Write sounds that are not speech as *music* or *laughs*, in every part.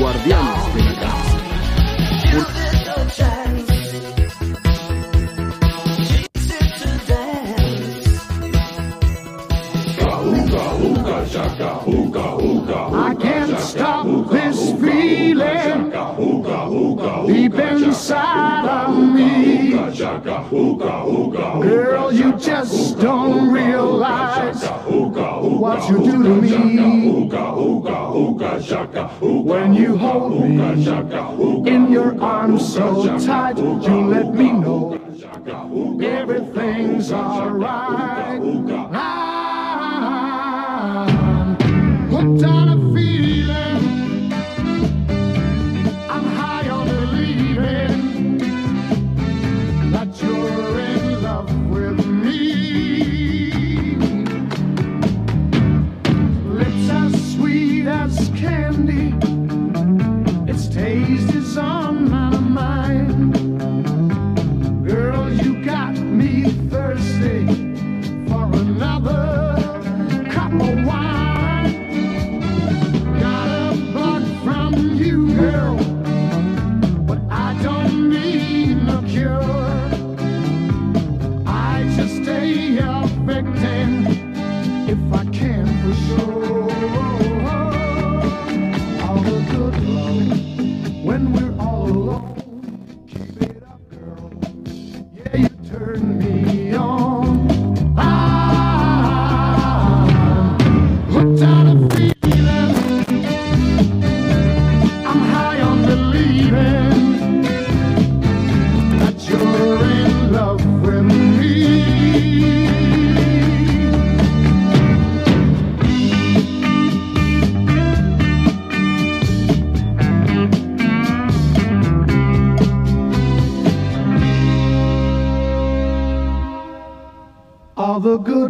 guardianes de la galaxia. I can't stop this feeling deep inside of me. Girl, you just don't realize what you do to me. You hold me in your arms so tight, you let me know everything's alright.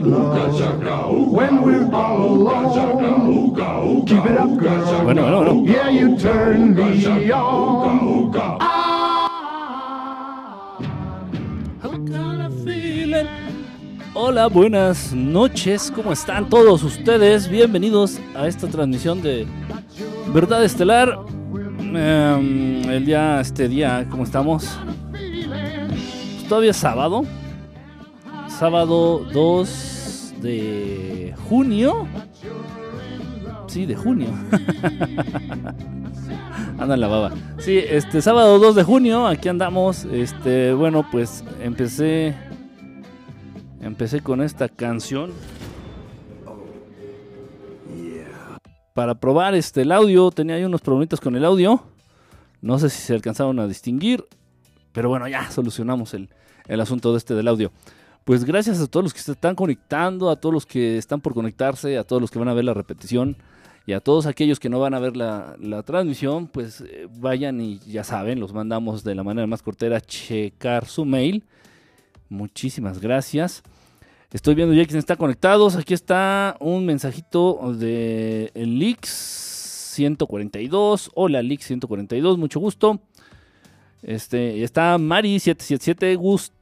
Good love when we're all alone. Keep it up, girl. Bueno, bueno, bueno. Yeah, you turn me on. Hola, buenas noches, ¿cómo están todos ustedes? Bienvenidos a esta transmisión de Verdad Estelar. Em, el día, este día, ¿cómo estamos? Pues todavía es sábado. Sábado 2 de junio. Sí, de junio. *laughs* Anda la baba. Sí, este sábado 2 de junio, aquí andamos. Este, bueno, pues empecé empecé con esta canción para probar este el audio. Tenía ahí unos problemitas con el audio. No sé si se alcanzaron a distinguir, pero bueno, ya solucionamos el, el asunto de este del audio. Pues gracias a todos los que se están conectando, a todos los que están por conectarse, a todos los que van a ver la repetición y a todos aquellos que no van a ver la, transmisión, pues eh, vayan y ya saben, los mandamos de la manera más cortera a checar su mail. Muchísimas gracias. Estoy viendo ya quién está conectados. Aquí está un mensajito de Lix 142. Hola Lix 142, mucho gusto. Este, está Mari 777 Gustavo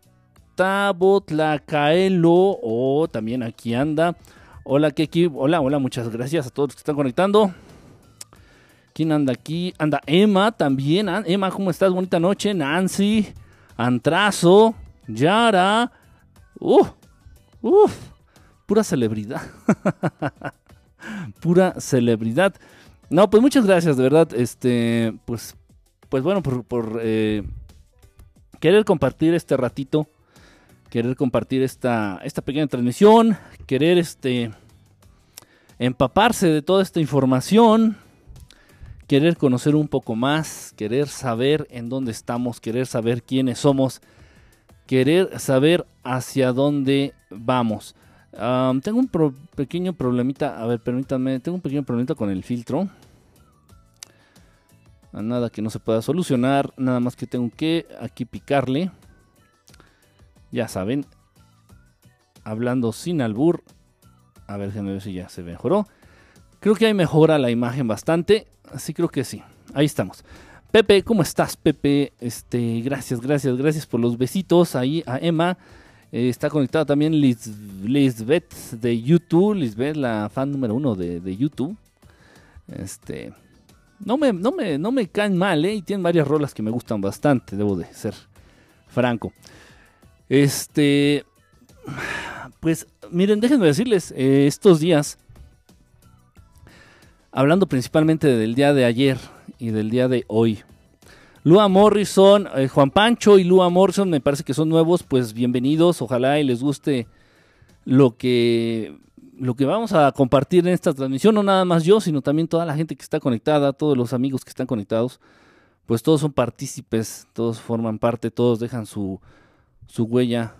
Tlacaelo o también aquí anda. Hola Keki, hola, hola, muchas gracias a todos los que están conectando. ¿Quién anda aquí? Anda Emma también. Emma, ¿cómo estás? Bonita noche. Nancy, Antrazo, Yara. Uf, uf, pura celebridad. *laughs* pura celebridad. No, pues muchas gracias, de verdad. Este, pues, pues bueno, por, por eh, querer compartir este ratito, querer compartir esta, esta pequeña transmisión, querer este empaparse de toda esta información, querer conocer un poco más, querer saber en dónde estamos, querer saber quiénes somos, querer saber hacia dónde vamos. Tengo un pequeño problemita, a ver, permítanme, tengo un pequeño problemita con el filtro. Nada que no se pueda solucionar, nada más que tengo que aquí picarle. Ya saben, hablando sin albur. A ver, si ya se mejoró. Creo que ahí mejora la imagen bastante. Así creo que sí. Ahí estamos. Pepe, ¿cómo estás, Pepe? Este, gracias, gracias, gracias por los besitos ahí a Emma. Eh, está conectada también Liz, Lisbeth de YouTube. Lisbeth, la fan número uno de, de YouTube. Este, No me, no me, no me caen mal, ¿eh? Y tienen varias rolas que me gustan bastante, debo de ser franco. Este. Pues, miren, déjenme decirles, eh, estos días, hablando principalmente del día de ayer y del día de hoy, Lua Morrison, eh, Juan Pancho y Lua Morrison me parece que son nuevos, pues bienvenidos, ojalá y les guste lo que lo que vamos a compartir en esta transmisión, no nada más yo, sino también toda la gente que está conectada, todos los amigos que están conectados, pues todos son partícipes, todos forman parte, todos dejan su, su huella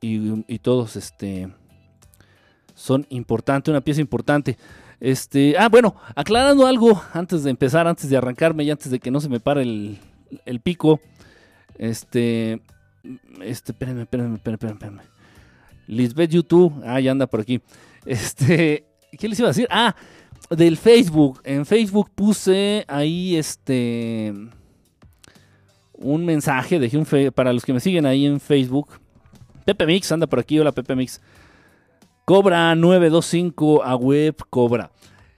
y, todos este, son importantes, una pieza importante. Este, ah, bueno, aclarando algo antes de empezar, antes de arrancarme y antes de que no se me pare el, el pico. Este, este, espérenme, espérenme, espérenme, espérenme. Lisbeth YouTube, ah, ya anda por aquí. Este, ¿qué les iba a decir? Ah, del Facebook. En Facebook puse ahí este un mensaje, dejé un para los que me siguen ahí en Facebook. Pepe Mix anda por aquí, hola Pepe Mix. Cobra 925 a web Cobra.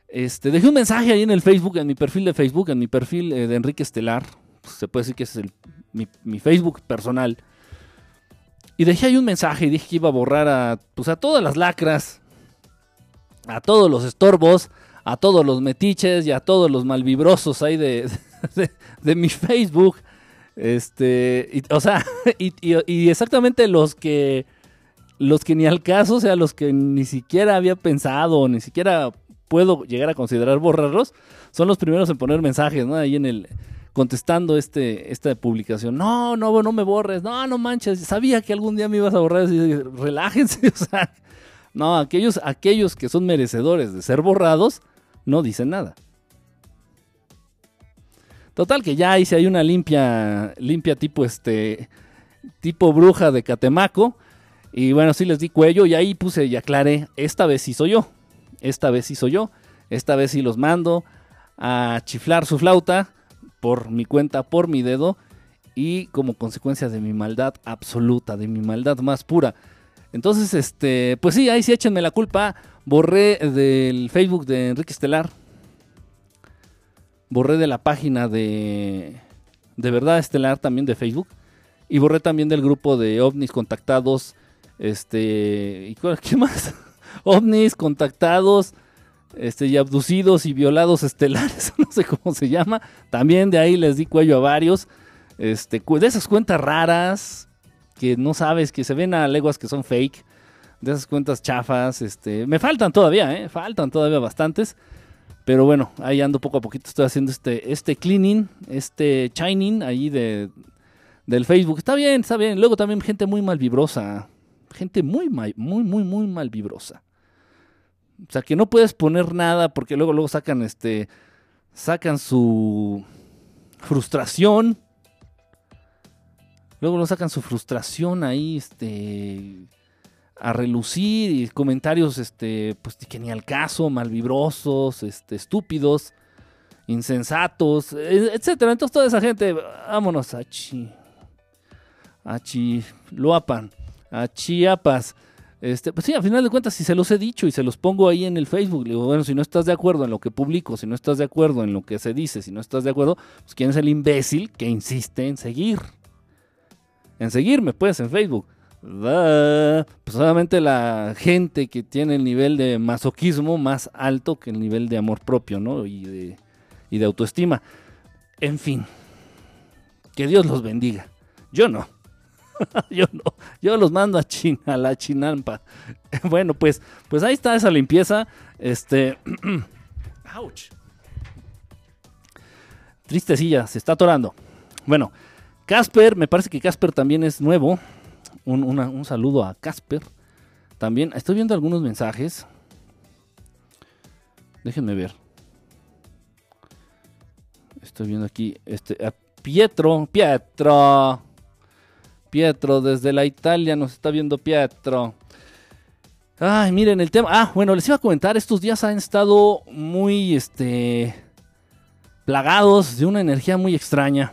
Este, dejé un mensaje ahí en el Facebook, en mi perfil de Facebook, en mi perfil eh, de Enrique Estelar. Pues, se puede decir que ese es el, mi, Facebook personal. Y dejé ahí un mensaje y dije que iba a borrar a, pues, a todas las lacras, a todos los estorbos, a todos los metiches y a todos los malvibrosos ahí de, *laughs* de mi Facebook. Este, o sea, *laughs* y, y, exactamente los que, los que ni al caso, o sea, los que ni siquiera había pensado, ni siquiera puedo llegar a considerar borrarlos, son los primeros en poner mensajes, ¿no? Ahí en el, contestando este, esta publicación. No, no, no me borres. No, no manches. Sabía que algún día me ibas a borrar. Relájense. *laughs* O sea, no, aquellos, aquellos que son merecedores de ser borrados no dicen nada. Total que ya hice ahí una limpia, limpia tipo este, tipo bruja de Catemaco. Y bueno, sí les di cuello y ahí puse y aclaré, esta vez sí soy yo. Esta vez sí soy yo. Esta vez sí los mando a chiflar su flauta por mi cuenta, por mi dedo y como consecuencia de mi maldad absoluta, de mi maldad más pura. Entonces, este, pues sí, ahí sí échenme la culpa. Borré del Facebook de Enrique Estelar. Borré de la página de de verdad Estelar también de Facebook y borré también del grupo de ovnis contactados este y qué más *laughs* ovnis contactados este, y abducidos y violados estelares, *laughs* no sé cómo se llama. También de ahí les di cuello a varios. Este, de esas cuentas raras que no sabes, que se ven a leguas que son fake. De esas cuentas chafas, este, me faltan todavía, ¿eh? faltan todavía bastantes. Pero bueno, ahí ando poco a poquito, estoy haciendo este, este cleaning, este shining ahí de, del Facebook. Está bien, está bien. Luego también gente muy malvibrosa. Gente muy, muy, muy, muy malvibrosa. O sea, que no puedes poner nada porque luego, luego sacan este. Sacan su frustración. Luego lo sacan su frustración ahí, este. A relucir y comentarios, este, pues que ni al caso, malvibrosos, este, estúpidos, insensatos, e, etcétera. Entonces toda esa gente, vámonos a Chi, a Chiloapan, a Chiapas. Este, pues sí, al final de cuentas, si se los he dicho y se los pongo ahí en el Facebook, digo, bueno, si no estás de acuerdo en lo que publico, si no estás de acuerdo en lo que se dice, si no estás de acuerdo, pues quién es el imbécil que insiste en seguir. En seguirme, pues, en Facebook. Pues solamente la gente que tiene el nivel de masoquismo más alto que el nivel de amor propio, ¿no? Y de, y de autoestima. En fin, que Dios los bendiga. Yo no. *laughs* yo no, yo los mando a China, a la chinampa. *laughs* bueno, pues, pues ahí está esa limpieza. Este. *clears throat* Ouch. Tristecilla, se está atorando. Bueno, Casper, me parece que Casper también es nuevo. Un, un saludo a Casper. También estoy viendo algunos mensajes. Déjenme ver. Estoy viendo aquí este a Pietro, Pietro. Pietro, desde la Italia nos está viendo Pietro. Ay, miren el tema. Ah, bueno, les iba a comentar, estos días han estado muy, este, plagados de una energía muy extraña.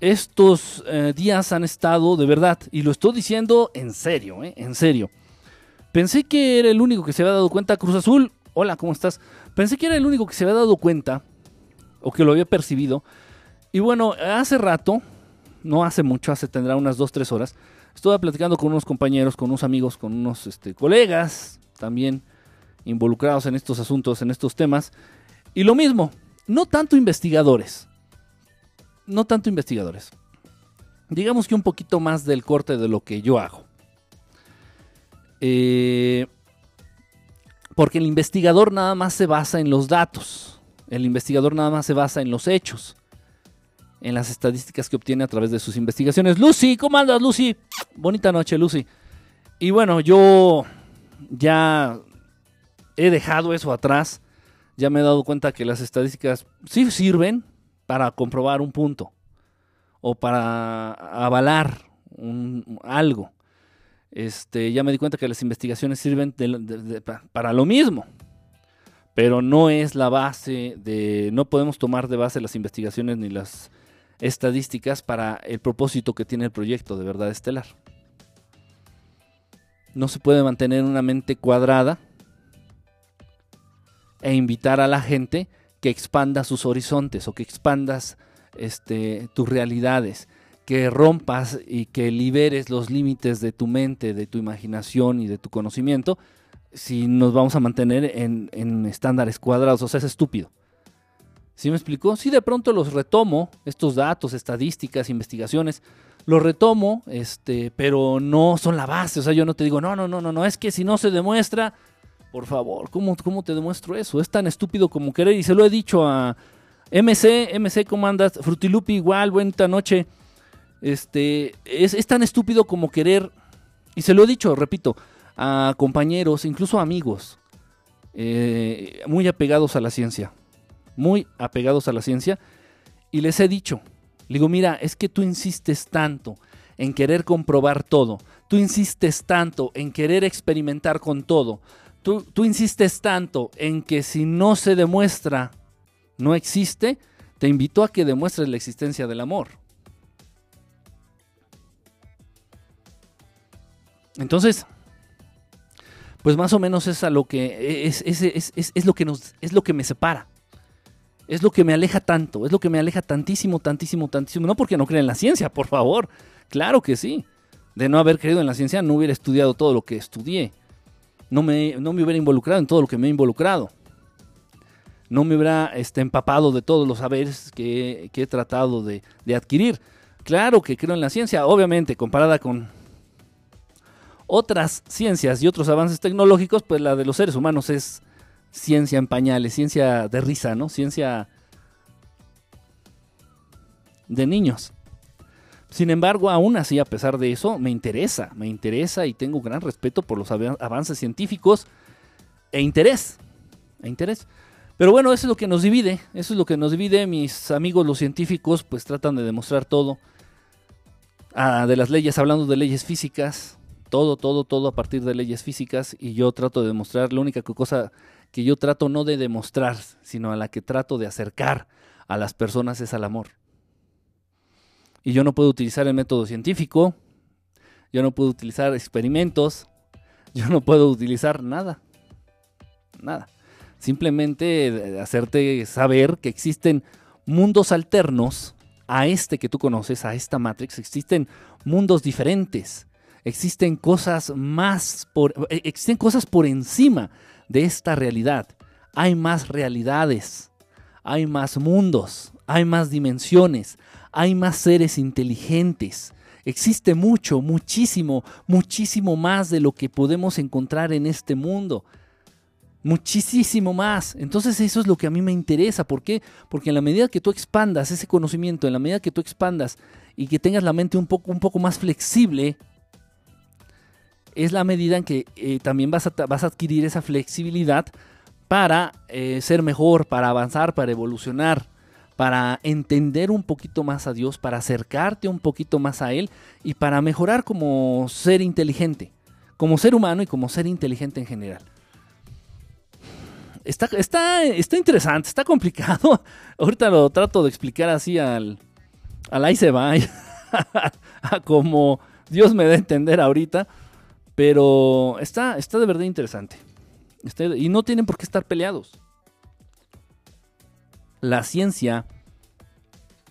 Estos eh, días han estado, de verdad, y lo estoy diciendo en serio, eh, en serio. Pensé que era el único que se había dado cuenta, Cruz Azul. Hola, ¿cómo estás? Pensé que era el único que se había dado cuenta o que lo había percibido. Y bueno, hace rato, no hace mucho, hace tendrá unas 2, 3 horas, estuve platicando con unos compañeros, con unos amigos, con unos este, colegas también involucrados en estos asuntos, en estos temas. Y lo mismo, no tanto investigadores, no tanto investigadores. Digamos que un poquito más del corte de lo que yo hago. Eh, porque el investigador nada más se basa en los datos. El investigador nada más se basa en los hechos. En las estadísticas que obtiene a través de sus investigaciones. Lucy, ¿cómo andas, Lucy? Bonita noche, Lucy. Y bueno, yo ya he dejado eso atrás. Ya me he dado cuenta que las estadísticas sí sirven para comprobar un punto o para avalar algo. Este, ya me di cuenta que las investigaciones sirven para lo mismo, pero no es la base de, no podemos tomar de base las investigaciones ni las estadísticas para el propósito que tiene el proyecto de verdad estelar. No se puede mantener una mente cuadrada e invitar a la gente que expanda sus horizontes o que expandas este, tus realidades, que rompas y que liberes los límites de tu mente, de tu imaginación y de tu conocimiento, si nos vamos a mantener en, estándares cuadrados. O sea, es estúpido. ¿Sí me explicó? Si de pronto los retomo, estos datos, estadísticas, investigaciones, los retomo, este, pero no son la base. O sea, yo no te digo, no, no, no, no, no, es que si no se demuestra, por favor, ¿cómo, cómo te demuestro eso? Es tan estúpido como querer, y se lo he dicho a, MC, MC, ¿cómo andas? Frutilupi, igual, buena noche. Este, es, tan estúpido como querer, y se lo he dicho, repito, a compañeros, incluso amigos, eh, muy apegados a la ciencia, muy apegados a la ciencia, y les he dicho, digo, mira, es que tú insistes tanto en querer comprobar todo, tú insistes tanto en querer experimentar con todo, tú, insistes tanto en que si no se demuestra no existe, te invito a que demuestres la existencia del amor. Entonces, pues más o menos es a lo que es, es, lo que nos es lo que me separa. Es lo que me aleja tanto, es lo que me aleja tantísimo, tantísimo, tantísimo. No porque no crea en la ciencia, por favor. Claro que sí. De no haber creído en la ciencia, no hubiera estudiado todo lo que estudié. No me, no me hubiera involucrado en todo lo que me he involucrado no me hubiera este, empapado de todos los saberes que, he tratado de, adquirir. Claro que creo en la ciencia, obviamente, comparada con otras ciencias y otros avances tecnológicos, pues la de los seres humanos es ciencia en pañales, ciencia de risa, ¿no? Ciencia de niños. Sin embargo, aún así, a pesar de eso, me interesa, me interesa y tengo gran respeto por los avances científicos e interés, e interés. Pero bueno, eso es lo que nos divide, eso es lo que nos divide. Mis amigos los científicos pues tratan de demostrar todo. Ah, de las leyes, hablando de leyes físicas, todo, todo, todo a partir de leyes físicas y yo trato de demostrar, la única cosa que yo trato no de demostrar, sino a la que trato de acercar a las personas es al amor. Y yo no puedo utilizar el método científico, yo no puedo utilizar experimentos, *laughs* yo no puedo utilizar nada, nada simplemente hacerte saber que existen mundos alternos a este que tú conoces, a esta Matrix, existen mundos diferentes, existen cosas más por, eh, existen cosas por encima de esta realidad. Hay más realidades, hay más mundos, hay más dimensiones, hay más seres inteligentes. Existe mucho, muchísimo, muchísimo más de lo que podemos encontrar en este mundo muchísimo más. Entonces eso es lo que a mí me interesa. ¿Por qué? Porque en la medida que tú expandas ese conocimiento, en la medida que tú expandas y que tengas la mente un poco, más flexible, es la medida en que eh, también vas a, vas a, adquirir esa flexibilidad para eh, ser mejor, para avanzar, para evolucionar, para entender un poquito más a Dios, para acercarte un poquito más a Él y para mejorar como ser inteligente, como ser humano y como ser inteligente en general. Está, está, está interesante, está complicado. *laughs* Ahorita lo trato de explicar así al, al ahí se va, *laughs* a como Dios me da a entender ahorita. Pero está, está de verdad interesante. y no tienen por qué estar peleados. La ciencia,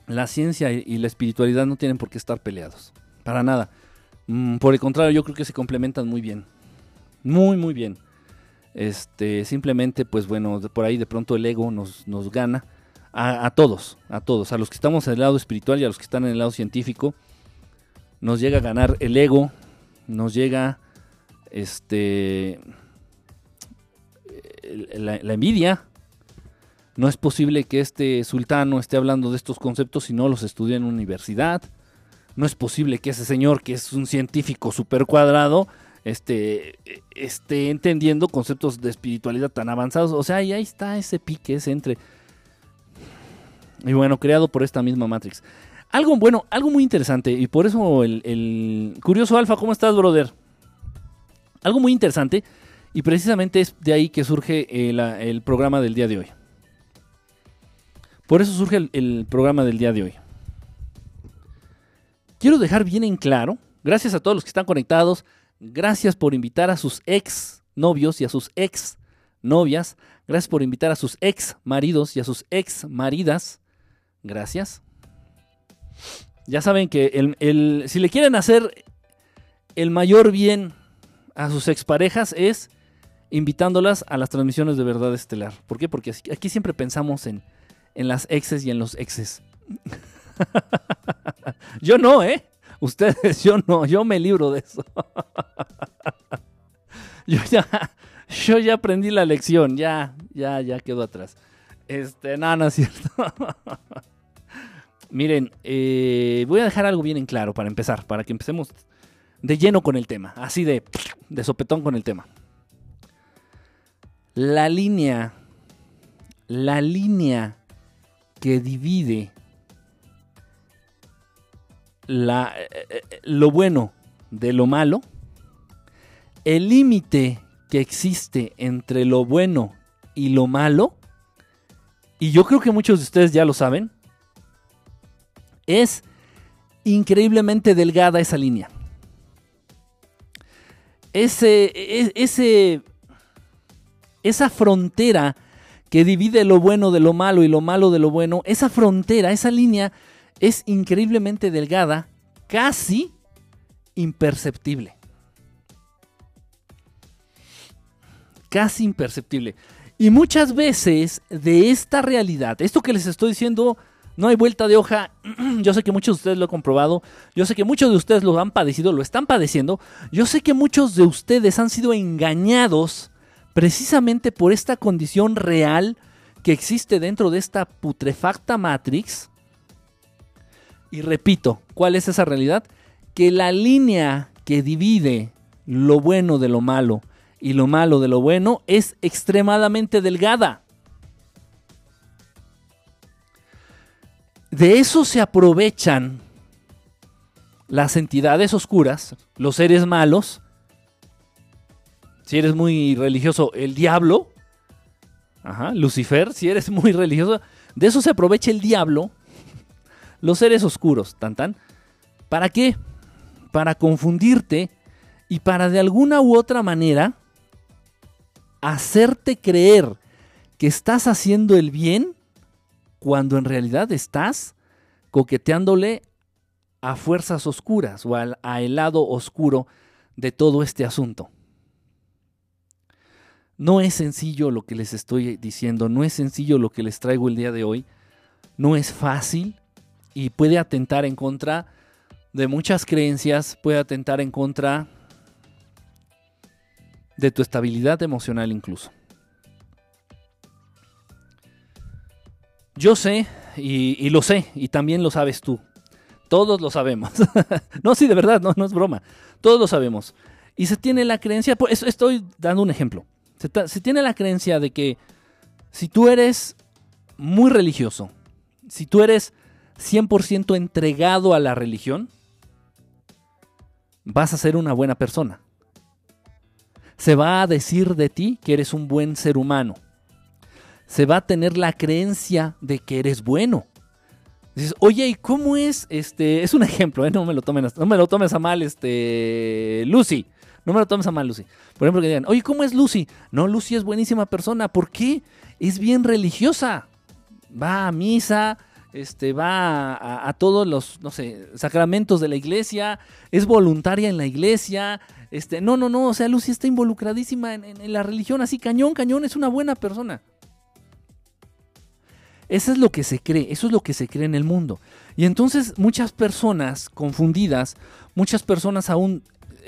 la ciencia y la espiritualidad no tienen por qué estar peleados. Para nada. Mm, por el contrario, yo creo que se complementan muy bien. Muy, muy bien. Este, simplemente, pues bueno, por ahí de pronto el ego nos, nos gana. A, a, todos, a todos, a los que estamos en el lado espiritual y a los que están en el lado científico, nos llega a ganar el ego, nos llega este la, la, envidia. No es posible que este sultano esté hablando de estos conceptos si no los estudia en universidad. No es posible que ese señor, que es un científico super cuadrado, este, esté entendiendo conceptos de espiritualidad tan avanzados. O sea, y ahí está ese pique, ese entre. Y bueno, creado por esta misma Matrix. Algo bueno, algo muy interesante, y por eso el, curioso Alfa, ¿cómo estás, brother? Algo muy interesante, y precisamente es de ahí que surge el programa del día de hoy. Por eso surge el, programa del día de hoy. Quiero dejar bien en claro, gracias a todos los que están conectados, gracias por invitar a sus ex novios y a sus ex novias, gracias por invitar a sus ex maridos y a sus ex maridas, gracias. Ya saben que si le quieren hacer el mayor bien a sus exparejas es invitándolas a las transmisiones de verdad estelar. ¿Por qué? Porque aquí siempre pensamos en, en las exes y en los exes. *laughs* yo no, ¿eh? Ustedes, *laughs* yo no, yo me libro de eso. *laughs* yo ya, yo ya aprendí la lección, ya, ya, ya quedó atrás. Este, no, no es cierto. Miren, eh, voy a dejar algo bien en claro para empezar, para que empecemos de lleno con el tema, así de, de sopetón con el tema. La línea, la línea que divide la, eh, lo bueno de lo malo, el límite que existe entre lo bueno y lo malo, y yo creo que muchos de ustedes ya lo saben, es increíblemente delgada esa línea. Ese, ese, esa frontera que divide lo bueno de lo malo y lo malo de lo bueno, esa frontera, esa línea es increíblemente delgada, casi imperceptible. Casi imperceptible. Y muchas veces de esta realidad, esto que les estoy diciendo, no hay vuelta de hoja. *clears throat* Yo sé que muchos de ustedes lo han comprobado. Yo sé que muchos de ustedes lo han padecido, lo están padeciendo. Yo sé que muchos de ustedes han sido engañados precisamente por esta condición real que existe dentro de esta putrefacta Matrix. Y repito, ¿cuál es esa realidad? Que la línea que divide lo bueno de lo malo y lo malo de lo bueno es extremadamente delgada. De eso se aprovechan las entidades oscuras, los seres malos. Si eres muy religioso, el diablo. Lucifer, si eres *laughs* muy religioso. De eso se aprovecha el diablo *laughs* los seres oscuros, tan tan. ¿Para qué? Para confundirte y para de alguna u otra manera hacerte creer que estás haciendo el bien cuando en realidad estás coqueteándole a fuerzas oscuras o al a el lado oscuro de todo este asunto. No es sencillo lo que les estoy diciendo, no es sencillo lo que les traigo el día de hoy, no es fácil, y puede atentar en contra de muchas creencias, puede atentar en contra de tu estabilidad emocional incluso. Yo sé, y, lo sé, y también lo sabes tú. Todos lo sabemos. *laughs* no, sí, de verdad, no, no es broma. Todos lo sabemos. Y se tiene la creencia, pues estoy dando un ejemplo. Se, tiene la creencia de que si tú eres muy religioso, si tú eres 100% entregado a la religión, vas a ser una buena persona. Se va a decir de ti que eres un buen ser humano. Se va a tener la creencia de que eres bueno. Dices, oye, ¿y cómo es? Este, es un ejemplo, ¿eh? no me lo no me lo tomes a mal, este, Lucy. No me lo tomes a mal, Lucy. Por ejemplo, que digan, oye, ¿cómo es Lucy? No, Lucy es buenísima persona. ¿Por qué? Es bien religiosa. va a misa, este, va a, todos los, no sé, sacramentos de la iglesia, es voluntaria en la iglesia. Este, no, no, no, o sea, Lucy está involucradísima en la religión, así cañón, cañón, es una buena persona. Eso es lo que se cree, eso es lo que se cree en el mundo. Y entonces muchas personas confundidas, muchas personas aún,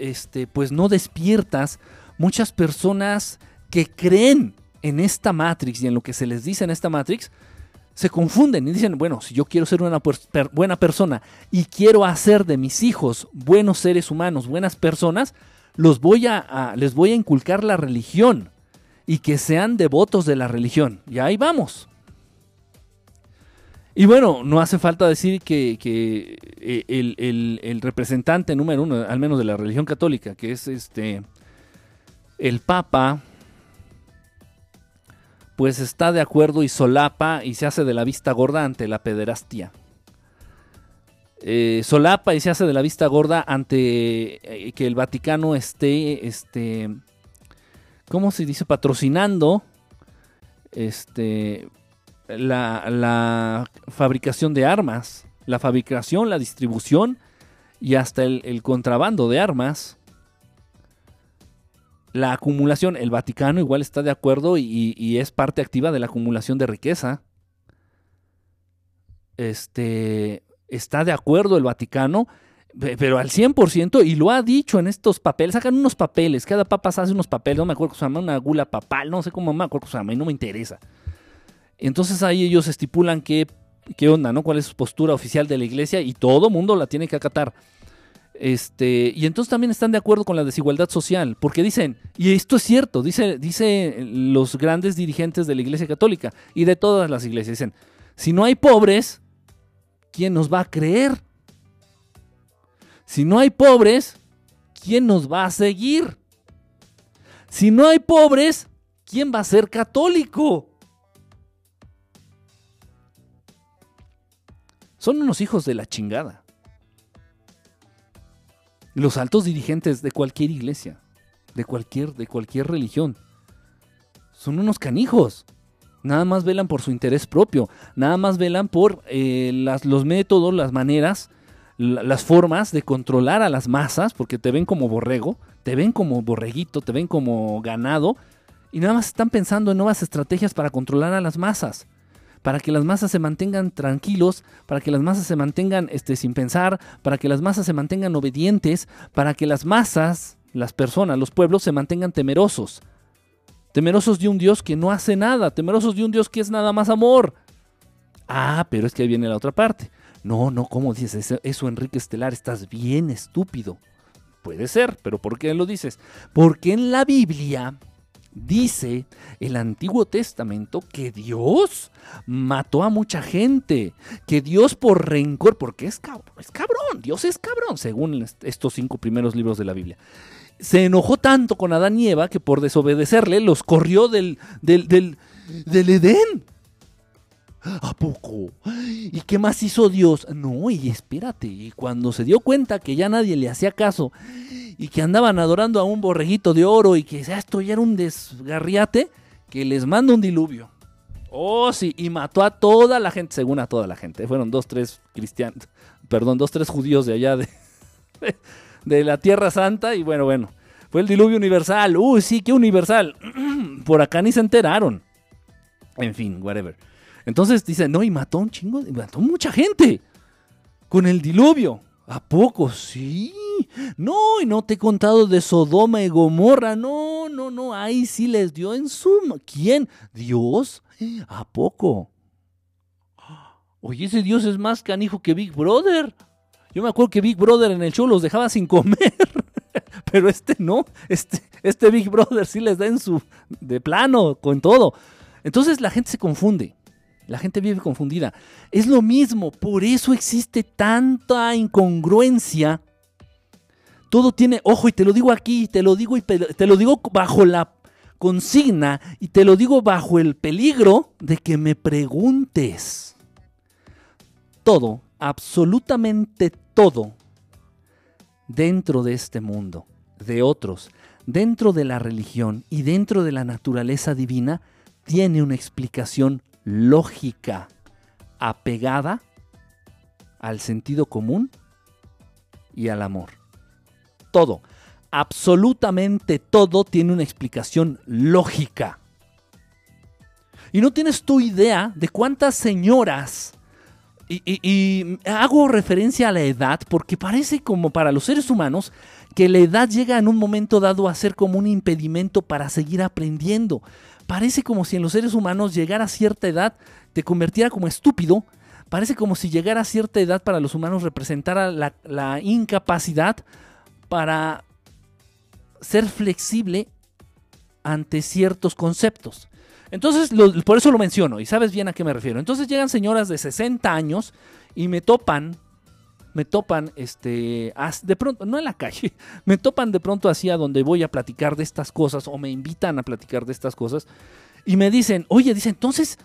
este, pues no despiertas, muchas personas que creen en esta Matrix y en lo que se les dice en esta Matrix, se confunden y dicen, bueno, si yo quiero ser una buena persona y quiero hacer de mis hijos buenos seres humanos, buenas personas, los voy a, a- les voy a inculcar la religión y que sean devotos de la religión. Y ahí vamos. Y bueno, no hace falta decir que, eh, el representante número uno, al menos de la religión católica, que es este el Papa, pues está de acuerdo y solapa y se hace de la vista gorda ante la pederastia. Eh, solapa y se hace de la vista gorda ante eh, que el Vaticano esté, este, ¿cómo se dice? Patrocinando, este, la, fabricación de armas, la fabricación, la distribución y hasta el, contrabando de armas. La acumulación, el Vaticano igual está de acuerdo y, es parte activa de la acumulación de riqueza. Este, está de acuerdo el Vaticano, pe- pero al 100% y lo ha dicho en estos papeles, sacan unos papeles, cada papa hace unos papeles, no me acuerdo cómo se llama, una gula papal, no sé cómo me acuerdo cómo se llama y no me interesa. Entonces ahí ellos estipulan qué, qué onda, ¿no? Cuál es su postura oficial de la iglesia y todo mundo la tiene que acatar. Este, y entonces también están de acuerdo con la desigualdad social, porque dicen, y esto es cierto, dice, dice los grandes dirigentes de la Iglesia Católica y de todas las iglesias, dicen, si no hay pobres, ¿quién nos va a creer? Si no hay pobres, ¿quién nos va a seguir? Si no hay pobres, ¿quién va a ser católico? Son unos hijos de la chingada. Los altos dirigentes de cualquier iglesia, de cualquier, de cualquier religión, son unos canijos. Nada más velan por su interés propio, nada más velan por eh, las- los métodos, las maneras, la- las formas de controlar a las masas, porque te ven como borrego, te ven como borreguito, te ven como ganado, y nada más están pensando en nuevas estrategias para controlar a las masas para que las masas se mantengan tranquilos, para que las masas se mantengan este, sin pensar, para que las masas se mantengan obedientes, para que las masas, las personas, los pueblos se mantengan temerosos. Temerosos de un Dios que no hace nada, temerosos de un Dios que es nada más amor. Ah, pero es que ahí viene la otra parte. No, no, ¿cómo dices eso, eso Enrique Estelar? Estás bien estúpido. Puede ser, pero ¿por qué lo dices? Porque en la Biblia dice el Antiguo Testamento que Dios mató a mucha gente, que Dios por rencor, porque es cabrón, es cabrón, Dios es cabrón, según est- estos cinco primeros libros de la Biblia. Se enojó tanto con Adán y Eva que por desobedecerle los corrió del, del, del, del Edén. ¿A poco? ¿Y qué más hizo Dios? No, y espérate, y cuando se dio cuenta que ya nadie le hacía caso y que andaban adorando a un borreguito de oro y que ya esto ya era un desgarriate, que les manda un diluvio. Oh, sí, y mató a toda la gente, según a toda la gente. Fueron dos, tres cristianos, perdón, dos, tres judíos de allá de, *laughs* de la Tierra Santa y bueno, bueno. Fue el diluvio universal. Uy, sí, qué universal. *clears throat* Por acá ni se enteraron. En fin, whatever. Entonces dice, no, y mató un chingo, mató mucha gente con el diluvio. ¿A poco? Sí. No, y no te he contado de Sodoma y Gomorra. No, no, no. Ahí sí les dio en suma. ¿Quién? ¿Dios? ¿A poco? Oye, ese Dios es más canijo que Big Brother. Yo me acuerdo que Big Brother en el show los dejaba sin comer. *laughs* Pero este no. Este, este Big Brother sí les da en su. de plano, con todo. Entonces la gente se confunde. La gente vive confundida. Es lo mismo, por eso existe tanta incongruencia. Todo tiene, ojo, y te lo digo aquí, te lo digo y te lo digo bajo la consigna y te lo digo bajo el peligro de que me preguntes. Todo, absolutamente todo, dentro de este mundo, de otros, dentro de la religión y dentro de la naturaleza divina, tiene una explicación lógica apegada al sentido común y al amor. Todo, absolutamente todo tiene una explicación lógica. Y no tienes tu idea de cuántas señoras, y, hago referencia a la edad porque parece como para los seres humanos que la edad llega en un momento dado a ser como un impedimento para seguir aprendiendo. Parece como si en los seres humanos llegar a cierta edad te convirtiera como estúpido. Parece como si llegar a cierta edad para los humanos representara la incapacidad para ser flexible ante ciertos conceptos. Entonces, por eso lo menciono y sabes bien a qué me refiero. Entonces llegan señoras de 60 años y me topan, me topan, este, de pronto, no en la calle, *laughs* me topan de pronto así a donde voy a platicar de estas cosas o me invitan a platicar de estas cosas y me dicen, oye, dice, entonces,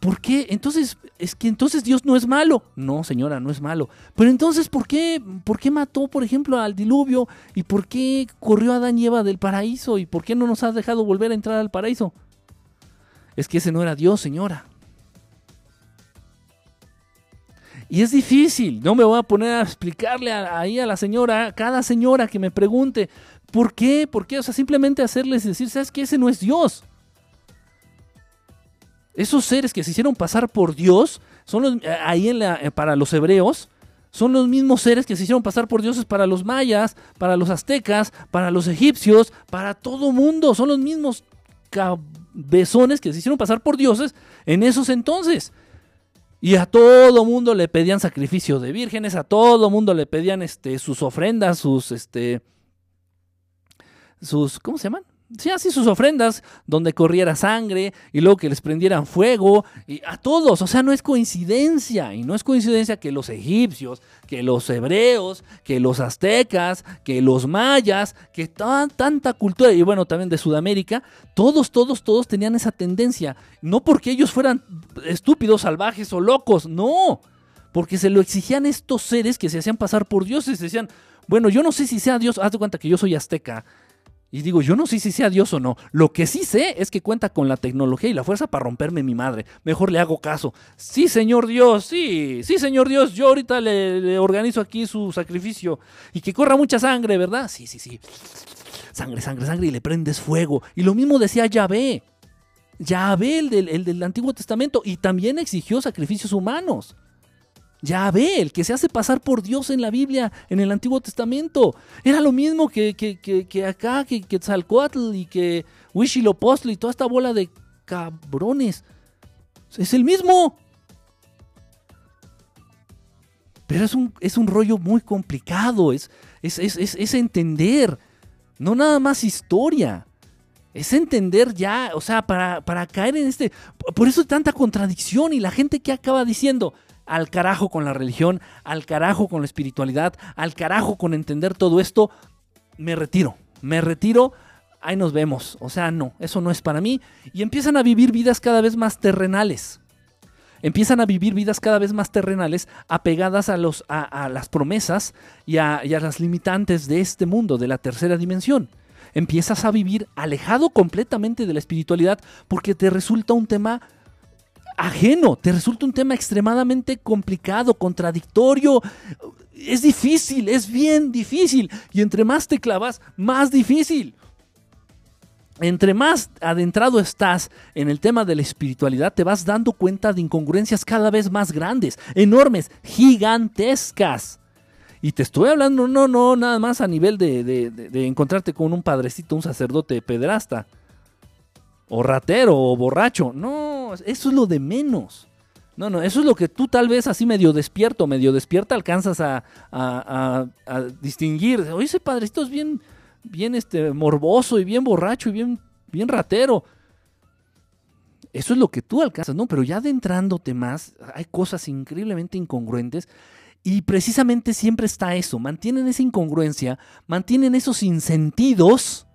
¿por qué? Entonces, es que entonces Dios no es malo. No, señora, no es malo. Pero entonces, ¿por qué, por qué mató, por ejemplo, al diluvio? ¿Y por qué corrió a Adán y Eva del paraíso? ¿Y por qué no nos ha dejado volver a entrar al paraíso? Es que ese no era Dios, señora. Y es difícil, no me voy a poner a explicarle a- ahí a la señora, cada señora que me pregunte, ¿por qué? ¿Por qué? O sea, simplemente hacerles decir, ¿sabes qué? Ese no es Dios. Esos seres que se hicieron pasar por Dios, son los, eh, ahí eh, para los hebreos, son los mismos seres que se hicieron pasar por dioses para los mayas, para los aztecas, para los egipcios, para todo mundo. Son los mismos cabezones que se hicieron pasar por dioses en esos entonces. Y a todo mundo le pedían sacrificio de vírgenes, a todo mundo le pedían este, sus ofrendas, sus, este, sus, ¿cómo se llaman? Sí, así sus ofrendas, donde corriera sangre y luego que les prendieran fuego, y a todos, o sea, no es coincidencia, y no es coincidencia que los egipcios, que los hebreos, que los aztecas, que los mayas, que tan, tanta cultura, y bueno, también de Sudamérica, todos, todos, todos tenían esa tendencia, no porque ellos fueran estúpidos, salvajes o locos, no, porque se lo exigían estos seres que se hacían pasar por dioses, decían, bueno, yo no sé si sea Dios, haz de cuenta que yo soy azteca, y digo, yo no sé si sea Dios o no. Lo que sí sé es que cuenta con la tecnología y la fuerza para romperme mi madre. Mejor le hago caso. Sí, señor Dios, sí, sí, señor Dios, yo ahorita le, le organizo aquí su sacrificio. Y que corra mucha sangre, ¿verdad? Sí, sí, sí. Sangre, sangre, sangre y le prendes fuego. Y lo mismo decía Yahvé. Yahvé, el del, el del Antiguo Testamento. Y también exigió sacrificios humanos. Yahvé, el que se hace pasar por Dios en la Biblia, en el Antiguo Testamento. Era lo mismo que, que, que, acá, que Quetzalcoatl y que Huitzilopochtli y toda esta bola de cabrones. Es el mismo. Pero es un, es un rollo muy complicado, es, es, es, entender, no nada más historia. Es entender ya, o sea, para, para caer en este... Por eso tanta contradicción y la gente que acaba diciendo, al carajo con la religión, al carajo con la espiritualidad, al carajo con entender todo esto, me retiro, me retiro, ahí nos vemos. O sea, no, eso no es para mí. Y empiezan a vivir vidas cada vez más terrenales. Empiezan a vivir vidas cada vez más terrenales, apegadas a, los, a, las promesas y a las limitantes de este mundo, de la tercera dimensión. Empiezas a vivir alejado completamente de la espiritualidad porque te resulta un tema ajeno, te resulta un tema extremadamente complicado, contradictorio. Es difícil, es bien difícil. Y entre más te clavas, más difícil. Entre más adentrado estás en el tema de la espiritualidad, te vas dando cuenta de incongruencias cada vez más grandes, enormes, gigantescas. Y te estoy hablando, no, no, nada más a nivel de, encontrarte con un padrecito, un sacerdote pederasta o ratero o borracho. No, eso es lo de menos. No, no, eso es lo que tú tal vez así medio despierto, medio despierta alcanzas a, distinguir. Oye, ese padrecito es bien, bien este, morboso y bien borracho y bien, bien ratero. Eso es lo que tú alcanzas, ¿no? Pero ya adentrándote más, hay cosas increíblemente incongruentes. Y precisamente siempre está eso, mantienen esa incongruencia, mantienen esos sinsentidos.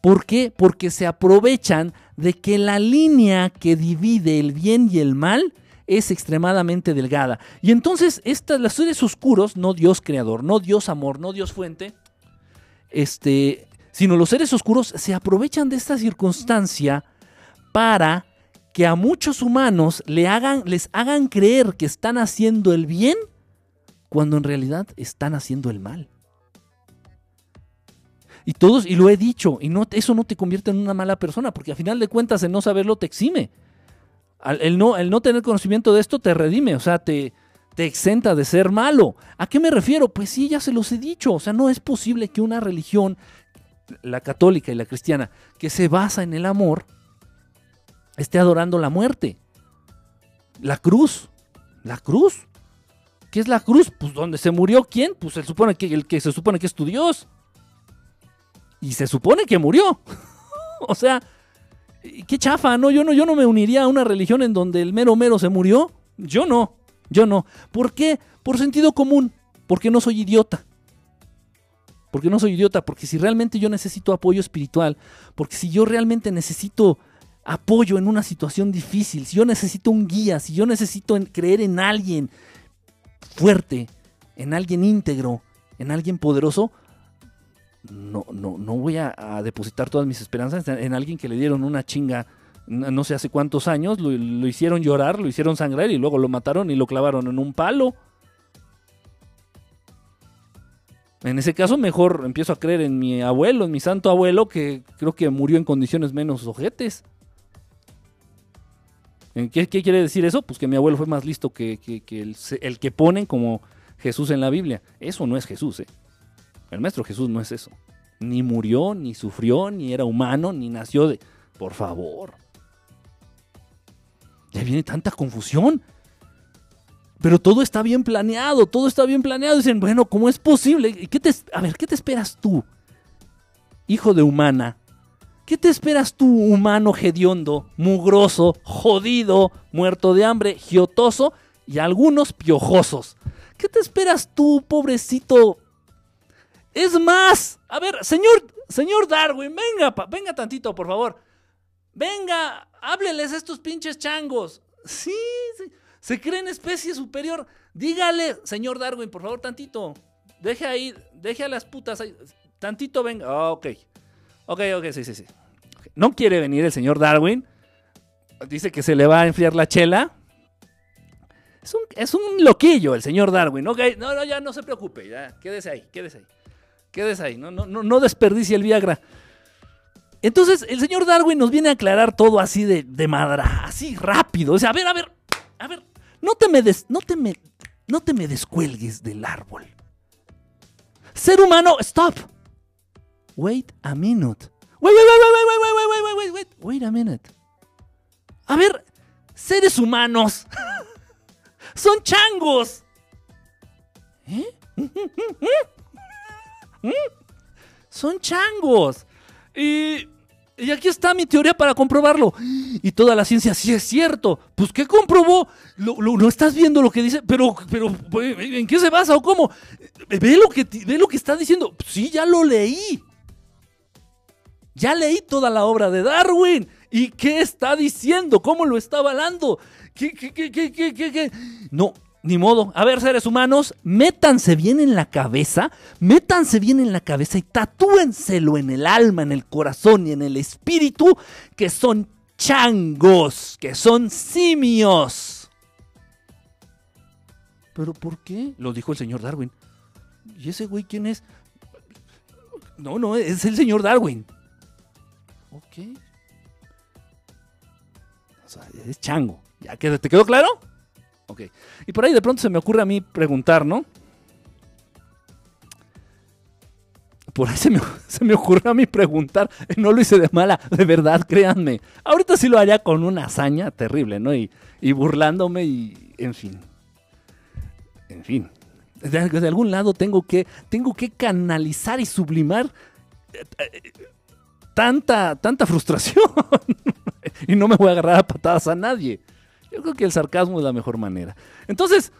¿Por qué? Porque se aprovechan de que la línea que divide el bien y el mal es extremadamente delgada. Y entonces estas, los seres oscuros, no Dios creador, no Dios amor, no Dios fuente, este, sino los seres oscuros se aprovechan de esta circunstancia para que a muchos humanos le hagan, les hagan creer que están haciendo el bien cuando en realidad están haciendo el mal. Y todos, y lo he dicho, y no, eso no te convierte en una mala persona, porque a final de cuentas el no saberlo te exime. El no, el no tener conocimiento de esto te redime, o sea, te, te exenta de ser malo. ¿A qué me refiero? Pues sí, ya se los he dicho. O sea, no es posible que una religión, la católica y la cristiana, que se basa en el amor, esté adorando la muerte. La cruz. La cruz. ¿Qué es la cruz? Pues donde se murió quién? Pues se supone que el que se supone que es tu Dios. Y se supone que murió. *laughs* o sea, qué chafa, ¿no? Yo no, yo no me uniría a una religión en donde el mero mero se murió. Yo no. Yo no. ¿Por qué? Por sentido común. Porque no soy idiota. Porque no soy idiota. Porque si realmente yo necesito apoyo espiritual. Porque si yo realmente necesito apoyo en una situación difícil. Si yo necesito un guía. Si yo necesito creer en alguien fuerte. En alguien íntegro. En alguien poderoso. No, no, no voy a, depositar todas mis esperanzas en, en alguien que le dieron una chinga no sé hace cuántos años, lo, hicieron llorar, lo hicieron sangrar y luego lo mataron y lo clavaron en un palo. En ese caso, mejor empiezo a creer en mi abuelo, en mi santo abuelo, que creo que murió en condiciones menos ojetes. ¿En ¿Qué, quiere decir eso? Pues que mi abuelo fue más listo que, el que ponen como Jesús en la Biblia. Eso no es Jesús, ¿eh? El maestro Jesús no es eso. Ni murió, ni sufrió, ni era humano, ni nació de... Por favor. Ya viene tanta confusión. Pero todo está bien planeado, todo está bien planeado. Dicen, bueno, ¿cómo es posible? ¿Qué te, a ver, ¿qué te esperas tú, hijo de humana? ¿Qué te esperas tú, humano hediondo, mugroso, jodido, muerto de hambre, giotoso y algunos piojosos? ¿Qué te esperas tú, pobrecito? Es más, a ver, señor, señor Darwin, venga, venga tantito, por favor. Venga, hábleles a estos pinches changos. Sí, sí, se creen especie superior. Dígale, señor Darwin, por favor, tantito. Deje ahí, deje a las putas ahí. Tantito venga. Ah, ok. Ok, ok, sí, sí, sí. No quiere venir el señor Darwin. Dice que se le va a enfriar la chela. Es un, es un loquillo el señor Darwin. Ok, no, no, ya no se preocupe. Ya, quédese ahí, quédese ahí. Quédese ahí. No, no, no, desperdicie el Viagra. Entonces, el señor Darwin nos viene a aclarar todo así de, de madra, así rápido. O sea, a ver, a ver, a ver, no te me des, no te me, no te me descuelgues del árbol. Ser humano, stop. Wait a minute. Wait, wait, wait, wait, wait, wait, wait, wait, wait, wait, wait a minute. A ver, seres humanos *laughs* son changos. ¿Eh? Son changos. Y, y aquí está mi teoría para comprobarlo. Y toda la ciencia, sí es cierto. Pues, ¿qué comprobó? Lo, lo- ¿no estás viendo lo que dice? Pero, pero, ¿en qué se basa o cómo? Ve lo que, ve lo que está diciendo. Sí, ya lo leí. Ya leí toda la obra de Darwin. ¿Y qué está diciendo? ¿Cómo lo está avalando? ¿Qué, qué, qué, qué, qué, qué, qué? No, ni modo. A ver, seres humanos, métanse bien en la cabeza, métanse bien en la cabeza y tatúenselo en el alma, en el corazón y en el espíritu que son changos, que son simios. ¿Pero por qué? Lo dijo el señor Darwin. ¿Y ese güey quién es? No, no, es el señor Darwin. Ok. O sea, es chango. ¿Ya quedó- ¿Te quedó claro? Ok. Y por ahí de pronto se me ocurre a mí preguntar, ¿no? Por ahí se me, *laughs* se me ocurrió a mí preguntar. No lo hice de mala, de verdad, créanme. Ahorita sí lo haría con una hazaña terrible, ¿no? Y, y burlándome y, en fin. En fin. De, de algún lado tengo que, tengo que canalizar y sublimar eh, eh, tanta, tanta frustración. *laughs* y no me voy a agarrar a patadas a nadie. Yo creo que el sarcasmo es la mejor manera. Entonces,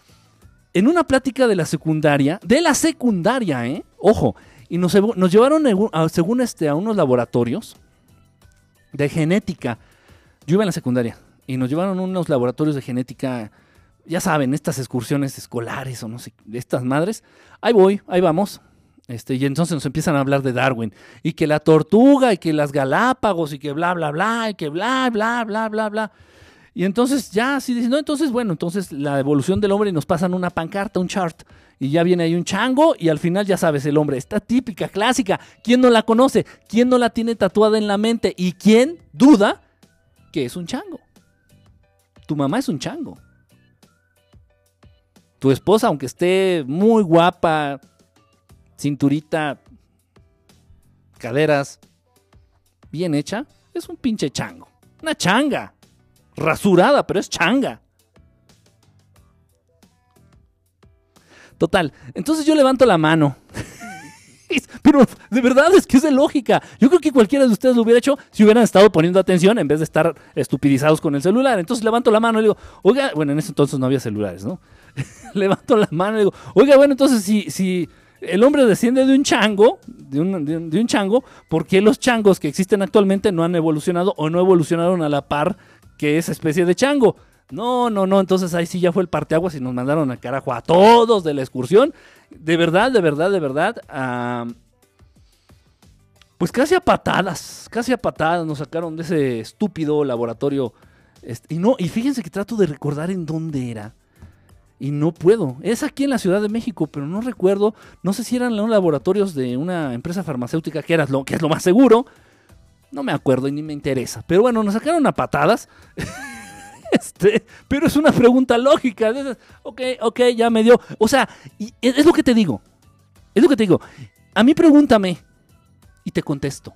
en una plática de la secundaria, de la secundaria, ¿eh? Ojo, y nos, nos llevaron, según este, a unos laboratorios de genética. Yo iba en la secundaria y nos llevaron a unos laboratorios de genética, ya saben, estas excursiones escolares o no sé, de estas madres. Ahí voy, ahí vamos. Este, y entonces nos empiezan a hablar de Darwin. Y que la tortuga, y que las Galápagos, y que bla, bla, bla, y que bla, bla, bla, bla, bla. Y entonces ya así dicen, no, entonces bueno, entonces la evolución del hombre y nos pasan una pancarta, un chart. Y ya viene ahí un chango y al final ya sabes, el hombre, está típica, clásica. ¿Quién no la conoce? ¿Quién no la tiene tatuada en la mente? ¿Y quién duda que es un chango? Tu mamá es un chango. Tu esposa, aunque esté muy guapa, cinturita, caderas, bien hecha, es un pinche chango. Una changa. Rasurada, pero es changa. Total. Entonces yo levanto la mano. *laughs* Pero de verdad es que es de lógica. Yo creo que cualquiera de ustedes lo hubiera hecho si hubieran estado poniendo atención en vez de estar estupidizados con el celular. Entonces levanto la mano y digo, oiga, bueno, en ese entonces no había celulares, ¿no? *laughs* levanto la mano y digo, oiga, bueno, entonces si, si el hombre desciende de un chango, de un- de un chango, ¿por qué los changos que existen actualmente no han evolucionado o no evolucionaron a la par que esa especie de chango? No, no, no, entonces ahí sí ya fue el parteaguas y nos mandaron a carajo a todos de la excursión. De verdad, de verdad, de verdad. pues casi a patadas, casi a patadas nos sacaron de ese estúpido laboratorio. este, y no, y fíjense que trato de recordar en dónde era. Y no puedo. Es aquí en la Ciudad de México, pero no recuerdo. No sé si eran los laboratorios de una empresa farmacéutica, que, era lo, que es lo más seguro. No me acuerdo y ni me interesa. Pero bueno, nos sacaron a patadas. *laughs* Este, pero es una pregunta lógica. Ok, ok, ya me dio. O sea, y es lo que te digo. Es lo que te digo. A mí pregúntame y te contesto.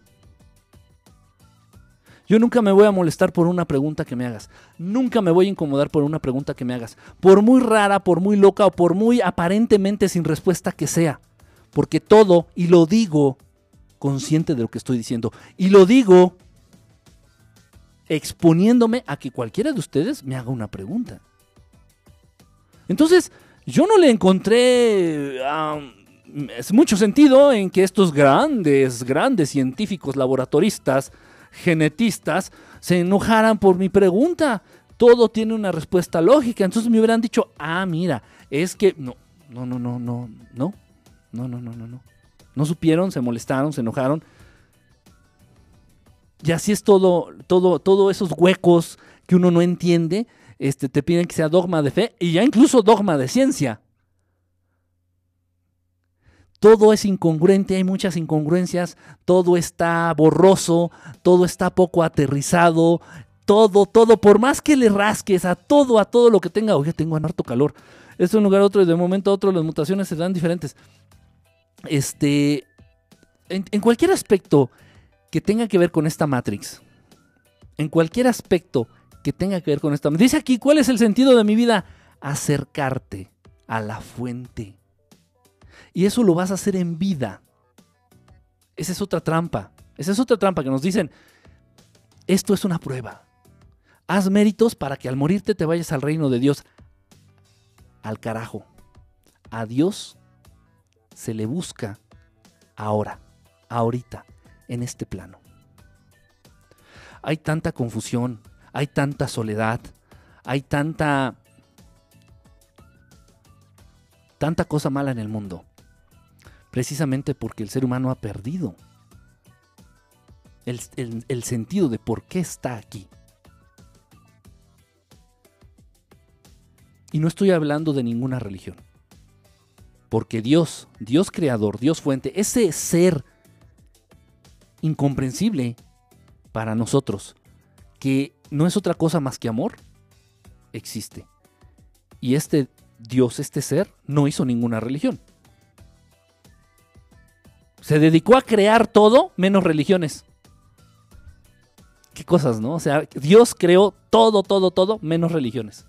Yo nunca me voy a molestar por una pregunta que me hagas. Nunca me voy a incomodar por una pregunta que me hagas. Por muy rara, por muy loca o por muy aparentemente sin respuesta que sea. Porque todo, y lo digo consciente de lo que estoy diciendo, y lo digo exponiéndome a que cualquiera de ustedes me haga una pregunta. Entonces, yo no le encontré ah, mucho sentido en que estos grandes, grandes científicos laboratoristas, genetistas, se enojaran por mi pregunta. Todo tiene una respuesta lógica. Entonces me hubieran dicho, ah, mira, es que no, no, no, no, no, no, no, no, no, no, no. No supieron, se molestaron, se enojaron. Y así es todo, todo, todos esos huecos que uno no entiende, este, te piden que sea dogma de fe y ya incluso dogma de ciencia. Todo es incongruente, hay muchas incongruencias, todo está borroso, todo está poco aterrizado, todo, todo, por más que le rasques a todo, a todo lo que tenga, oye, tengo harto calor. Es un lugar a otro y de momento a otro las mutaciones se dan diferentes. Este, en, en cualquier aspecto que tenga que ver con esta Matrix, en cualquier aspecto que tenga que ver con esta Dice aquí, ¿cuál es el sentido de mi vida? Acercarte a la fuente. Y eso lo vas a hacer en vida. Esa es otra trampa. Esa es otra trampa que nos dicen, esto es una prueba. Haz méritos para que al morirte te vayas al reino de Dios. Al carajo. A Dios se le busca ahora, ahorita, en este plano. Hay tanta confusión, hay tanta soledad, hay tanta tanta cosa mala en el mundo. Precisamente porque el ser humano ha perdido el, el- el sentido de por qué está aquí. Y no estoy hablando de ninguna religión. Porque Dios, Dios creador, Dios fuente, ese ser incomprensible para nosotros, que no es otra cosa más que amor, existe. Y este Dios, este ser, no hizo ninguna religión. Se dedicó a crear todo menos religiones. Qué cosas, ¿no? O sea, Dios creó todo, todo, todo menos religiones.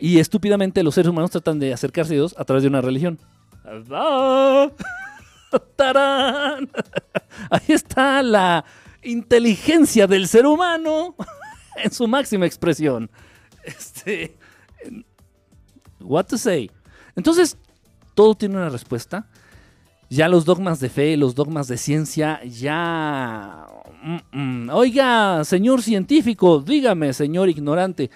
Y estúpidamente los seres humanos tratan de acercarse a Dios a través de una religión. *laughs* ¡Tarán! *laughs* Ahí está la inteligencia del ser humano *laughs* en su máxima expresión. Este, what to say. Entonces, todo tiene una respuesta. Ya los dogmas de fe, los dogmas de ciencia, ya... Mm, mm. Oiga, señor científico, dígame, señor ignorante.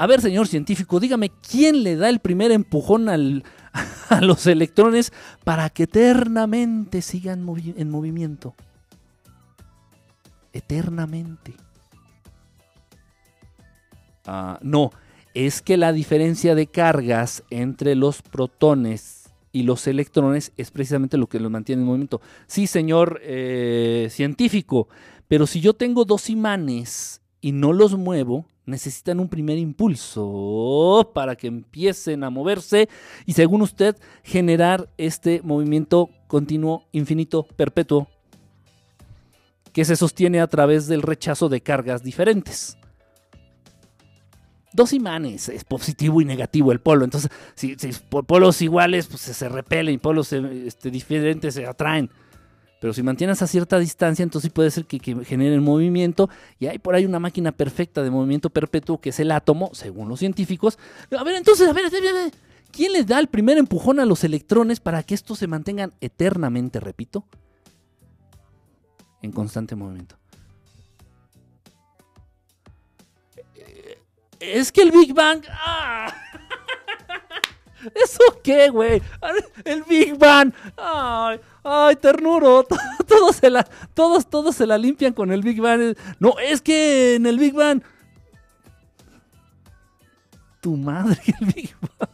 A ver, señor científico, dígame, ¿quién le da el primer empujón *laughs* a los electrones para que eternamente sigan en movimiento. Eternamente. Ah, no, es que la diferencia de cargas entre los protones y los electrones es precisamente lo que los mantiene en movimiento. Sí, señor eh, científico, pero si yo tengo dos imanes y no los muevo, necesitan un primer impulso para que empiecen a moverse y según usted generar este movimiento continuo, infinito, perpetuo, que se sostiene a través del rechazo de cargas diferentes. Dos imanes, es positivo y negativo el polo. Entonces, si, si po- polos iguales pues, se, se repelen y polos eh, este, diferentes se atraen. Pero si mantienes a cierta distancia, entonces sí puede ser que, que generen movimiento. Y hay por ahí una máquina perfecta de movimiento perpetuo que es el átomo, según los científicos. A ver, entonces, a ver, a ver, a ver, ¿quién le da el primer empujón a los electrones para que estos se mantengan eternamente, repito, en constante movimiento? Eh, Es que el Big Bang. ¡ah! *laughs* ¿Eso qué, güey? El Big Bang. Ay, ay, ternuro. *laughs* Todos se la, todos, todos se la limpian con el Big Bang. No, es que en el Big Bang. Tu madre, *laughs* el Big Bang.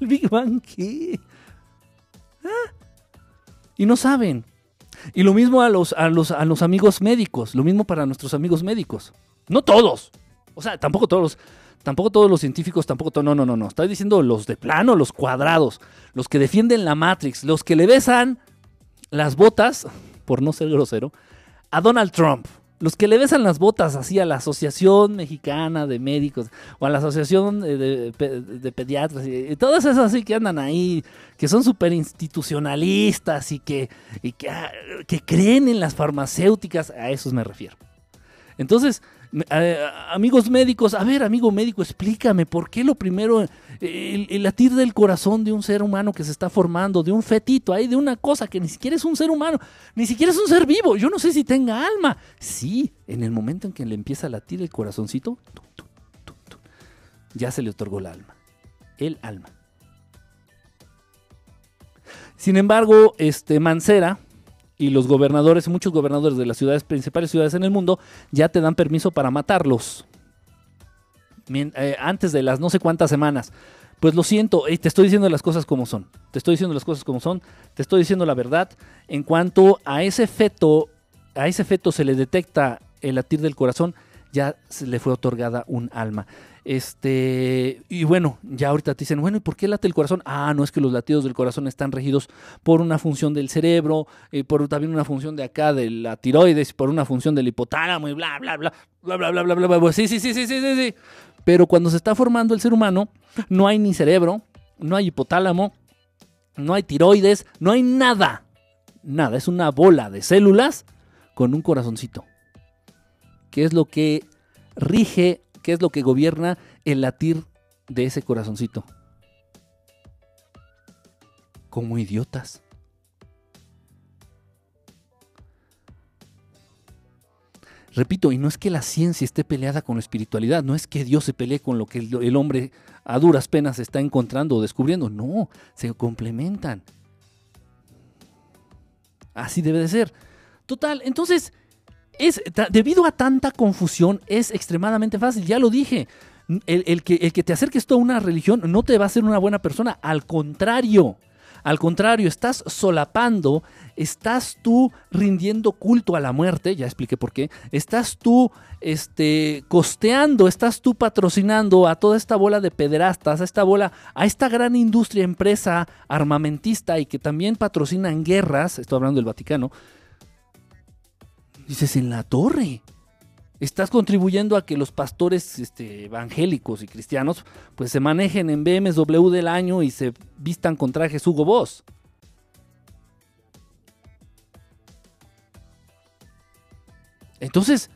¿El Big Bang qué? ¿Ah? Y no saben. Y lo mismo a los, a, los, a los amigos médicos. Lo mismo para nuestros amigos médicos. No todos. O sea, tampoco todos tampoco todos los científicos, tampoco no, no, no, no. Estoy diciendo los de plano, los cuadrados, los que defienden la Matrix, los que le besan las botas, por no ser grosero, a Donald Trump. Los que le besan las botas así a la Asociación Mexicana de Médicos o a la Asociación de, de- Pediatras y, todas esas así que andan ahí, que son súper institucionalistas y, que, y que, ah, que creen en las farmacéuticas, a esos me refiero. Entonces, amigos médicos, a ver, amigo médico, explícame por qué lo primero, el, latir del corazón de un ser humano que se está formando, de un fetito ahí, de una cosa que ni siquiera es un ser humano, ni siquiera es un ser vivo, yo no sé si tenga alma. Sí, en el momento en que le empieza a latir el corazoncito, ya se le otorgó el alma, el alma. Sin embargo, este Mancera, y los gobernadores, muchos gobernadores de las ciudades principales ciudades en el mundo, ya te dan permiso para matarlos. Eh, antes de las no sé cuántas semanas. Pues lo siento, te estoy diciendo las cosas como son. Te estoy diciendo las cosas como son. Te estoy diciendo la verdad. En cuanto a ese feto, a ese feto se le detecta el latir del corazón, ya se le fue otorgada un alma. Este, y bueno, ya ahorita te dicen, bueno, ¿y por qué late el corazón? Ah, no es que los latidos del corazón están regidos por una función del cerebro, eh, por también una función de acá de la tiroides, por una función del hipotálamo y bla, bla, bla, bla, bla, bla, bla, bla, bla. Sí, sí, sí, sí, sí, sí, sí. Pero cuando se está formando el ser humano, no hay ni cerebro, no hay hipotálamo, no hay tiroides, no hay nada. Nada, es una bola de células con un corazoncito. ¿Qué es lo que rige, qué es lo que gobierna el latir de ese corazoncito? Como idiotas. Repito, y no es que la ciencia esté peleada con la espiritualidad, no es que Dios se pelee con lo que el, hombre a duras penas está encontrando o descubriendo, no, se complementan. Así debe de ser. Total, entonces, es, debido a tanta confusión, es extremadamente fácil, ya lo dije. El, el que, el que te acerques tú a una religión no te va a hacer una buena persona, al contrario. Al contrario, estás solapando, estás tú rindiendo culto a la muerte, ya expliqué por qué, estás tú este, costeando, estás tú patrocinando a toda esta bola de pederastas, a esta bola, a esta gran industria, empresa armamentista y que también patrocinan guerras, estoy hablando del Vaticano, dices, en la torre. Estás contribuyendo a que los pastores este, evangélicos y cristianos pues se manejen en BMW del año y se vistan con trajes Hugo Boss. Entonces,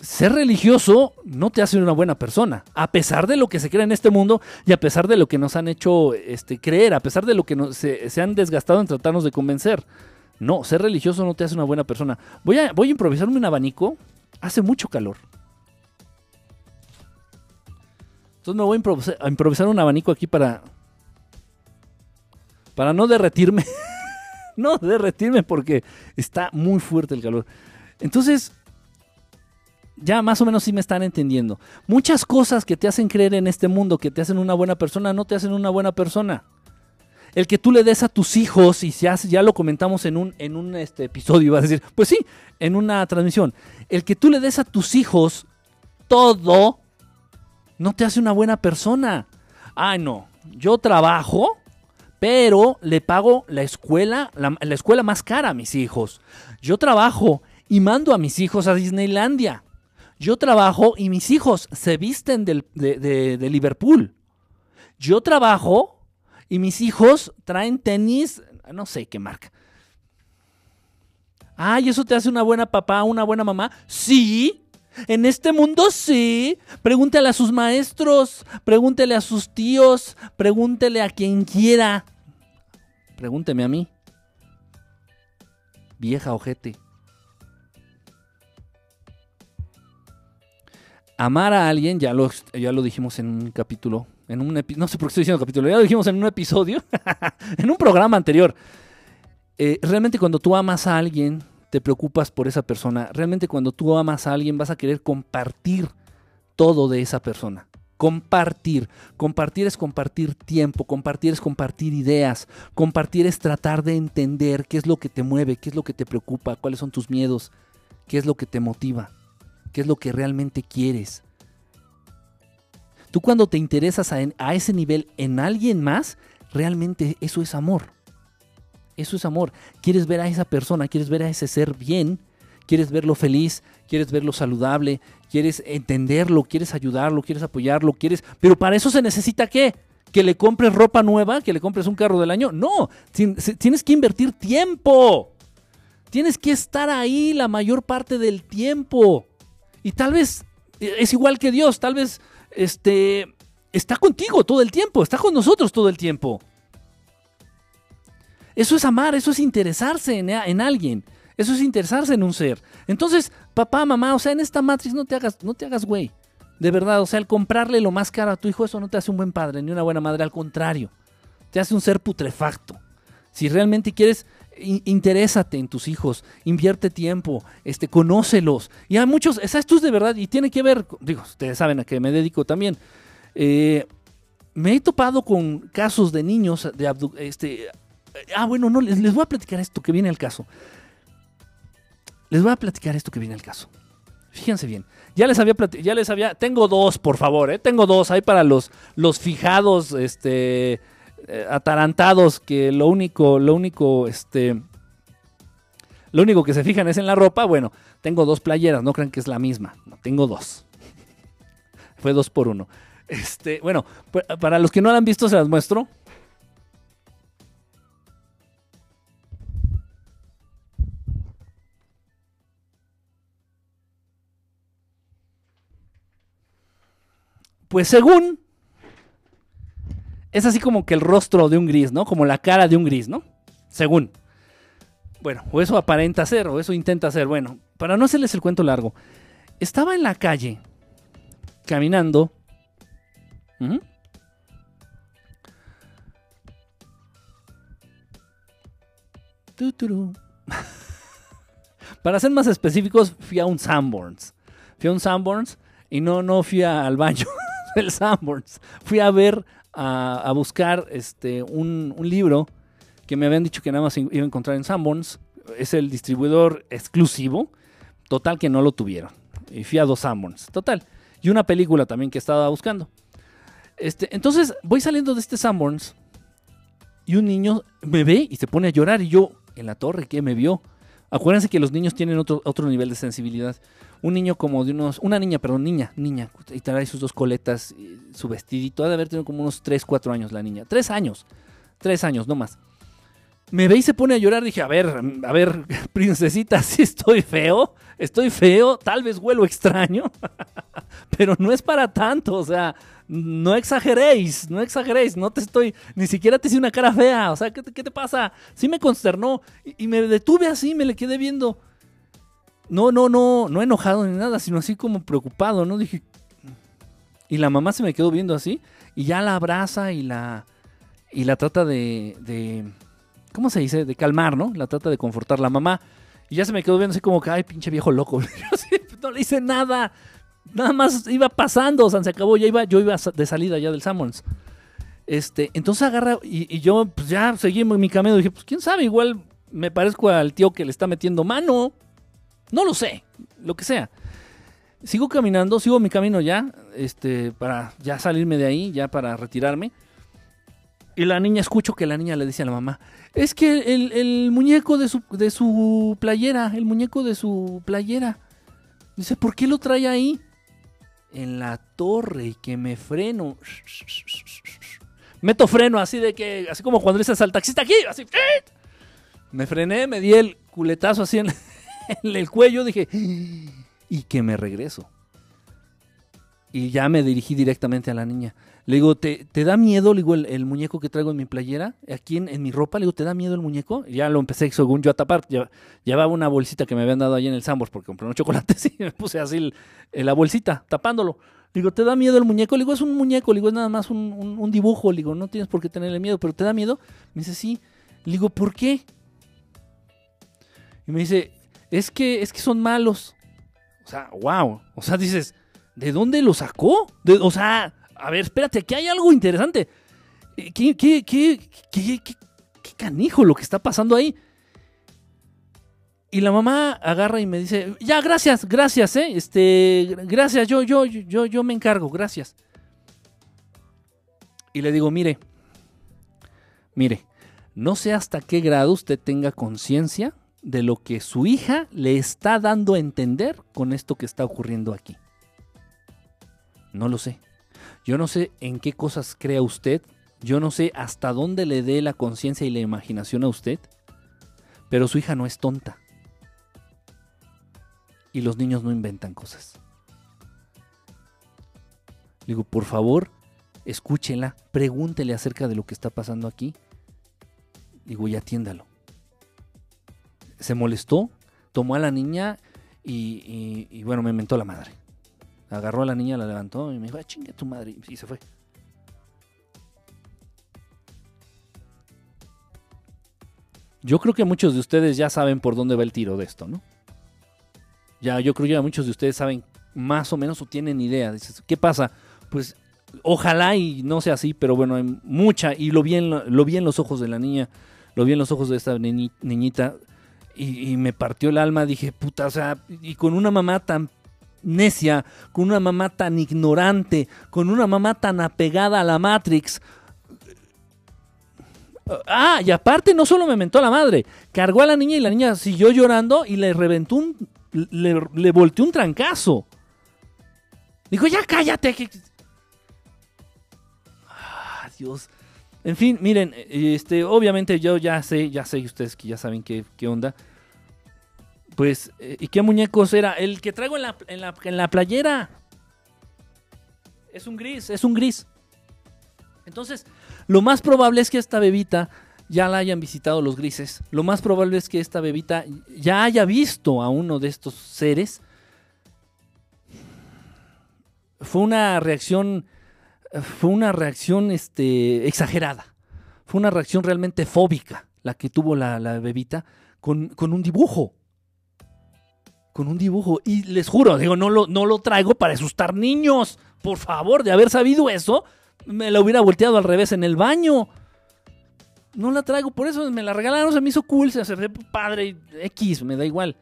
ser religioso no te hace una buena persona, a pesar de lo que se cree en este mundo y a pesar de lo que nos han hecho este, creer, a pesar de lo que nos- se, se han desgastado en tratarnos de convencer. No, ser religioso no te hace una buena persona. Voy a, voy a improvisarme un abanico. Hace mucho calor. Entonces me voy a improvisar, a improvisar un abanico aquí para, para no derretirme. *laughs* no derretirme porque está muy fuerte el calor. Entonces, ya más o menos sí me están entendiendo. Muchas cosas que te hacen creer en este mundo, que te hacen una buena persona, no te hacen una buena persona. El que tú le des a tus hijos, y ya, ya lo comentamos en un, en un este, episodio, vas a decir, pues sí, en una transmisión. El que tú le des a tus hijos todo, no te hace una buena persona. Ay, no, yo trabajo, pero le pago la escuela, la, la escuela más cara a mis hijos. Yo trabajo y mando a mis hijos a Disneylandia. Yo trabajo y mis hijos se visten del- de, de- de Liverpool. Yo trabajo y mis hijos traen tenis, no sé qué marca. Ay, ¿eso te hace una buena papá, una buena mamá? Sí. En este mundo sí. Pregúntele a sus maestros, pregúntele a sus tíos, pregúntele a quien quiera. Pregúnteme a mí. Vieja ojete. Amar a alguien, ya lo, ya lo dijimos en un capítulo, en un no sé por qué estoy diciendo capítulo, ya lo dijimos en un episodio, *laughs* en un programa anterior. Eh, realmente cuando tú amas a alguien, te preocupas por esa persona. Realmente cuando tú amas a alguien, vas a querer compartir todo de esa persona. Compartir. Compartir es compartir tiempo, compartir es compartir ideas, compartir es tratar de entender qué es lo que te mueve, qué es lo que te preocupa, cuáles son tus miedos, qué es lo que te motiva, qué es lo que realmente quieres. Tú cuando te interesas a, ese nivel en alguien más, realmente eso es amor. Eso es amor. Quieres ver a esa persona, quieres ver a ese ser bien, quieres verlo feliz, quieres verlo saludable, quieres entenderlo, quieres ayudarlo, quieres apoyarlo, quieres... Pero para eso se necesita qué? Que le compres ropa nueva, que le compres un carro del año. No, tienes que invertir tiempo. Tienes que estar ahí la mayor parte del tiempo. Y tal vez eh, es igual que Dios, tal vez este está contigo todo el tiempo, está con nosotros todo el tiempo. Eso es amar, eso es interesarse en, en alguien. Eso es interesarse en un ser. Entonces, papá, mamá, o sea, en esta matriz no te hagas, no te hagas güey. De verdad, o sea, el comprarle lo más caro a tu hijo, eso no te hace un buen padre ni una buena madre, al contrario. Te hace un ser putrefacto. Si realmente quieres, interésate en tus hijos, invierte tiempo, este, conócelos. Y hay muchos, esto es de verdad, y tiene que ver, digo, ustedes saben a qué me dedico también. Eh, me he topado con casos de niños de abdu- este, ah, bueno, no, les, voy a platicar esto que viene al caso. Les voy a platicar esto que viene al caso. Fíjense bien. Ya les había ya les había tengo dos, por favor, ¿eh? Tengo dos ahí para los los fijados este eh, atarantados que lo único lo único este lo único que se fijan es en la ropa. Bueno, tengo dos playeras, no crean que es la misma. No, tengo dos. *laughs* Fue dos por uno. Este, bueno, pa- para los que no la han visto se las muestro. Pues según es así como que el rostro de un gris, ¿no? Como la cara de un gris, ¿no? Según. Bueno, o eso aparenta ser, o eso intenta ser. Bueno, para no hacerles el cuento largo, estaba en la calle, caminando. *laughs* Para ser más específicos, fui a un Sanborns. Fui a un Sanborns y no, no fui al baño *laughs* del Sanborns. Fui a ver, a, buscar este, un, un libro que me habían dicho que nada más iba a encontrar en Sanborns. Es el distribuidor exclusivo. Total que no lo tuvieron. Y fui a dos Sanborns. Total. Y una película también que estaba buscando. Este, entonces voy saliendo de este Sanborns y un niño me ve y se pone a llorar y yo, en la torre, ¿qué me vio? Acuérdense que los niños tienen otro, otro nivel de sensibilidad. Un niño como de unos, una niña, perdón, niña, niña, y trae sus dos coletas, su vestidito, ha de haber tenido como unos 3, 4 años la niña. 3 años, 3 años, no más. Me ve y se pone a llorar, dije, a ver, a ver, *laughs* princesita, *laughs* sí estoy feo, estoy feo, tal vez huelo extraño, *laughs* pero no es para tanto, o sea, no exageréis, no exageréis, no te estoy, ni siquiera te hice una cara fea, o sea, ¿qué qué te pasa? Sí me consternó y, y me detuve así, me le quedé viendo. No, no, no, no enojado ni nada, sino así como preocupado, ¿no? Dije. Y la mamá se me quedó viendo así y ya la abraza y la y la trata de, de, ¿cómo se dice? De calmar, ¿no? La trata de confortar la mamá. Y ya se me quedó viendo así como que, ay, pinche viejo loco. *laughs* No le hice nada. Nada más iba pasando, o sea, se acabó, ya iba, yo iba de salida ya del Sammons. Este, entonces agarra y, yo pues ya seguí mi camino. Dije, pues quién sabe, igual me parezco al tío que le está metiendo mano. No lo sé, lo que sea. Sigo caminando, sigo mi camino ya, este, para ya salirme de ahí, ya para retirarme. Y la niña, escucho que la niña le dice a la mamá, es que el, muñeco de su, de su playera, el muñeco de su playera. Dice, ¿por qué lo trae ahí? En la torre y que me freno. Meto freno así de que, así como cuando le dices al taxista aquí, así. Me frené, me di el culetazo así en, *laughs* en el cuello, dije, y que me regreso. Y ya me dirigí directamente a la niña. Le digo, ¿te, te da miedo le digo, el, muñeco que traigo en mi playera? Aquí en, en mi ropa, le digo, ¿te da miedo el muñeco? Y ya lo empecé, según yo, a tapar. Lleva- Llevaba una bolsita que me habían dado ahí en el Sambors porque compré unos chocolates *laughs* y me puse así el- la bolsita, tapándolo. Le digo, ¿te da miedo el muñeco? Le digo, es un muñeco, le digo, es nada más un, un- un dibujo. Le digo, no tienes por qué tenerle miedo, pero ¿te da miedo? Me dice, sí. Le digo, ¿por qué? Y me dice, es que, es que son malos. O sea, wow. O sea, dices, ¿de dónde lo sacó? De- o sea, a ver, espérate, aquí hay algo interesante. Eh, ¿Qué, canijo lo que está pasando ahí? Y la mamá agarra y me dice, ya, gracias, gracias, eh. Este, gracias, yo, yo, yo, yo me encargo, gracias. Y le digo, mire, mire, no sé hasta qué grado usted tenga conciencia de lo que su hija le está dando a entender con esto que está ocurriendo aquí. No lo sé. Yo no sé en qué cosas crea usted. Yo no sé hasta dónde le dé la conciencia y la imaginación a usted. Pero su hija no es tonta. Y los niños no inventan cosas. Digo, por favor, escúchela, pregúntele acerca de lo que está pasando aquí. Digo, y atiéndalo se molestó, tomó a la niña y, y- bueno, me mentó la madre. Agarró a la niña, la levantó y me dijo, ah, chinga tu madre. Y se fue. Yo creo que muchos de ustedes ya saben por dónde va el tiro de esto, ¿no? Ya, yo creo que muchos de ustedes saben más o menos o tienen idea. Dices, ¿qué pasa? Pues ojalá y no sea así, pero bueno, hay mucha, y lo vi en, lo, vi en los ojos de la niña, lo vi en los ojos de esta niñi- niñita, y, me partió el alma, dije, puta, o sea, y con una mamá tan necia, con una mamá tan ignorante, con una mamá tan apegada a la Matrix. Ah, y aparte no solo me mentó la madre, cargó a la niña y la niña siguió llorando y le reventó un, le, le volteó un trancazo. Dijo, ya cállate. que-". Ah, Dios. En fin, miren, este, obviamente yo ya sé, ya sé ustedes que ya saben qué, qué onda. Pues, eh, ¿y qué muñecos era? El que traigo en la, en, la, en la playera. Es un gris, es un gris. Entonces, lo más probable es que esta bebita ya la hayan visitado los grises. Lo más probable es que esta bebita ya haya visto a uno de estos seres. Fue una reacción, fue una reacción este, exagerada. Fue una reacción realmente fóbica la que tuvo la, la bebita con, con un dibujo con un dibujo. Y les juro, digo, no lo, no lo traigo para asustar niños. Por favor, de haber sabido eso, me la hubiera volteado al revés en el baño. No la traigo, por eso me la regalaron, se me hizo cool, se acercó padre, X, me da igual.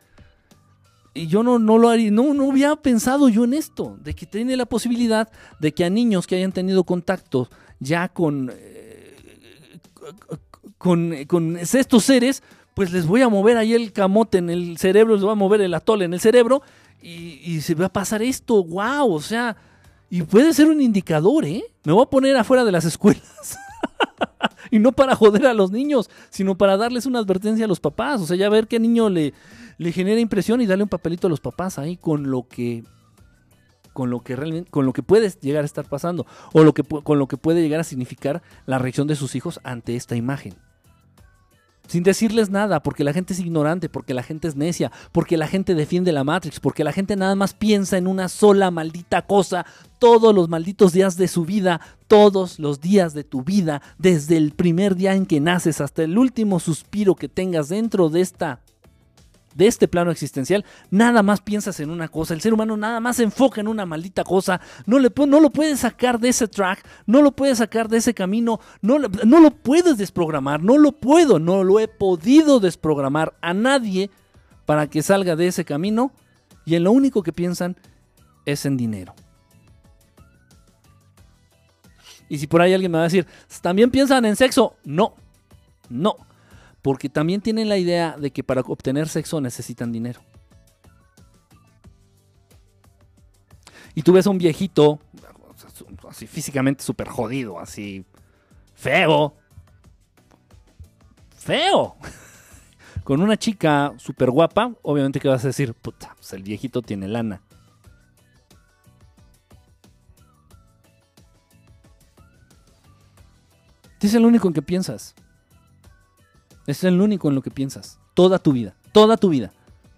Y yo no, no lo haría, no, no hubiera pensado yo en esto, de que tiene la posibilidad de que a niños que hayan tenido contacto ya con, eh, con, con estos seres, pues les voy a mover ahí el camote en el cerebro, les voy a mover el atole en el cerebro y, se va a pasar esto, wow, o sea, y puede ser un indicador, ¿eh? Me voy a poner afuera de las *laughs* escuelas. y no para joder a los niños, sino para darles una advertencia a los papás, o sea, ya ver qué niño le, le genera impresión y darle un papelito a los papás ahí con lo que con lo que realmente con lo que puede llegar a estar pasando o lo que con lo que puede llegar a significar la reacción de sus hijos ante esta imagen. Sin decirles nada, porque la gente es ignorante, porque la gente es necia, porque la gente defiende la Matrix, porque la gente nada más piensa en una sola maldita cosa todos los malditos días de su vida, todos los días de tu vida, desde el primer día en que naces hasta el último suspiro que tengas dentro de esta de este plano existencial, nada más piensas en una cosa. El ser humano nada más se enfoca en una maldita cosa. No, le, no lo puedes sacar de ese track, no lo puedes sacar de ese camino, no, no lo puedes desprogramar, no lo puedo, no lo he podido desprogramar a nadie para que salga de ese camino. Y en lo único que piensan es en dinero. Y si por ahí alguien me va a decir, ¿también piensan en sexo? No, no porque también tienen la idea de que para obtener sexo necesitan dinero. Y tú ves a un viejito, así físicamente súper jodido, así feo, feo, *laughs* con una chica súper guapa, obviamente que vas a decir, puta, pues el viejito tiene lana. Es el único en que piensas. Es el único en lo que piensas. Toda tu vida. Toda tu vida.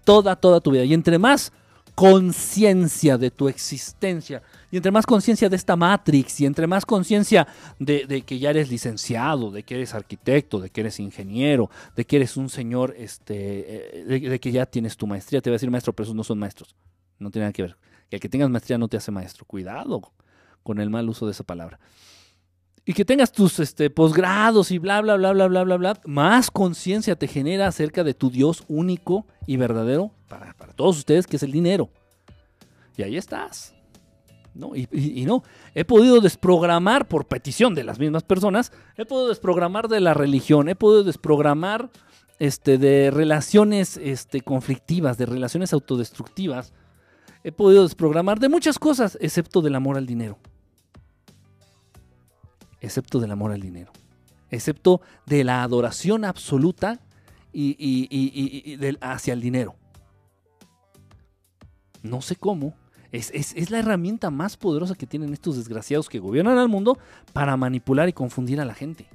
Toda, toda tu vida. Y entre más conciencia de tu existencia, y entre más conciencia de esta Matrix, y entre más conciencia de, que ya eres licenciado, de que eres arquitecto, de que eres ingeniero, de que eres un señor, este, eh, de, que ya tienes tu maestría, te voy a decir maestro, pero esos no son maestros. No tiene nada que ver. Que el que tengas maestría no te hace maestro. Cuidado con el mal uso de esa palabra y que tengas tus este, posgrados y bla, bla, bla, bla, bla, bla, bla, más conciencia te genera acerca de tu Dios único y verdadero para, todos ustedes, que es el dinero. Y ahí estás. ¿no? Y, no, he podido desprogramar por petición de las mismas personas, he podido desprogramar de la religión, he podido desprogramar este, de relaciones este, conflictivas, de relaciones autodestructivas, he podido desprogramar de muchas cosas, excepto del amor al dinero excepto del amor al dinero, excepto de la adoración absoluta y, hacia el dinero. No sé cómo. Es, es, la herramienta más poderosa que tienen estos desgraciados que gobiernan al mundo para manipular y confundir a la gente.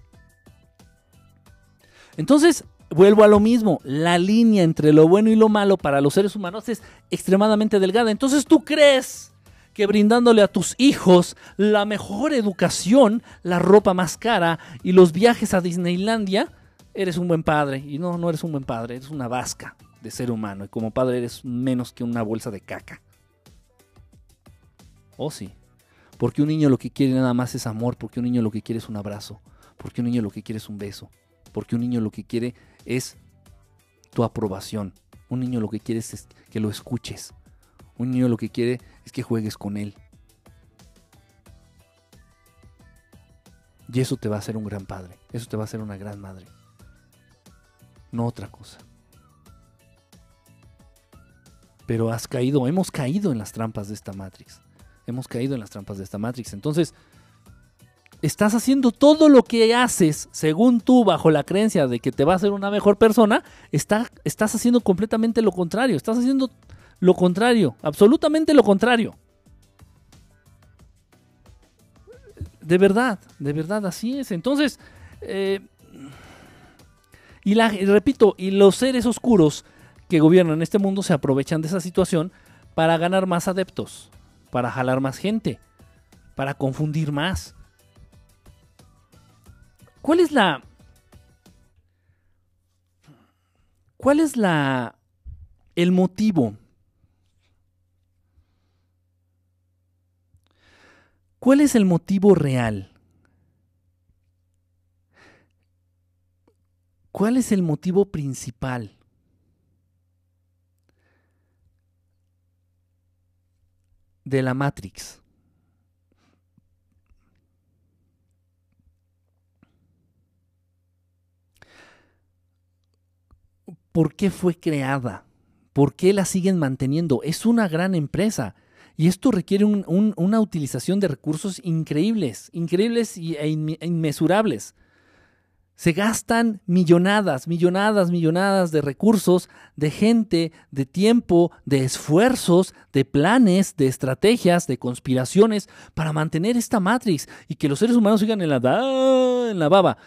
Entonces, vuelvo a lo mismo. La línea entre lo bueno y lo malo para los seres humanos es extremadamente delgada. Entonces tú crees que brindándole a tus hijos la mejor educación, la ropa más cara y los viajes a Disneylandia, eres un buen padre. Y no, no eres un buen padre, eres una vasca de ser humano. Y como padre eres menos que una bolsa de caca. Oh sí. Porque un niño lo que quiere nada más es amor, porque un niño lo que quiere es un abrazo, porque un niño lo que quiere es un beso, porque un niño lo que quiere es tu aprobación. Un niño lo que quiere es que lo escuches. Un niño lo que quiere es que juegues con él. Y eso te va a hacer un gran padre. Eso te va a hacer una gran madre. No otra cosa. Pero has caído, hemos caído en las trampas de esta Matrix. Hemos caído en las trampas de esta Matrix. Entonces, estás haciendo todo lo que haces, según tú, bajo la creencia de que te va a hacer una mejor persona, estás haciendo completamente lo contrario. Estás haciendo lo contrario, absolutamente lo contrario. De verdad, de verdad, así es. Entonces, eh, y, la, repito, y los seres oscuros que gobiernan este mundo se aprovechan de esa situación para ganar más adeptos, para jalar más gente, para confundir más. ¿Cuál es la... ¿Cuál es la... el motivo ¿Cuál es el motivo real? ¿Cuál es el motivo principal? de la Matrix. ¿Por qué fue creada? ¿Por qué la siguen manteniendo? Es una gran empresa. Y esto requiere una utilización de recursos increíbles, increíbles e inmesurables. Se gastan millonadas, millonadas, millonadas de recursos, de gente, de tiempo, de esfuerzos, de planes, de estrategias, de conspiraciones para mantener esta matrix y que los seres humanos sigan en la, en la baba.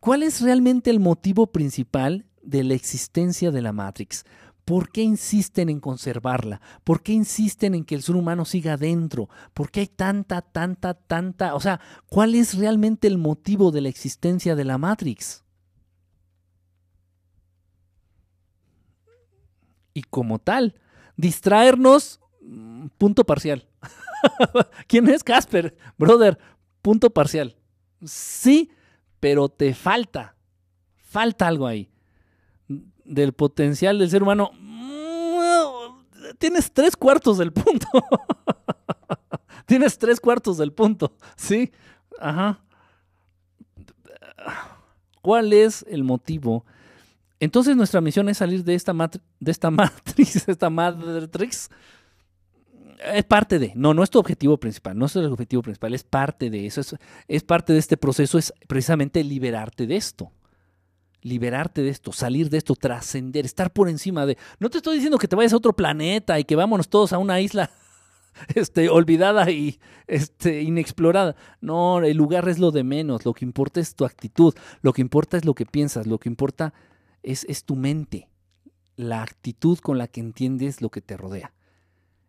¿Cuál es realmente el motivo principal de la existencia de la Matrix? ¿Por qué insisten en conservarla? ¿Por qué insisten en que el ser humano siga adentro? ¿Por qué hay tanta, tanta, tanta... O sea, ¿cuál es realmente el motivo de la existencia de la Matrix? Y como tal, distraernos, mm, punto parcial. *laughs* ¿Quién es Casper? Brother, punto parcial. Sí, pero te falta, falta algo ahí del potencial del ser humano, tienes tres cuartos del punto. *laughs* tienes tres cuartos del punto, ¿sí? Ajá. ¿Cuál es el motivo? Entonces nuestra misión es salir de esta, *laughs* de esta matriz, esta matrix. Es parte de, no, no es tu objetivo principal, no es el objetivo principal, es parte de eso, es, es parte de este proceso, es precisamente liberarte de esto liberarte de esto, salir de esto, trascender, estar por encima de... No te estoy diciendo que te vayas a otro planeta y que vámonos todos a una isla *laughs* este, olvidada y este, inexplorada. No, el lugar es lo de menos, lo que importa es tu actitud, lo que importa es lo que piensas, lo que importa es, es tu mente, la actitud con la que entiendes lo que te rodea.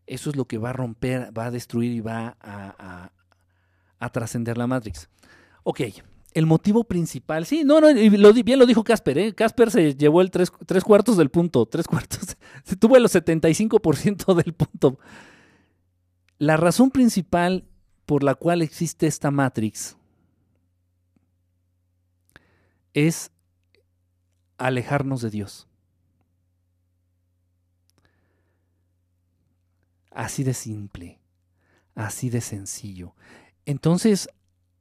Eso es lo que va a romper, va a destruir y va a, a, a trascender la Matrix. Ok, el motivo principal, sí, no, no, bien lo dijo Casper, ¿eh? Casper se llevó el tres, tres tuvo del punto, tres cuartos, *laughs* se tuvo el 75% del punto. La razón principal por la cual existe esta Matrix es alejarnos de Dios. Así de simple, así de sencillo. Entonces,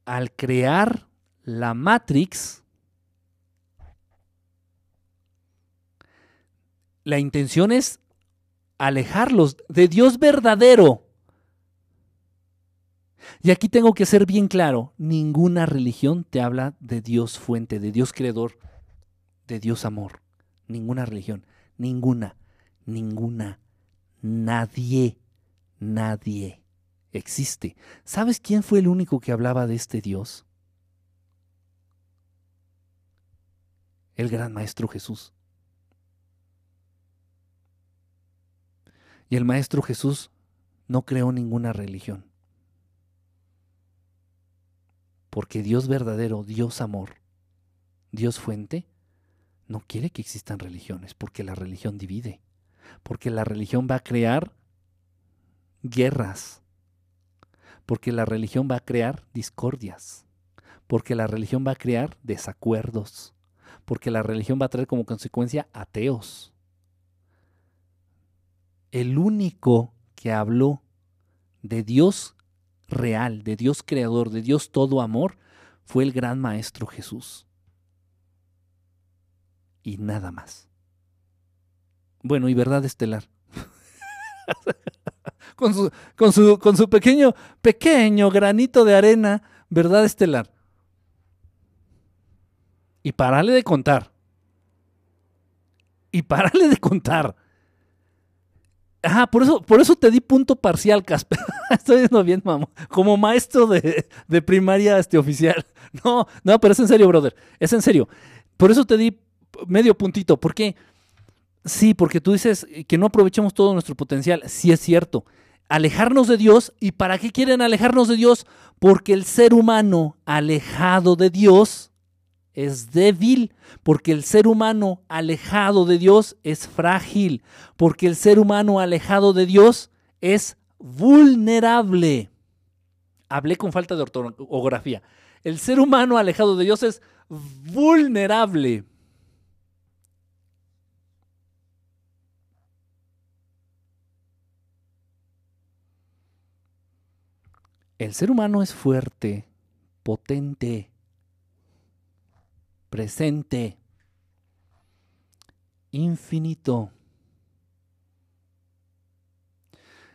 al crear la Matrix, la intención es alejarlos de Dios verdadero. Y aquí tengo que ser bien claro, ninguna religión te habla de Dios fuente, de Dios creador, de Dios amor. Ninguna religión, ninguna, ninguna, nadie, nadie existe. ¿Sabes quién fue el único que hablaba de este Dios? El gran Maestro Jesús. Y el Maestro Jesús no creó ninguna religión. Porque Dios verdadero, Dios amor, Dios fuente, no quiere que existan religiones, porque la religión divide, porque la religión va a crear guerras, porque la religión va a crear discordias, porque la religión va a crear desacuerdos, porque la religión va a traer como consecuencia ateos. El único que habló de Dios real, de Dios creador, de Dios todo amor, fue el gran Maestro Jesús. Y nada más. Bueno, y verdad estelar. *laughs* con, su, con, su, con su pequeño, pequeño granito de arena, verdad estelar y parale de contar. Y parale de contar. Ajá, por eso, por eso te di punto parcial, Casper. *laughs* Estoy diciendo bien, mamá. Como maestro de, de, primaria este, oficial. *laughs* No, no, pero es en serio, brother. Es en serio. Por eso te di medio puntito. ¿Por qué? Sí, porque tú dices que no aprovechemos todo nuestro potencial. Sí es cierto. Alejarnos de Dios. ¿Y para qué quieren alejarnos de Dios? Porque el ser humano alejado de Dios es débil, porque el ser humano alejado de Dios es frágil, porque el ser humano alejado de Dios es vulnerable. Hablé con falta de ortografía. El ser humano alejado de Dios es vulnerable. El ser humano es fuerte, potente, presente, infinito.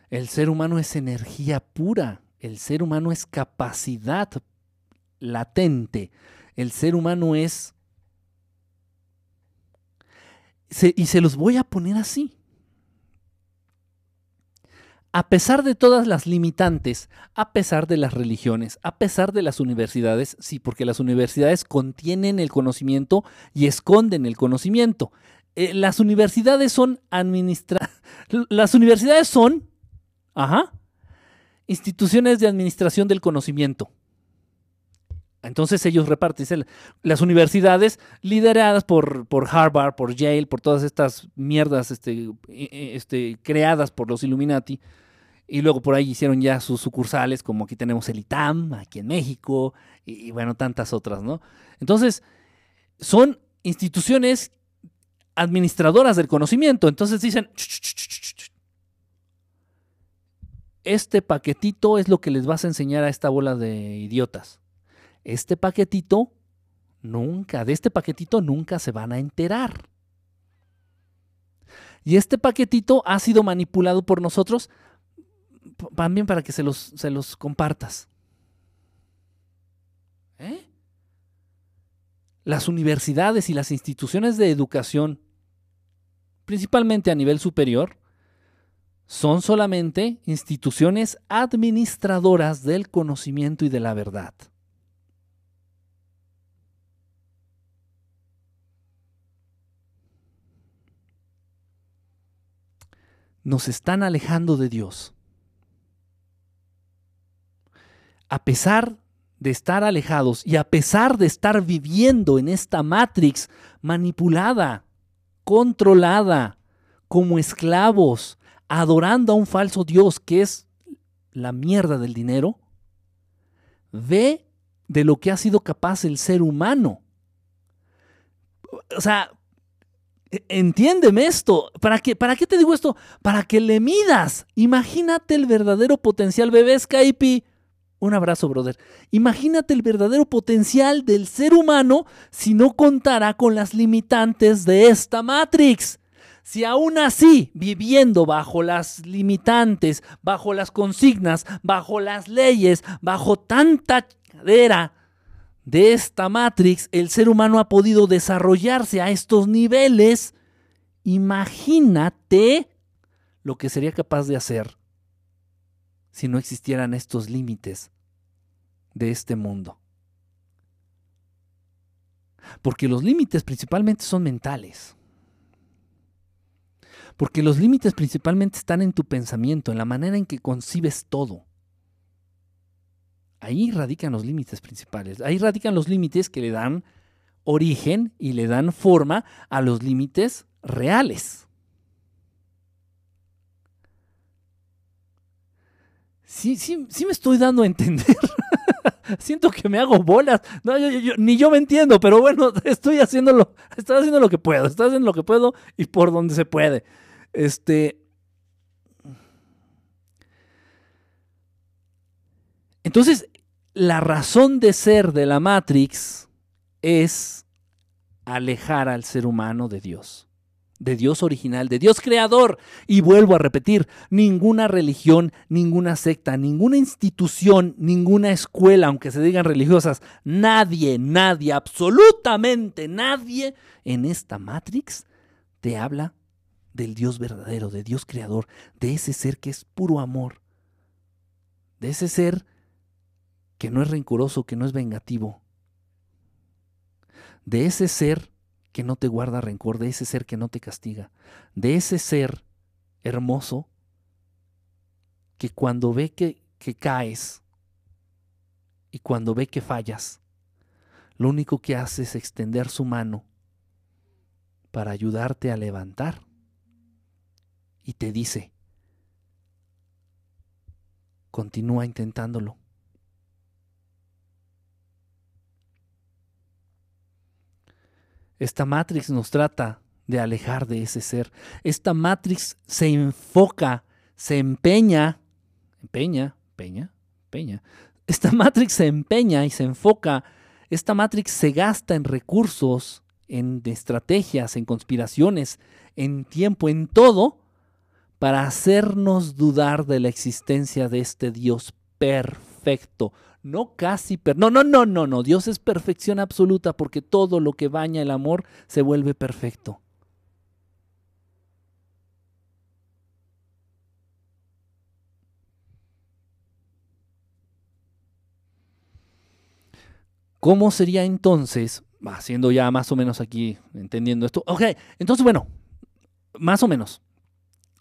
El ser humano es energía pura, el ser humano es capacidad latente, el ser humano es... y se los voy a poner así. A pesar de todas las limitantes, a pesar de las religiones, a pesar de las universidades, sí, porque las universidades contienen el conocimiento y esconden el conocimiento. Eh, las universidades son administra *laughs* las universidades son, ajá, instituciones de administración del conocimiento. Entonces ellos reparten las universidades lideradas por, por, Harvard, por Yale, por todas estas mierdas este, este, creadas por los Illuminati. Y luego por ahí hicieron ya sus sucursales, como aquí tenemos el ITAM, aquí en México, y, y bueno, tantas otras, ¿no? Entonces, son instituciones administradoras del conocimiento. Entonces dicen, este paquetito es lo que les vas a enseñar a esta bola de idiotas este paquetito nunca, de este paquetito nunca se van a enterar. Y este paquetito ha sido manipulado por nosotros también para que se los, se los compartas. ¿Eh? Las universidades y las instituciones de educación, principalmente a nivel superior, son solamente instituciones administradoras del conocimiento y de la verdad. nos están alejando de Dios. A pesar de estar alejados y a pesar de estar viviendo en esta matrix manipulada, controlada, como esclavos, adorando a un falso Dios que es la mierda del dinero, ve de lo que ha sido capaz el ser humano. O sea, e, entiéndeme esto. ¿Para qué, ¿Para qué te digo esto? Para que le midas. Imagínate el verdadero potencial, bebé Skype. Un abrazo, brother. Imagínate el verdadero potencial del ser humano si no contara con las limitantes de esta Matrix. Si aún así, viviendo bajo las limitantes, bajo las consignas, bajo las leyes, bajo tanta cadera, de esta Matrix, el ser humano ha podido desarrollarse a estos niveles. Imagínate lo que sería capaz de hacer si no existieran estos límites de este mundo. Porque los límites principalmente son mentales. Porque los límites principalmente están en tu pensamiento, en la manera en que concibes todo. Ahí radican los límites principales. Ahí radican los límites que le dan origen y le dan forma a los límites reales. Sí, sí, sí me estoy dando a entender. *laughs* Siento que me hago bolas. No, ni yo me entiendo, pero bueno, *laughs* estoy haciéndolo, estoy haciendo lo que puedo, estoy haciendo lo que puedo y por donde se puede. Este, Entonces, la razón de ser de la Matrix es alejar al ser humano de Dios, de Dios original, de Dios creador. Y vuelvo a repetir, ninguna religión, ninguna secta, ninguna institución, ninguna escuela, aunque se digan religiosas, nadie, nadie, absolutamente nadie en esta Matrix te habla del Dios verdadero, de Dios creador, de ese ser que es puro amor, de ese ser que no es rencoroso, que no es vengativo. De ese ser que no te guarda rencor, de ese ser que no te castiga, de ese ser hermoso que cuando ve que, que caes y cuando ve que fallas, lo único que hace es extender su mano para ayudarte a levantar y te dice, continúa intentándolo. Esta Matrix nos trata de alejar de ese ser. Esta Matrix se enfoca, se empeña, empeña, peña, peña. Esta Matrix se empeña y se enfoca. Esta Matrix se gasta en recursos, en estrategias, en conspiraciones, en tiempo, en todo, para hacernos dudar de la existencia de este Dios perfecto, no casi, pero no, no, no, no, no, Dios es perfección absoluta porque todo lo que baña el amor se vuelve perfecto. ¿Cómo sería entonces, haciendo ya más o menos aquí, entendiendo esto? Ok, entonces bueno, más o menos.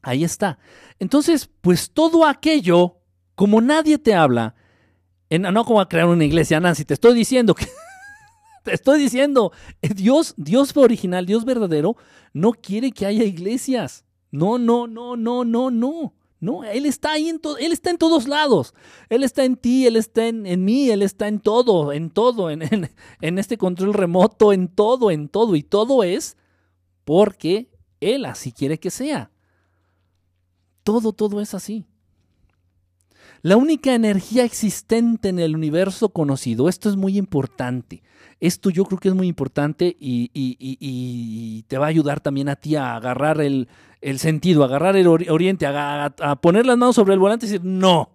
Ahí está. Entonces, pues todo aquello, como nadie te habla, en, no como a crear una iglesia, Nancy, te estoy diciendo que... *laughs* te estoy diciendo, eh, Dios, Dios original, Dios verdadero, no quiere que haya iglesias. No, no, no, no, no, no. No, Él está ahí en Él está en todos lados. Él está en ti, Él está en, en mí, Él está en todo, en todo, en, en este control remoto, en todo, en todo. Y todo es porque Él así quiere que sea. Todo, todo es así. La única energía existente en el universo conocido, esto es muy importante. Esto yo creo que es muy importante y, te va a ayudar también a ti a agarrar el, sentido, a agarrar el ori- oriente, a- a poner las manos sobre el volante y decir, no.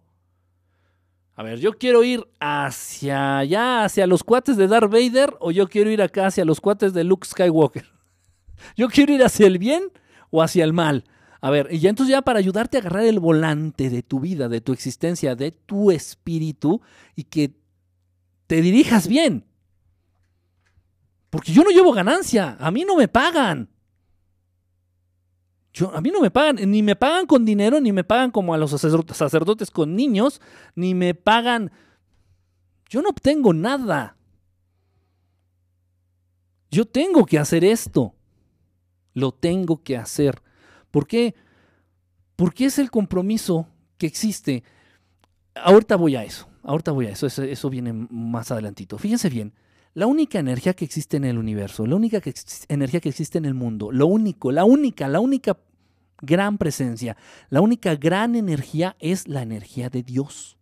A ver, yo quiero ir hacia allá, hacia los cuates de Darth Vader, o yo quiero ir acá hacia los cuates de Luke Skywalker. *laughs* Yo quiero ir hacia el bien o hacia el mal. A ver, y ya entonces ya para ayudarte a agarrar el volante de tu vida, de tu existencia, de tu espíritu y que te dirijas bien. Porque yo no llevo ganancia, a mí no me pagan. Yo, a mí no me pagan, ni me pagan con dinero, ni me pagan como a los sacerdo- sacerdotes con niños, ni me pagan... Yo no obtengo nada. Yo tengo que hacer esto. Lo tengo que hacer. ¿Por qué? Porque es el compromiso que existe. Ahorita voy a eso. Ahorita voy a eso. Eso, viene más adelantito. Fíjense bien. La única energía que existe en el universo, la única energía que existe en el mundo, lo único, la única, la única gran presencia, la única gran energía es la energía de Dios.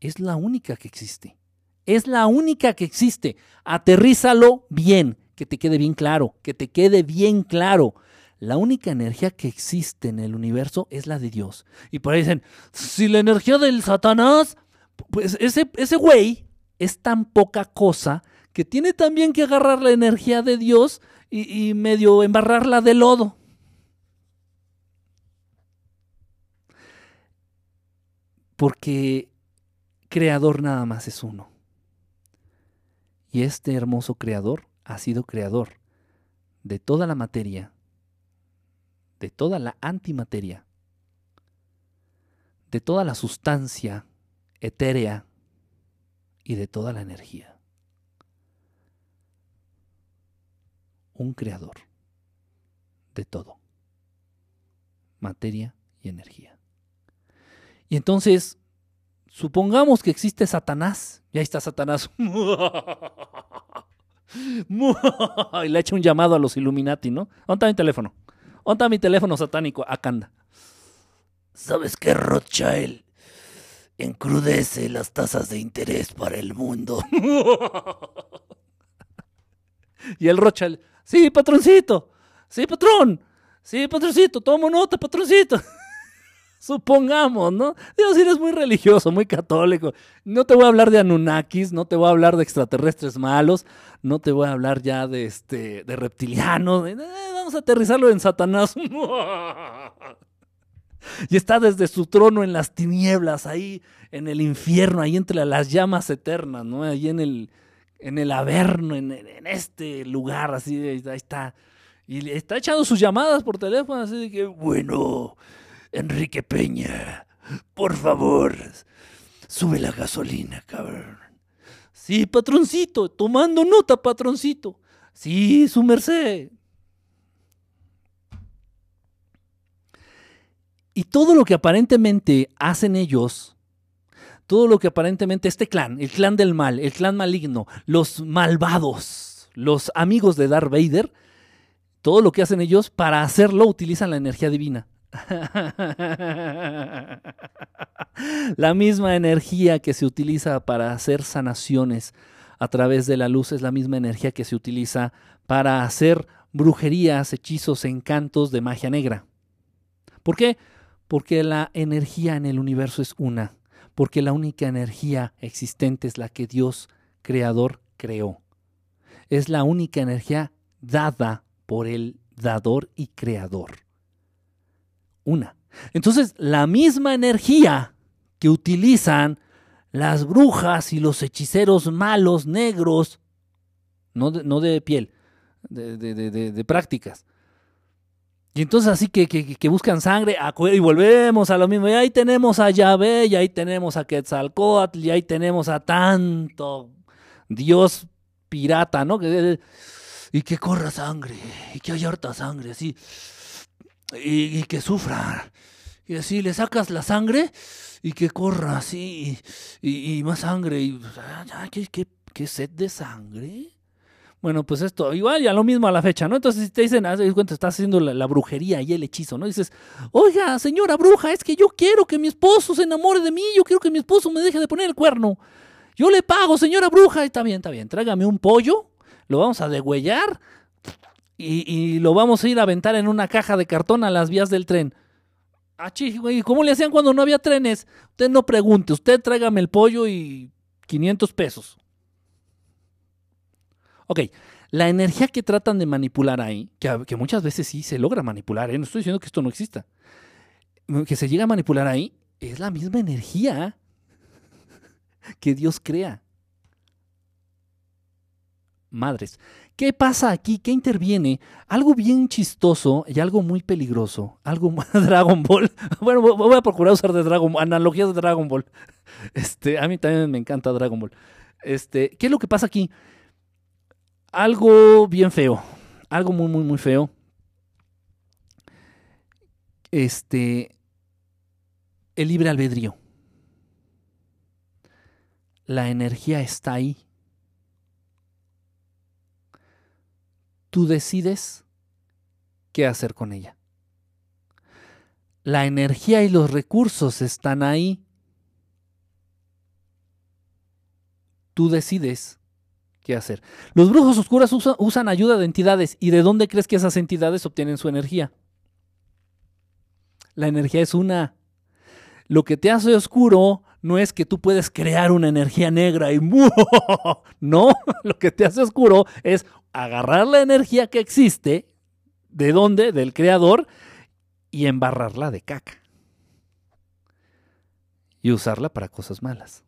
Es la única que existe. Es la única que existe. Aterrízalo bien, que te quede bien claro, que te quede bien claro. La única energía que existe en el universo es la de Dios. Y por ahí dicen, si la energía del Satanás, pues ese, ese güey es tan poca cosa que tiene también que agarrar la energía de Dios y, y medio embarrarla de lodo. Porque creador nada más es uno. Y este hermoso creador ha sido creador de toda la materia, de toda la antimateria, de toda la sustancia etérea y de toda la energía. Un creador de todo, materia y energía. Y entonces, supongamos que existe Satanás, y ahí está Satanás. *laughs* y le echa un llamado a los Illuminati, ¿no? ¿Dónde mi teléfono? ¿Dónde está mi teléfono satánico? Acá anda. ¿Sabes qué, Rothschild? Encrudece las tasas de interés para el mundo. *laughs* y el Rothschild, sí, patroncito, sí, patrón, sí, patroncito, tomo nota, patroncito. *laughs* Supongamos, ¿no? Dios, si eres muy religioso, muy católico. No te voy a hablar de Anunnakis, no te voy a hablar de extraterrestres malos, no te voy a hablar ya de este de reptilianos. Vamos a aterrizarlo en Satanás. *laughs* y está desde su trono en las tinieblas, ahí en el infierno, ahí entre las llamas eternas, ¿no? Ahí en el, en el averno, en, en este lugar, así, ahí está. Y está echando sus llamadas por teléfono, así de que, bueno, Enrique Peña, por favor, sube la gasolina, cabrón. Sí, patroncito, tomando nota, patroncito. Sí, su merced. Y todo lo que aparentemente hacen ellos, todo lo que aparentemente este clan, el clan del mal, el clan maligno, los malvados, los amigos de Darth Vader, todo lo que hacen ellos para hacerlo utilizan la energía divina. *laughs* la misma energía que se utiliza para hacer sanaciones a través de la luz es la misma energía que se utiliza para hacer brujerías, hechizos, encantos de magia negra. ¿Por qué? Porque la energía en el universo es una, porque la única energía existente es la que Dios creador creó. Es la única energía dada por el dador y creador. Una. Entonces, la misma energía que utilizan las brujas y los hechiceros malos, negros, no de, piel, de, prácticas. Y entonces así que, que- que buscan sangre y volvemos a lo mismo. Y ahí tenemos a Yahvé, y ahí tenemos a Quetzalcóatl, y ahí tenemos a tanto dios pirata, ¿no? Y que corra sangre, y que haya harta sangre, así. Y, y que sufra. Y así le sacas la sangre y que corra así. Y, y más sangre. Y, ah, ya, ¿qué, qué, qué sed de sangre? Bueno, pues esto, igual ya lo mismo a la fecha, ¿no? Entonces, si te dicen, haz cuenta, estás haciendo la, brujería y el hechizo, ¿no? Dices, oiga, señora bruja, es que yo quiero que mi esposo se enamore de mí, yo quiero que mi esposo me deje de poner el cuerno. Yo le pago, señora bruja. Está bien, está bien, tráigame un pollo, lo vamos a degüellar y, lo vamos a ir a aventar en una caja de cartón a las vías del tren. Ah, chi, güey, ¿cómo le hacían cuando no había trenes? Usted no pregunte, usted tráigame el pollo y 500 pesos. Ok, la energía que tratan de manipular ahí, que, muchas veces sí se logra manipular, ¿eh? no estoy diciendo que esto no exista, que se llega a manipular ahí, es la misma energía que Dios crea. Madres, ¿qué pasa aquí? ¿Qué interviene? Algo bien chistoso y algo muy peligroso. Algo *laughs* Dragon Ball. *laughs* Bueno, voy a procurar usar de Dragon analogías de Dragon Ball. *laughs* Este, a mí también me encanta Dragon Ball. Este, ¿qué es lo que pasa aquí? Algo bien feo. Algo muy, muy, muy feo. Este. El libre albedrío. La energía está ahí. Tú decides qué hacer con ella. La energía y los recursos están ahí. Tú decides qué hacer. Los brujos oscuros usa- usan ayuda de entidades. ¿Y de dónde crees que esas entidades obtienen su energía? La energía es una. Lo que te hace oscuro no es que tú puedes crear una energía negra y *laughs* no, *laughs* lo que te hace oscuro es agarrar la energía que existe, ¿de dónde? Del creador, y embarrarla de caca. Y usarla para cosas malas.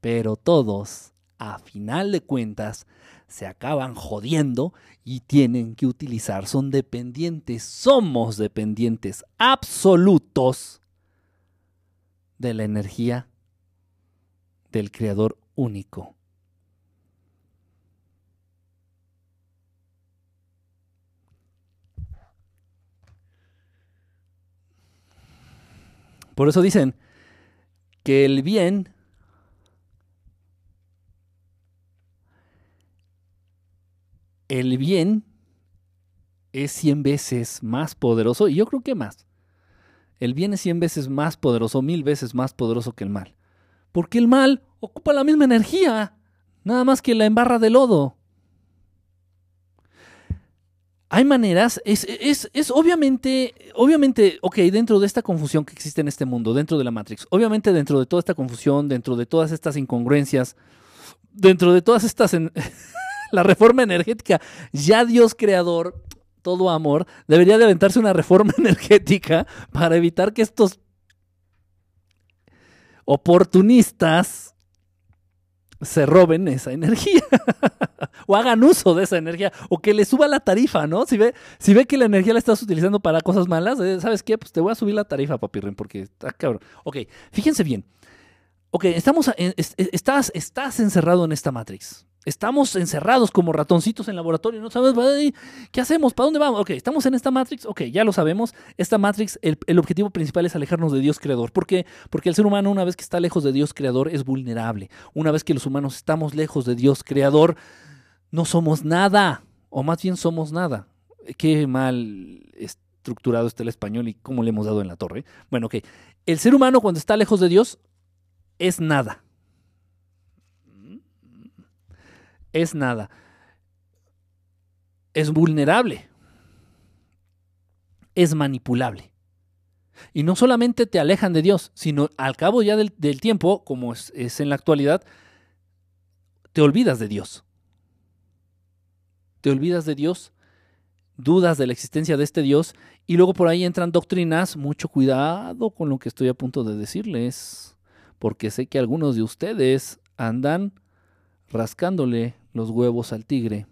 Pero todos, a final de cuentas, se acaban jodiendo y tienen que utilizar, son dependientes, somos dependientes absolutos de la energía del creador único. Por eso dicen que el bien el bien es 100 veces más poderoso, y yo creo que más. El bien es 100 veces más poderoso, mil veces más poderoso que el mal. Porque el mal ocupa la misma energía, nada más que la embarra de lodo. Hay maneras, es, es, es obviamente, obviamente, ok, dentro de esta confusión que existe en este mundo, dentro de la Matrix, obviamente dentro de toda esta confusión, dentro de todas estas incongruencias, dentro de todas estas, en- *laughs* la reforma energética, ya Dios creador, todo amor, debería de aventarse una reforma *laughs* energética para evitar que estos oportunistas se roben esa energía *laughs* o hagan uso de esa energía o que le suba la tarifa, ¿no? Si ve, si ve que la energía la estás utilizando para cosas malas, eh, ¿sabes qué? Pues te voy a subir la tarifa, papirren, porque está cabrón. Ok, fíjense bien. Ok, estamos, estás, estás encerrado en esta Matrix. Estamos encerrados como ratoncitos en laboratorio. No sabes "Ay, qué hacemos, para dónde vamos. Ok, estamos en esta Matrix. Ok, ya lo sabemos. Esta Matrix, el, el objetivo principal es alejarnos de Dios creador. ¿Por qué? Porque el ser humano, una vez que está lejos de Dios creador, es vulnerable. Una vez que los humanos estamos lejos de Dios creador, no somos nada. O más bien somos nada. Qué mal estructurado está el español y cómo le hemos dado en la torre. Bueno, ok. El ser humano, cuando está lejos de Dios, es nada. Es nada. Es vulnerable. Es manipulable. Y no solamente te alejan de Dios, sino al cabo ya del, tiempo, como es en la actualidad, te olvidas de Dios. Te olvidas de Dios, dudas de la existencia de este Dios, y luego por ahí entran doctrinas, mucho cuidado con lo que estoy a punto de decirles porque sé que algunos de ustedes andan rascándole los huevos al tigre.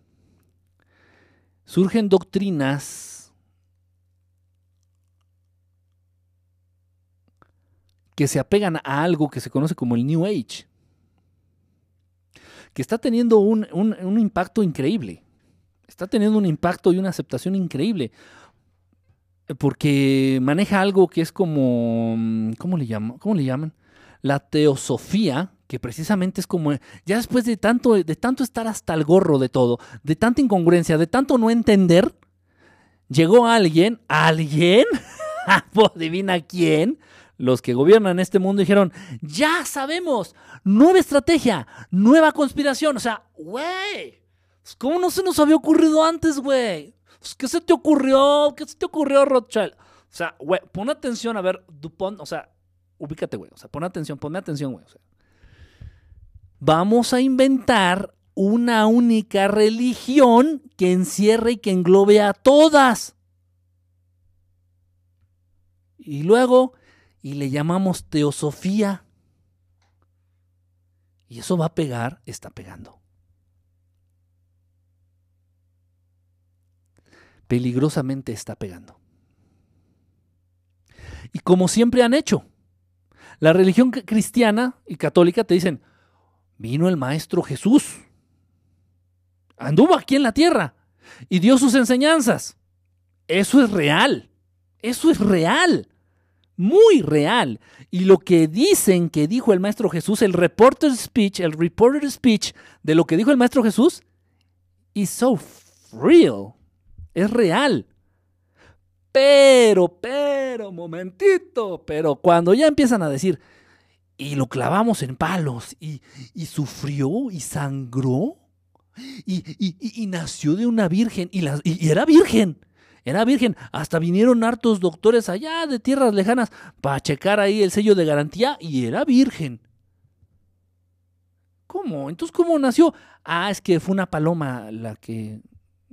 Surgen doctrinas que se apegan a algo que se conoce como el New Age, que está teniendo un, un- impacto increíble. Está teniendo un impacto y una aceptación increíble. Porque maneja algo que es como. mm, ¿Cómo le? ¿Cómo le llaman? La teosofía, que precisamente es como. Ya después de tanto, de tanto estar hasta el gorro de todo, de tanta incongruencia, de tanto no entender, llegó alguien, alguien, *laughs* adivina quién, los que gobiernan este mundo dijeron, ya sabemos, nueva estrategia, nueva conspiración. O sea, güey, ¿cómo no se nos había ocurrido antes, güey? ¿Qué se te ocurrió? ¿Qué se te ocurrió, Rothschild? O sea, güey, pon atención a ver, Dupont, o sea, ubícate, güey. O sea, pon atención, ponme atención, güey. O sea, vamos a inventar una única religión que encierre y que englobe a todas. Y luego, y le llamamos teosofía. Y eso va a pegar, está pegando. Peligrosamente está pegando. Y como siempre han hecho, la religión cristiana y católica te dicen, vino el Maestro Jesús, anduvo aquí en la tierra y dio sus enseñanzas. Eso es real, eso es real, muy real. Y lo que dicen que dijo el Maestro Jesús, el reporter speech, el reporter speech de lo que dijo el Maestro Jesús, is so real, es real. Pero, pero, momentito, pero cuando ya empiezan a decir, y lo clavamos en palos, y, y sufrió, y sangró, y, y- y- nació de una virgen, y, las- y- era virgen, era virgen. Hasta vinieron hartos doctores allá de tierras lejanas para checar ahí el sello de garantía, y era virgen. ¿Cómo? Entonces, ¿cómo nació? Ah, es que fue una paloma la que...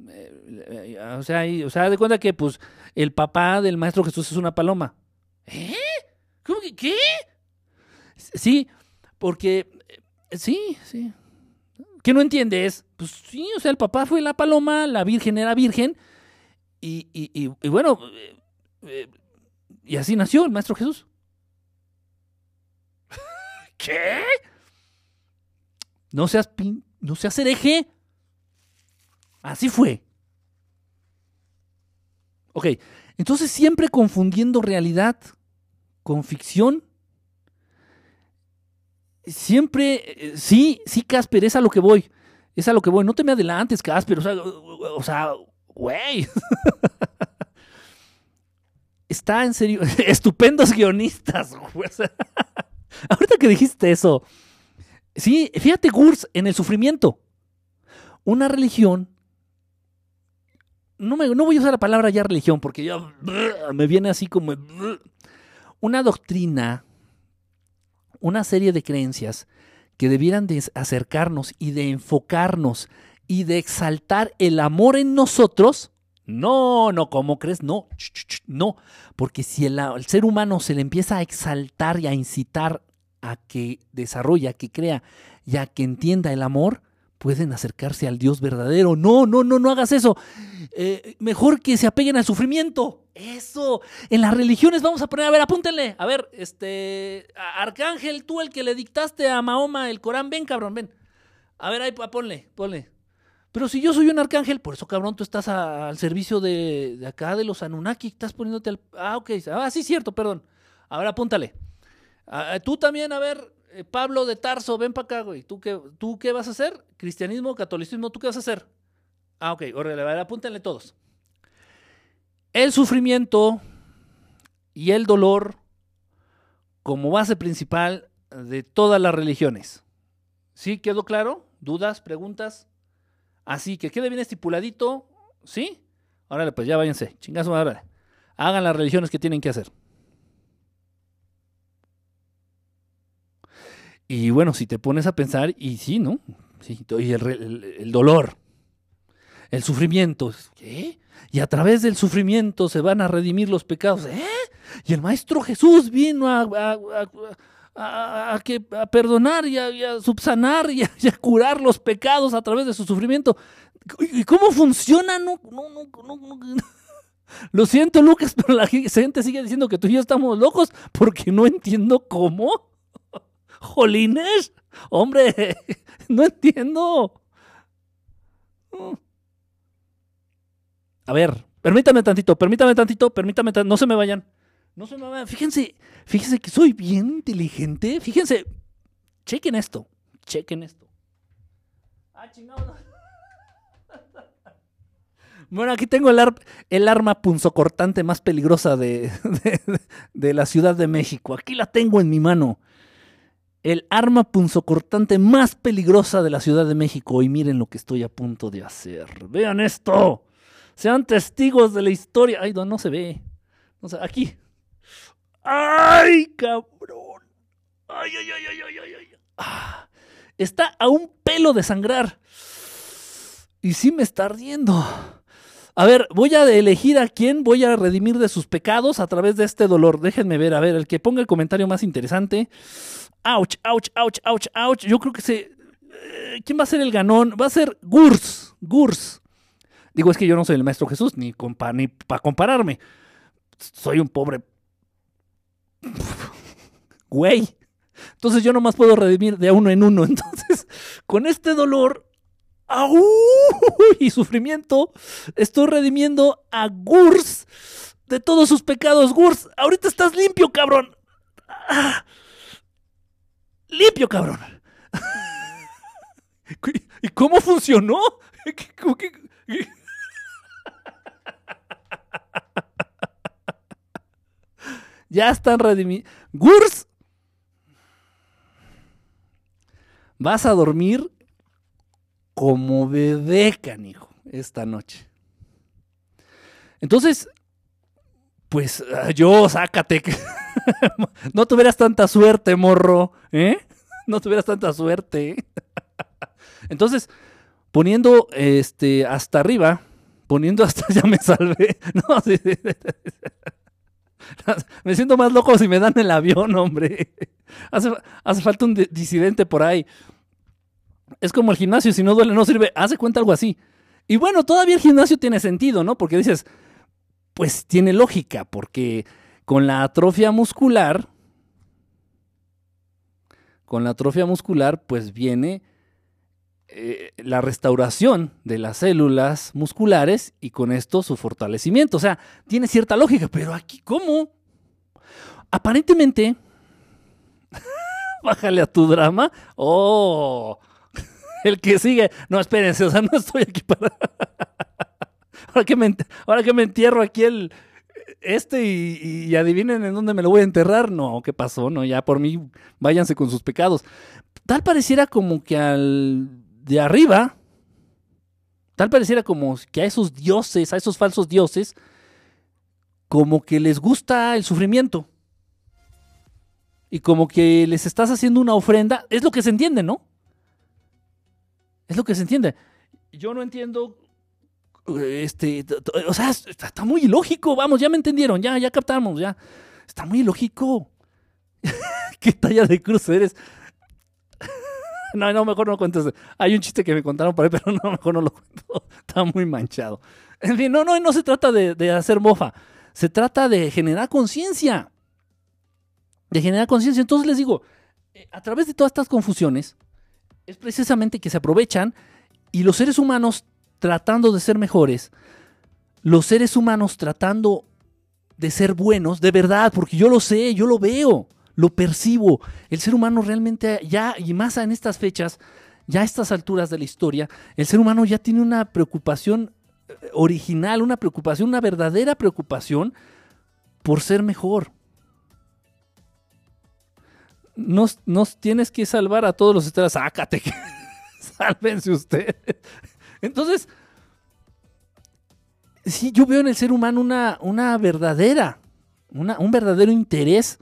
eh, o sea, y- o sea, de cuenta que pues el papá del maestro Jesús es una paloma. ¿Eh? ¿Cómo que qué? Sí, porque eh, sí, sí. ¿Qué no entiendes? Pues sí, o sea, el papá fue la paloma, la virgen era virgen, y, y- y- y bueno, eh, eh, y así nació el maestro Jesús. *laughs* ¿Qué? No seas pin, no seas hereje. Así fue. Ok, entonces siempre confundiendo realidad con ficción. Siempre, eh, sí, sí, Casper, es a lo que voy. Es a lo que voy. No te me adelantes, Casper. O sea, o sea, güey. *laughs* Está en serio. *laughs* Estupendos guionistas, *laughs* ahorita que dijiste eso. Sí, fíjate, Gurs, en el sufrimiento. Una religión. No, me, no voy a usar la palabra ya religión porque ya me viene así como. Una doctrina, una serie de creencias que debieran de acercarnos y de enfocarnos y de exaltar el amor en nosotros. No, no, ¿cómo crees? No, no, porque si el, el ser humano se le empieza a exaltar y a incitar a que desarrolle, a que crea y a que entienda el amor, pueden acercarse al Dios verdadero. No, no, no, no hagas eso. Eh, mejor que se apeguen al sufrimiento. Eso. En las religiones vamos a poner, a ver, apúntenle. A ver, este, Arcángel, tú el que le dictaste a Mahoma el Corán, ven, cabrón, ven. A ver, ahí, ponle, ponle. Pero si yo soy un arcángel, por eso, cabrón, tú estás al servicio de, acá, de los Anunnaki, estás poniéndote al... Ah, ok, ah, sí, cierto, perdón. A ver, apúntale. Tú también, a ver, eh, Pablo de Tarso, ven para acá, güey. ¿Tú qué, ¿Tú qué vas a hacer? Cristianismo, catolicismo, ¿tú qué vas a hacer? Ah, ok, órale, a ver, apúntenle todos. El sufrimiento y el dolor como base principal de todas las religiones. ¿Sí? ¿Quedó claro? ¿Dudas? ¿Preguntas? Así que quede bien estipuladito. ¿Sí? Órale, pues ya váyanse. Chingazo, órale. Hagan las religiones que tienen que hacer. Y bueno, si te pones a pensar, y sí, ¿no? Sí, y el- el dolor, el sufrimiento. ¿Qué? Y a través del sufrimiento se van a redimir los pecados. ¿Eh? Y el Maestro Jesús vino a, perdonar y a, subsanar y a, curar los pecados a través de su sufrimiento. ¿Y cómo funciona? *laughs* Lo siento, Lucas, *laughs* pero la gente sigue diciendo que tú y yo estamos locos porque no entiendo cómo. *laughs* Jolines, hombre, no entiendo. A ver, permítame tantito, permítame tantito, permítame tantito, no se me vayan. No se me vayan. Fíjense, fíjense que soy bien inteligente. Fíjense, chequen esto, chequen esto. Ah, chingado. *laughs* Bueno, aquí tengo el, ar- el arma punzocortante más peligrosa de, *laughs* de- de la Ciudad de México. Aquí la tengo en mi mano. El arma punzocortante más peligrosa de la Ciudad de México. Y miren lo que estoy a punto de hacer. Vean esto. Sean testigos de la historia. Ay, no, no se ve. No se- aquí. ¡Ay, cabrón! ¡Ay, ay, ay, ay, ay, ay! ay! Ah, está a un pelo de sangrar. Y sí me está ardiendo. A ver, voy a elegir a quién voy a redimir de sus pecados a través de este dolor. Déjenme ver, a ver, el que ponga el comentario más interesante. Ouch, ouch, ouch, ouch, ouch. Yo creo que se. eh, ¿Quién va a ser el ganón? Va a ser Gurs. Gurs. Digo, es que yo no soy el maestro Jesús, ni, para compararme. Soy un pobre. Güey. Entonces yo nomás puedo redimir de uno en uno. *laughs* Entonces, con este dolor y sufrimiento, estoy redimiendo a Gurs de todos sus pecados. Gurs, ahorita estás limpio, cabrón. Ah. Limpio, cabrón. *laughs* ¿Y cómo funcionó? *laughs* ¿Qué- cómo que- qué- Ya están redimidos. Gurs, vas a dormir como bebé, canijo, esta noche. Entonces, pues ah, yo, sácate. *laughs* no tuvieras tanta suerte, morro, ¿eh? No tuvieras tanta suerte. *laughs* Entonces, poniendo este hasta arriba, poniendo hasta *laughs* ya me salvé. No, sí, sí. *laughs* Me siento más loco si me dan el avión, hombre. *laughs* Hace, falta un di- disidente por ahí. Es como el gimnasio, si no duele, no sirve. Hace cuenta algo así. Y bueno, todavía el gimnasio tiene sentido, ¿no? Porque dices, pues tiene lógica, porque con la atrofia muscular, con la atrofia muscular, pues viene eh, la restauración de las células musculares y con esto su fortalecimiento. O sea, tiene cierta lógica, pero aquí, ¿cómo? Aparentemente, *laughs* bájale a tu drama. Oh, el que sigue. No, espérense, o sea, no estoy aquí para. *laughs* ahora, que me, ahora que me entierro aquí el. Este y, y adivinen en dónde me lo voy a enterrar. No, ¿qué pasó? No, ya por mí, váyanse con sus pecados. Tal pareciera como que al de arriba, tal pareciera como que a esos dioses, a esos falsos dioses, como que les gusta el sufrimiento. Y como que les estás haciendo una ofrenda. Es lo que se entiende, ¿no? Es lo que se entiende. Yo no entiendo. Este, o sea, es- está, está muy ilógico. Vamos, ya me entendieron, ya, ya captamos, ya. Está muy ilógico. *laughs* ¿Qué talla de cruz eres? No, no, mejor no cuentes. Hay un chiste que me contaron por ahí, *laughs* pero no, mejor no lo cuento. Está muy manchado. En fin, no, no, no se trata de, de hacer mofa. Se trata de generar conciencia. De generar conciencia. Entonces les digo, eh, a través de todas estas confusiones, es precisamente que se aprovechan y los seres humanos tratando de ser mejores, los seres humanos tratando de ser buenos, de verdad, porque yo lo sé, yo lo veo, lo percibo. El ser humano realmente ya, y más en estas fechas, ya a estas alturas de la historia, el ser humano ya tiene una preocupación eh, original, una preocupación, una verdadera preocupación por ser mejor. Nos, tienes que salvar a todos los esteras. Sácate, *laughs* sálvense ustedes. Entonces, sí, yo veo en el ser humano una, una verdadera, una- un verdadero interés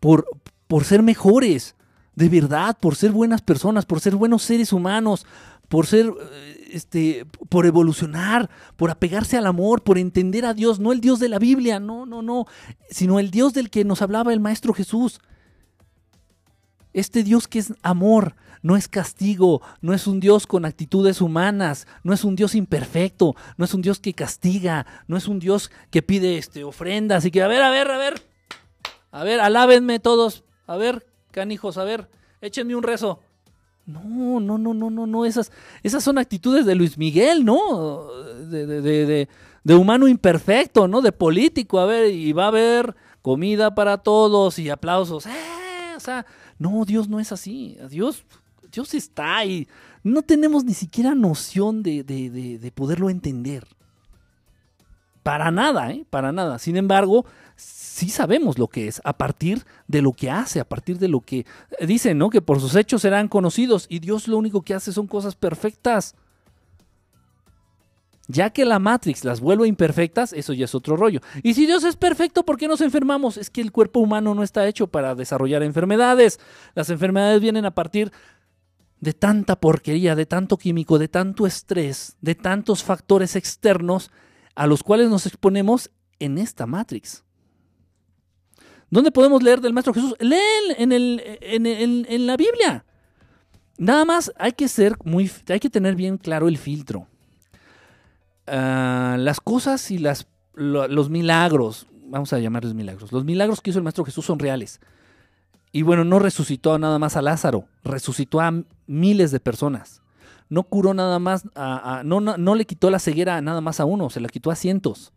por, por ser mejores, de verdad, por ser buenas personas, por ser buenos seres humanos, por ser, eh, este, por evolucionar, por apegarse al amor, por entender a Dios, no el Dios de la Biblia, no, no, no, sino el Dios del que nos hablaba el Maestro Jesús. Este Dios que es amor, no es castigo, no es un Dios con actitudes humanas, no es un Dios imperfecto, no es un Dios que castiga, no es un Dios que pide este, ofrendas y que, a ver, a ver, a ver, a ver, alábenme todos, a ver, canijos, a ver, échenme un rezo. No, no, no, no, no, no, esas, esas son actitudes de Luis Miguel, ¿no? De, de, de, de, humano imperfecto, ¿no? De político, a ver, y va a haber comida para todos y aplausos. ¡Eh! O sea, no, Dios no es así. Dios, Dios está y no tenemos ni siquiera noción de, de poderlo entender. Para nada, ¿eh? Para nada. Sin embargo, sí sabemos lo que es, a partir de lo que hace, a partir de lo que dicen, ¿no? Que por sus hechos serán conocidos y Dios lo único que hace son cosas perfectas. Ya que la Matrix las vuelve imperfectas, eso ya es otro rollo. Y si Dios es perfecto, ¿por qué nos enfermamos? Es que el cuerpo humano no está hecho para desarrollar enfermedades. Las enfermedades vienen a partir de tanta porquería, de tanto químico, de tanto estrés, de tantos factores externos a los cuales nos exponemos en esta Matrix. ¿Dónde podemos leer del Maestro Jesús? Leen en, el, en, en, la Biblia. Nada más hay que ser muy, hay que tener bien claro el filtro. Uh, las cosas y los milagros, vamos a llamarles milagros, los milagros que hizo el Maestro Jesús son reales. Y bueno, no resucitó nada más a Lázaro, resucitó a miles de personas. No curó nada más, a, no, no le quitó la ceguera nada más a uno, se la quitó a cientos.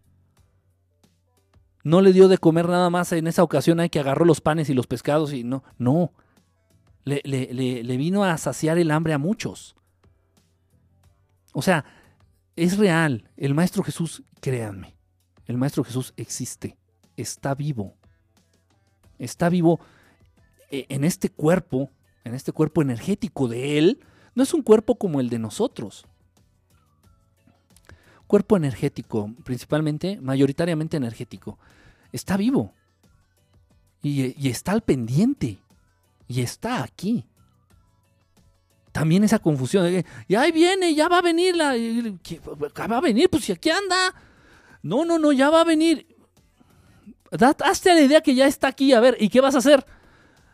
No le dio de comer nada más en esa ocasión, hay que agarró los panes y los pescados y no, no. Le, le, le, le, vino a saciar el hambre a muchos. O sea, es real. El Maestro Jesús, créanme, el Maestro Jesús existe, está vivo. Está vivo en este cuerpo, en este cuerpo energético de Él. No es un cuerpo como el de nosotros cuerpo energético, principalmente, mayoritariamente energético, está vivo. Y, está al pendiente. Y está aquí. También esa confusión. De, y ahí viene, ya va a venir la. ¿qué, va a venir, pues si aquí anda. No, no, no, ya va a venir. Hazte la idea que ya está aquí. A ver, ¿y qué vas a hacer?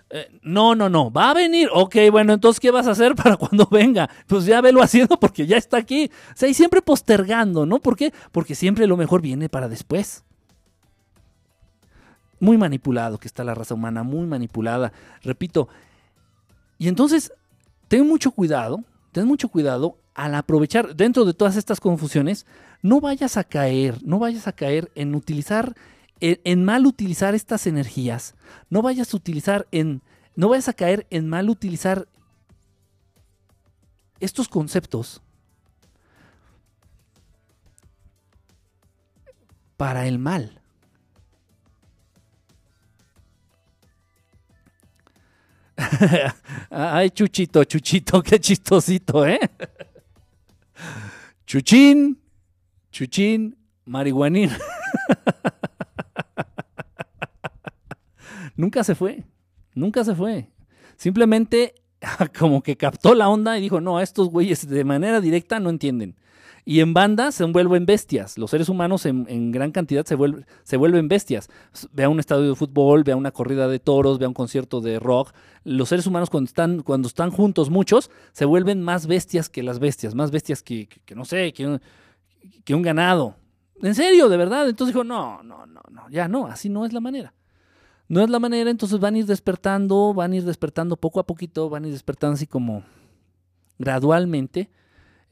Eh, no, no, no, va a venir. Ok, bueno, entonces, ¿qué vas a hacer *laughs* para cuando venga? Pues ya velo haciendo porque ya está aquí. O sea, y siempre postergando, ¿no? ¿Por qué? Porque siempre lo mejor viene para después. Muy manipulado que está la raza humana, muy manipulada. Repito. Y entonces, ten mucho cuidado, ten mucho cuidado al aprovechar dentro de todas estas confusiones, no vayas a caer, no vayas a caer en utilizar en, en, mal utilizar estas energías. No vayas a utilizar en. No vayas a caer en mal utilizar estos conceptos para el mal. *laughs* Ay, Chuchito, Chuchito, qué chistosito, ¿eh? Chuchín, Chuchín, marihuanín. *laughs* nunca se fue, nunca se fue. Simplemente *laughs* como que captó la onda y dijo, no, estos güeyes de manera directa no entienden. Y en banda se vuelven bestias. Los seres humanos en, gran cantidad se, vuelve, se, vuelven bestias. Vea un estadio de fútbol, vea una corrida de toros, vea un concierto de rock. Los seres humanos cuando están, cuando están juntos muchos, se vuelven más bestias que las bestias. Más bestias que, que, que no sé, que un, que un ganado. En serio, de verdad. Entonces dijo, no, no, no, no, ya no, así no es la manera. No es la manera, entonces van a ir despertando, van a ir despertando poco a poquito, van a ir despertando así como gradualmente,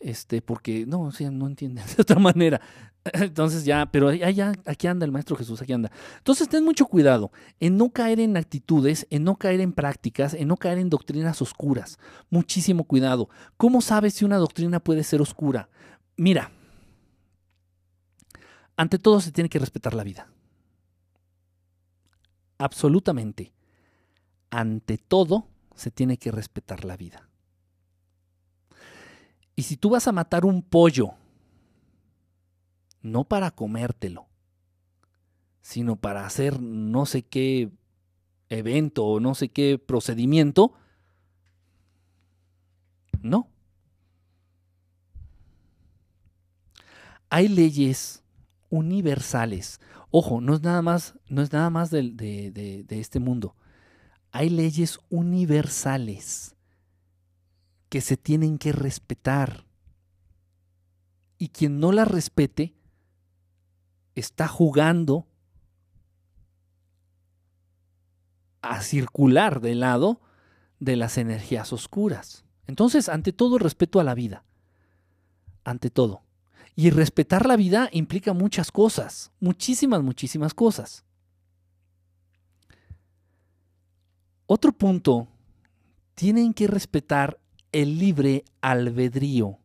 este, porque no, o sea, no entienden *laughs* de otra manera. *clears throat* Entonces ya, pero allá, aquí anda el Maestro Jesús, aquí anda. Entonces ten mucho cuidado en no caer en actitudes, en no caer en prácticas, en no caer en doctrinas oscuras. Muchísimo cuidado. ¿Cómo sabes si una doctrina puede ser oscura? Mira, ante todo se tiene que respetar la vida. Absolutamente. Ante todo se tiene que respetar la vida. Y si tú vas a matar un pollo, no para comértelo, sino para hacer no sé qué evento o no sé qué procedimiento, no. hay leyes universales. Ojo, no es nada más, no es nada más de, de- de este mundo. Hay leyes universales que se tienen que respetar. Y quien no las respete está jugando a circular del lado de las energías oscuras. Entonces, ante todo, respeto a la vida. Ante todo. Y respetar la vida implica muchas cosas, muchísimas, muchísimas cosas. Otro punto, tienen que respetar el libre albedrío.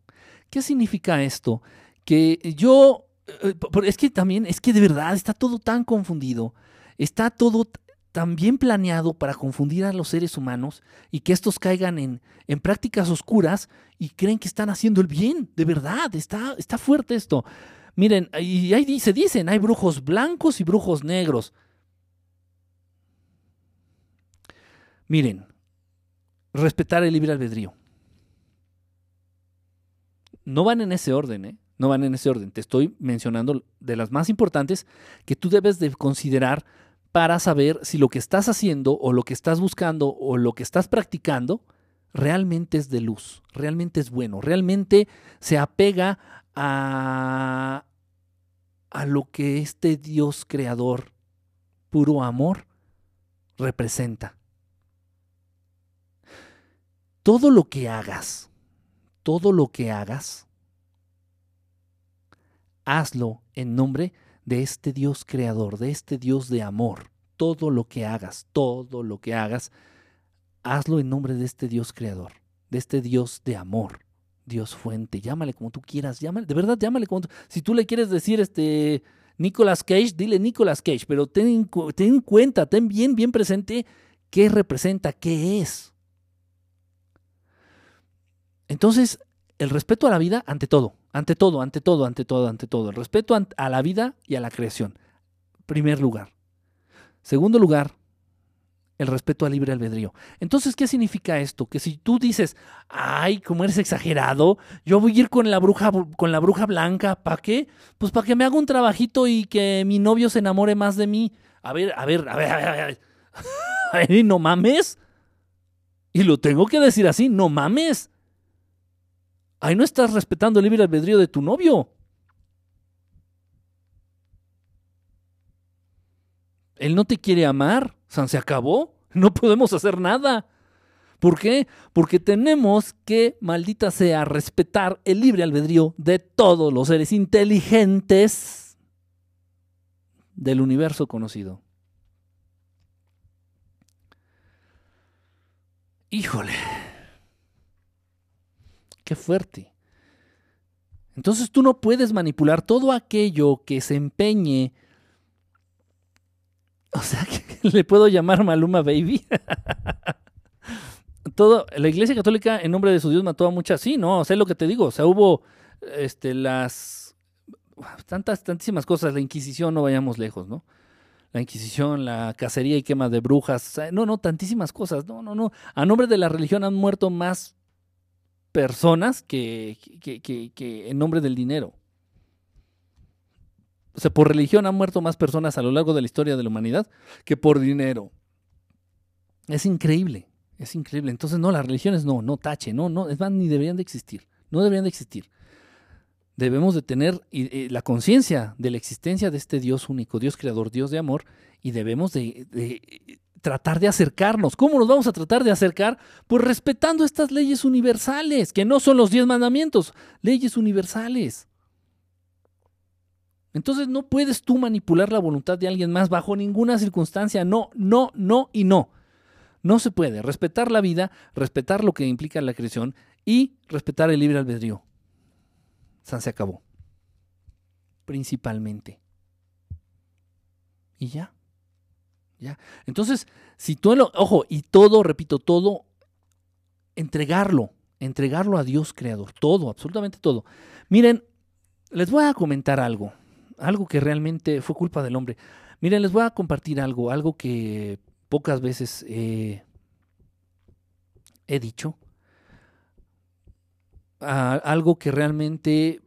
¿Qué significa esto? Que yo, eh, es que también, es que de verdad está todo tan confundido, está todo tan bien planeado para confundir a los seres humanos y que estos caigan en, en prácticas oscuras y creen que están haciendo el bien, de verdad, está, está fuerte esto. Miren, y ahí dice, dicen, hay brujos blancos y brujos negros. Miren, respetar el libre albedrío. No van en ese orden, ¿eh? No van en ese orden. Te estoy mencionando de las más importantes que tú debes de considerar para saber si lo que estás haciendo o lo que estás buscando o lo que estás practicando realmente es de luz, realmente es bueno, realmente se apega a, a lo que este Dios creador, puro amor, representa. Todo lo que hagas, todo lo que hagas, hazlo en nombre de este Dios creador, de este Dios de amor. Todo lo que hagas, todo lo que hagas, hazlo en nombre de este Dios creador, de este Dios de amor, Dios fuente, llámale como tú quieras, llámale, de verdad llámale como tú, si tú le quieres decir este Nicolas Cage, dile Nicolas Cage, pero ten, ten en cuenta, ten bien, bien presente qué representa, qué es. Entonces, el respeto a la vida ante todo, ante todo, ante todo, ante todo, ante todo. El respeto a la vida y a la creación. Primer lugar. Segundo lugar, el respeto al libre albedrío. Entonces, ¿qué significa esto? Que si tú dices, ay, como eres exagerado, yo voy a ir con la bruja, con la bruja blanca, ¿para qué? Pues para que me haga un trabajito y que mi novio se enamore más de mí. A ver, a ver, a ver, a ver, a ver. Ay, *laughs* no mames. Y lo tengo que decir así, no mames. Ahí no estás respetando el libre albedrío de tu novio. Él no te quiere amar. San se acabó. No podemos hacer nada. ¿Por qué? Porque tenemos que, maldita sea, respetar el libre albedrío de todos los seres inteligentes del universo conocido. Híjole. Qué fuerte. Entonces tú no puedes manipular todo aquello que se empeñe. O sea, *laughs* que le puedo llamar Maluma Baby. *laughs* todo, la Iglesia Católica en nombre de su Dios mató a muchas. Sí, no, es lo que te digo. O sea, hubo este, las tantas, tantísimas cosas. La Inquisición, no vayamos lejos, ¿no? La Inquisición, la cacería y quema de brujas. no, no, tantísimas cosas. No, no, no. A nombre de la religión han muerto más personas que, que, que, en nombre del dinero. O sea, por religión han muerto más personas a lo largo de la historia de la humanidad que por dinero. Es increíble, es increíble. Entonces, no, las religiones no, no tache, no, no, es ni deberían de existir, no deberían de existir. Debemos de tener eh, la conciencia de la existencia de este Dios único, Dios creador, Dios de amor, y debemos de, de tratar de acercarnos. ¿Cómo nos vamos a tratar de acercar? Pues respetando estas leyes universales, que no son los diez mandamientos, leyes universales. Entonces no puedes tú manipular la voluntad de alguien más bajo ninguna circunstancia. No, no, no y no. No se puede. Respetar la vida, respetar lo que implica la creación y respetar el libre albedrío. San se acabó. Principalmente. Y ya. Entonces, si tú lo, ojo, y todo, repito, todo, entregarlo, entregarlo a Dios creador, todo, absolutamente todo. Miren, les voy a comentar algo, algo que realmente fue culpa del hombre. Miren, les voy a compartir algo, algo que pocas veces he dicho, algo que realmente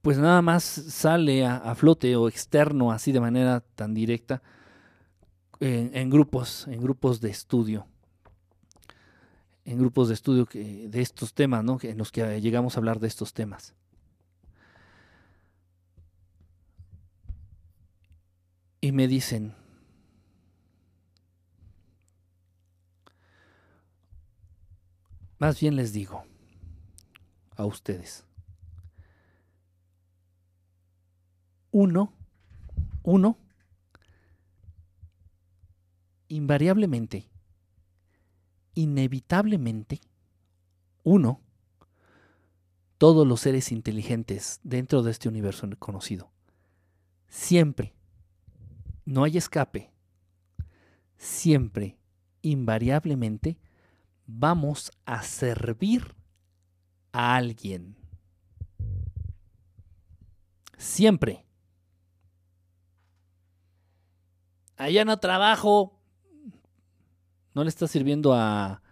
pues nada más sale a flote o externo así de manera tan directa en, grupos, en grupos de estudio. En grupos de estudio que, de estos temas, ¿no? En los que llegamos a hablar de estos temas. Y me dicen, más bien les digo a ustedes, uno, uno, invariablemente, inevitablemente, uno, todos los seres inteligentes dentro de este universo conocido, siempre, no hay escape, siempre, invariablemente, vamos a servir a alguien. Siempre. Allá no trabajo. No le estás sirviendo a,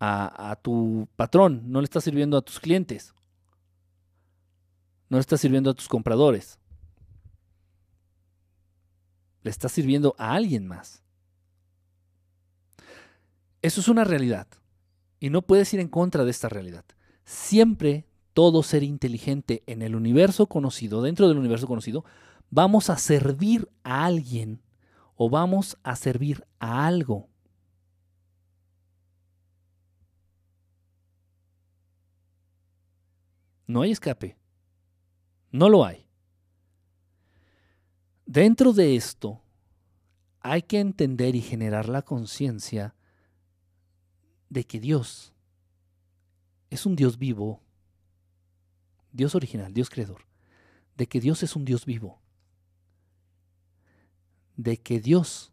a, tu patrón, no le estás sirviendo a tus clientes, no le estás sirviendo a tus compradores. Le estás sirviendo a alguien más. Eso es una realidad. Y no puedes ir en contra de esta realidad. Siempre todo ser inteligente en el universo conocido, dentro del universo conocido, vamos a servir a alguien o vamos a servir a algo. No hay escape. No lo hay. Dentro de esto, hay que entender y generar la conciencia de que Dios es un Dios vivo, Dios original, Dios creador, de que Dios es un Dios vivo, de que Dios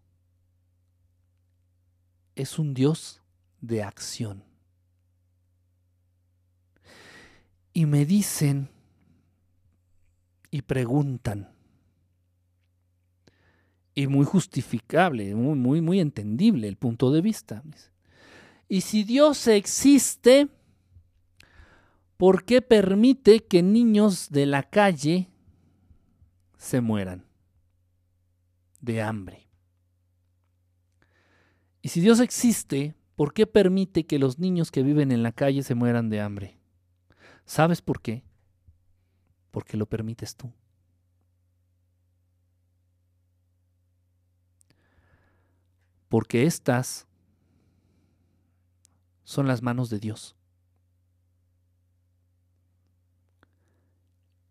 es un Dios de acción. Y me dicen y preguntan, y muy justificable, muy, muy, muy entendible el punto de vista. Y si Dios existe, ¿por qué permite que niños de la calle se mueran de hambre? Y si Dios existe, ¿por qué permite que los niños que viven en la calle se mueran de hambre? ¿Sabes por qué? Porque lo permites tú. Porque estas son las manos de Dios.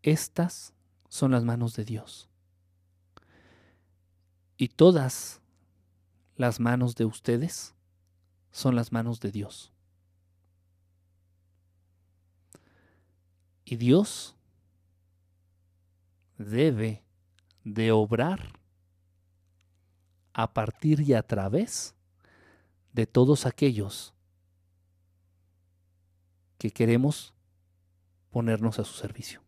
Estas son las manos de Dios. Y todas las manos de ustedes son las manos de Dios. Y Dios debe de obrar a partir y a través de todos aquellos que queremos ponernos a su servicio.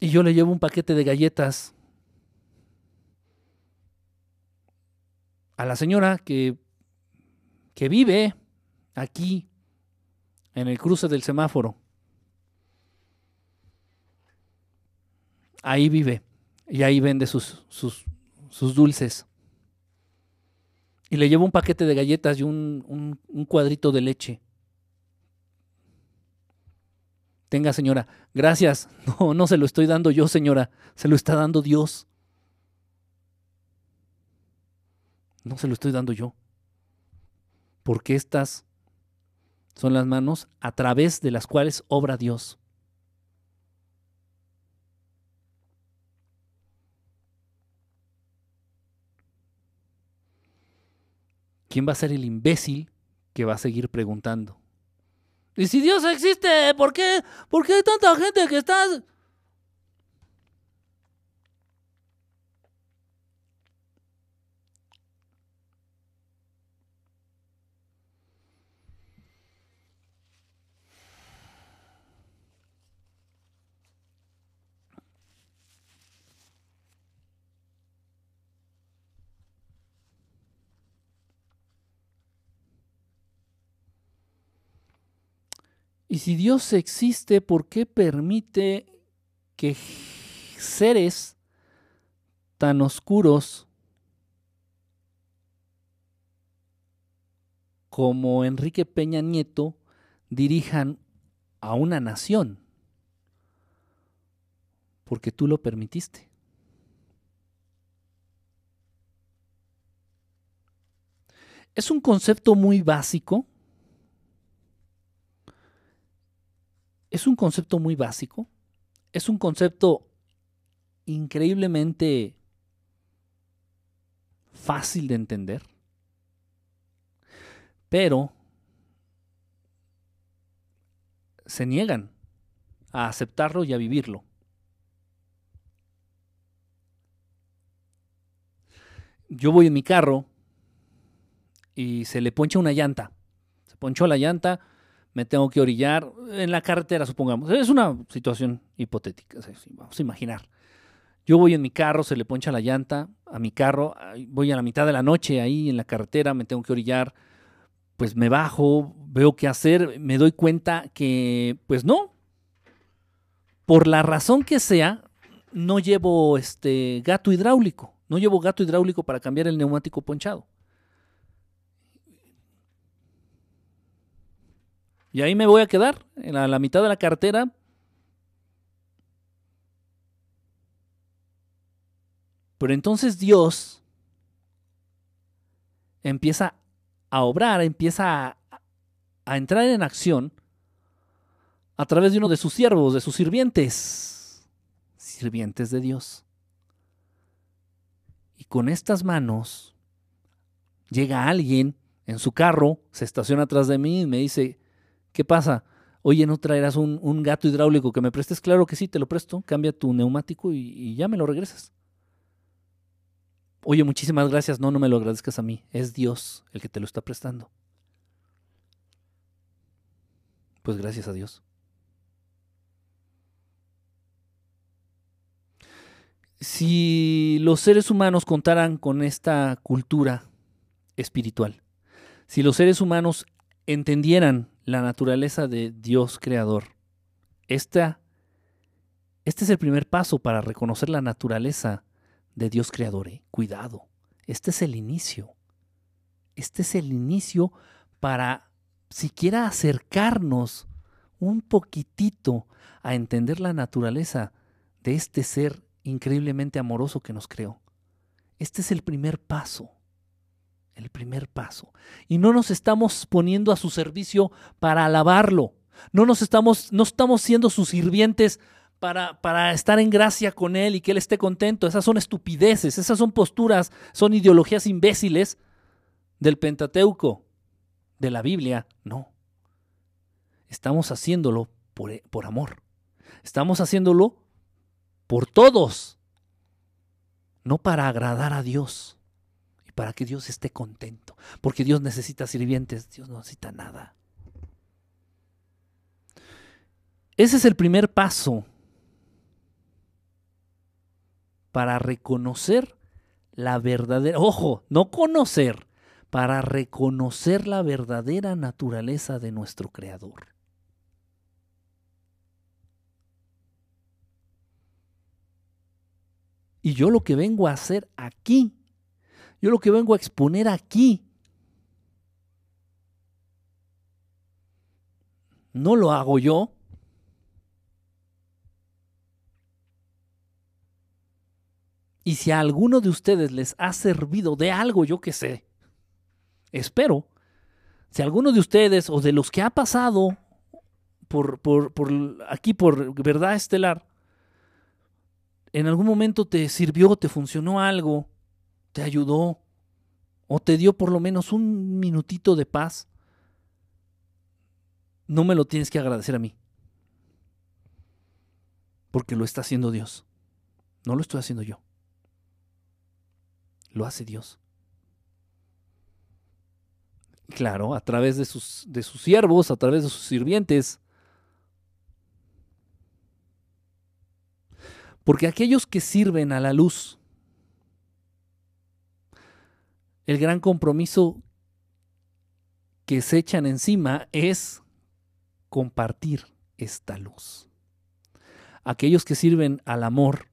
Y yo le llevo un paquete de galletas a la señora que, que vive aquí en el cruce del semáforo. Ahí vive y ahí vende sus, sus, dulces. Y le llevo un paquete de galletas y un, un cuadrito de leche. Tenga, señora, gracias. *laughs* No, no se lo estoy dando yo, señora. Se lo está dando Dios. No se lo estoy dando yo. Porque estas son las manos a través de las cuales obra Dios. ¿Quién va a ser el imbécil que va a seguir preguntando? Y si Dios existe, ¿por qué, ¿por qué hay tanta gente que está... Y si Dios existe, ¿por qué permite que seres tan oscuros como Enrique Peña Nieto dirijan a una nación? Porque tú lo permitiste. Es un concepto muy básico. Es un concepto muy básico. Es un concepto increíblemente fácil de entender. Pero se niegan a aceptarlo y a vivirlo. Yo voy en mi carro y se le poncha una llanta. Se ponchó la llanta, me tengo que orillar en la carretera, supongamos. Es una situación hipotética, vamos a imaginar. Yo voy en mi carro, se le poncha la llanta a mi carro, voy a la mitad de la noche ahí en la carretera, me tengo que orillar, pues me bajo, veo qué hacer, me doy cuenta que, pues no, por la razón que sea, no llevo este gato hidráulico, no llevo gato hidráulico para cambiar el neumático ponchado. Y ahí me voy a quedar, en la, mitad de la carretera. Pero entonces Dios empieza a obrar, empieza a, a entrar en acción a través de uno de sus siervos, de sus sirvientes, sirvientes de Dios. Y con estas manos llega alguien en su carro, se estaciona atrás de mí y me dice, ¿Qué pasa? Oye, ¿no traerás un, un, gato hidráulico que me prestes? Claro que sí, te lo presto. Cambia tu neumático y, y ya me lo regresas. Oye, muchísimas gracias. No, no me lo agradezcas a mí. Es Dios el que te lo está prestando. Pues gracias a Dios. Si los seres humanos contaran con esta cultura espiritual, si los seres humanos entendieran la naturaleza de Dios creador. Esta, este es el primer paso para reconocer la naturaleza de Dios creador. ¿eh? Cuidado, este es el inicio. Este es el inicio para siquiera acercarnos un poquitito a entender la naturaleza de este ser increíblemente amoroso que nos creó. Este es el primer paso el primer paso. Y no nos estamos poniendo a su servicio para alabarlo. No nos estamos, no estamos siendo sus sirvientes para, para, estar en gracia con Él y que Él esté contento. Esas son estupideces, esas son posturas, son ideologías imbéciles del Pentateuco, de la Biblia. No. Estamos haciéndolo por, por amor. Estamos haciéndolo por todos, no para agradar a Dios para que Dios esté contento. Porque Dios necesita sirvientes, Dios no necesita nada. Ese es el primer paso para reconocer la verdadera, ojo, no conocer, para reconocer la verdadera naturaleza de nuestro Creador. Y yo lo que vengo a hacer aquí yo lo que vengo a exponer aquí no lo hago yo. Y si a alguno de ustedes les ha servido de algo, yo que sé, espero, si alguno de ustedes o de los que ha pasado por, por, por aquí por verdad estelar, en algún momento te sirvió, te funcionó algo, te ayudó o te dio por lo menos un minutito de paz, no me lo tienes que agradecer a mí. Porque lo está haciendo Dios. No lo estoy haciendo yo. Lo hace Dios. Claro, a través de sus, de sus siervos, a través de sus sirvientes. Porque aquellos que sirven a la luz el gran compromiso que se echan encima es compartir esta luz. Aquellos que sirven al amor,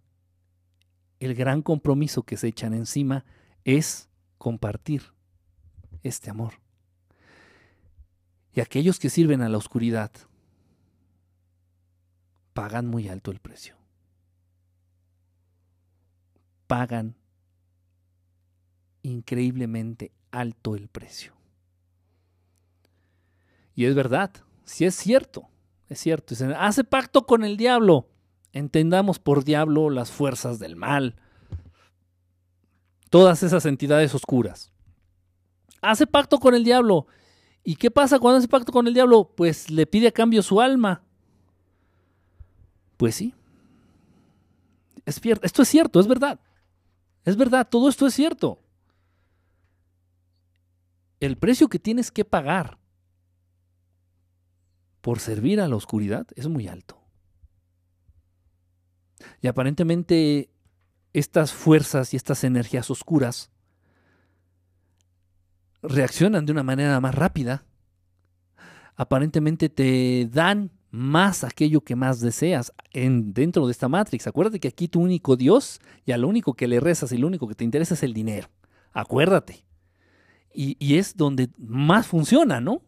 el gran compromiso que se echan encima es compartir este amor. Y aquellos que sirven a la oscuridad pagan muy alto el precio. Pagan increíblemente alto el precio. Y es verdad, si es cierto, es cierto. Dicen, hace pacto con el diablo. Entendamos por diablo las fuerzas del mal. Todas esas entidades oscuras. Hace pacto con el diablo. ¿Y qué pasa cuando hace pacto con el diablo? Pues le pide a cambio su alma. Pues sí. Es. Esto es cierto, es verdad. Es verdad, todo esto es cierto. El precio que tienes que pagar por servir a la oscuridad es muy alto. Y aparentemente estas fuerzas y estas energías oscuras reaccionan de una manera más rápida. Aparentemente te dan más aquello que más deseas en, dentro de esta Matrix. Acuérdate que aquí tu único Dios y a lo único que le rezas y lo único que te interesa es el dinero. Acuérdate. Y, es donde más funciona, ¿no?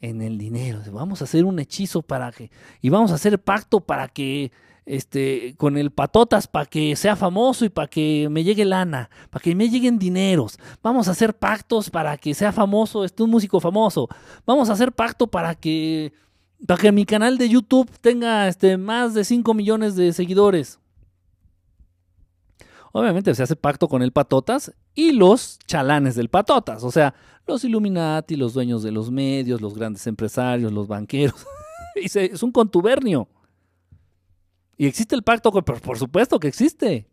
En el dinero. Vamos a hacer un hechizo para que... Y vamos a hacer pacto para que este, con el patotas para que sea famoso y para que me llegue lana, para que me lleguen dineros. Vamos a hacer pactos para que sea famoso, este un músico famoso. Vamos a hacer pacto para que para que mi canal de YouTube tenga este, más de 5 millones de seguidores. Obviamente se hace pacto con el Patotas y los chalanes del Patotas, o sea, los Illuminati, los dueños de los medios, los grandes empresarios, los banqueros. *laughs* es un contubernio. Y existe el pacto, por supuesto que existe.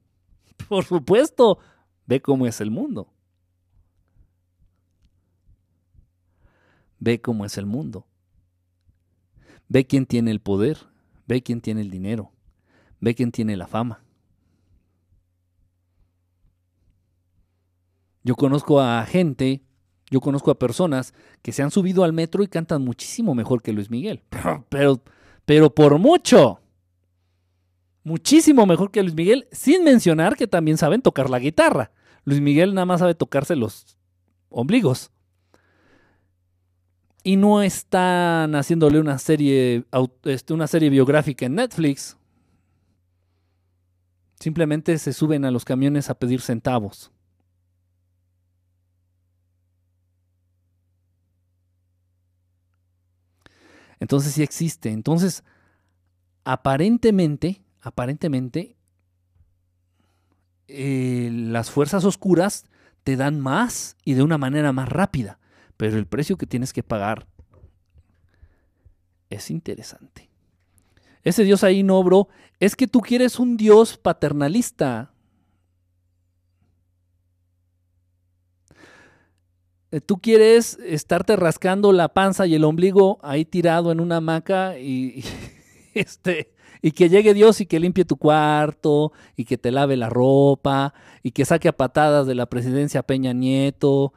Por supuesto. Ve cómo es el mundo. Ve cómo es el mundo. Ve quién tiene el poder. Ve quién tiene el dinero. Ve quién tiene la fama. Yo conozco a gente, yo conozco a personas que se han subido al metro y cantan muchísimo mejor que Luis Miguel. *laughs* Pero, pero por mucho. Muchísimo mejor que Luis Miguel, sin mencionar que también saben tocar la guitarra. Luis Miguel nada más sabe tocarse los ombligos. Y no están haciéndole una serie, este, una serie biográfica en Netflix. Simplemente se suben a los camiones a pedir centavos. Entonces sí existe. Entonces, aparentemente, aparentemente, eh, las fuerzas oscuras te dan más y de una manera más rápida, pero el precio que tienes que pagar es interesante. Ese Dios ahí no obró, es que tú quieres un Dios paternalista. Tú quieres estarte rascando la panza y el ombligo ahí tirado en una hamaca y, y, *laughs* este, y que llegue Dios y que limpie tu cuarto y que te lave la ropa y que saque a patadas de la presidencia Peña Nieto.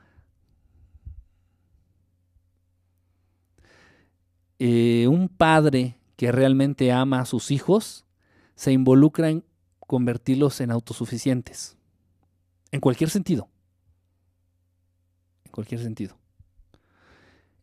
Eh, un padre que realmente ama a sus hijos se involucra en convertirlos en autosuficientes. En cualquier sentido. En cualquier sentido.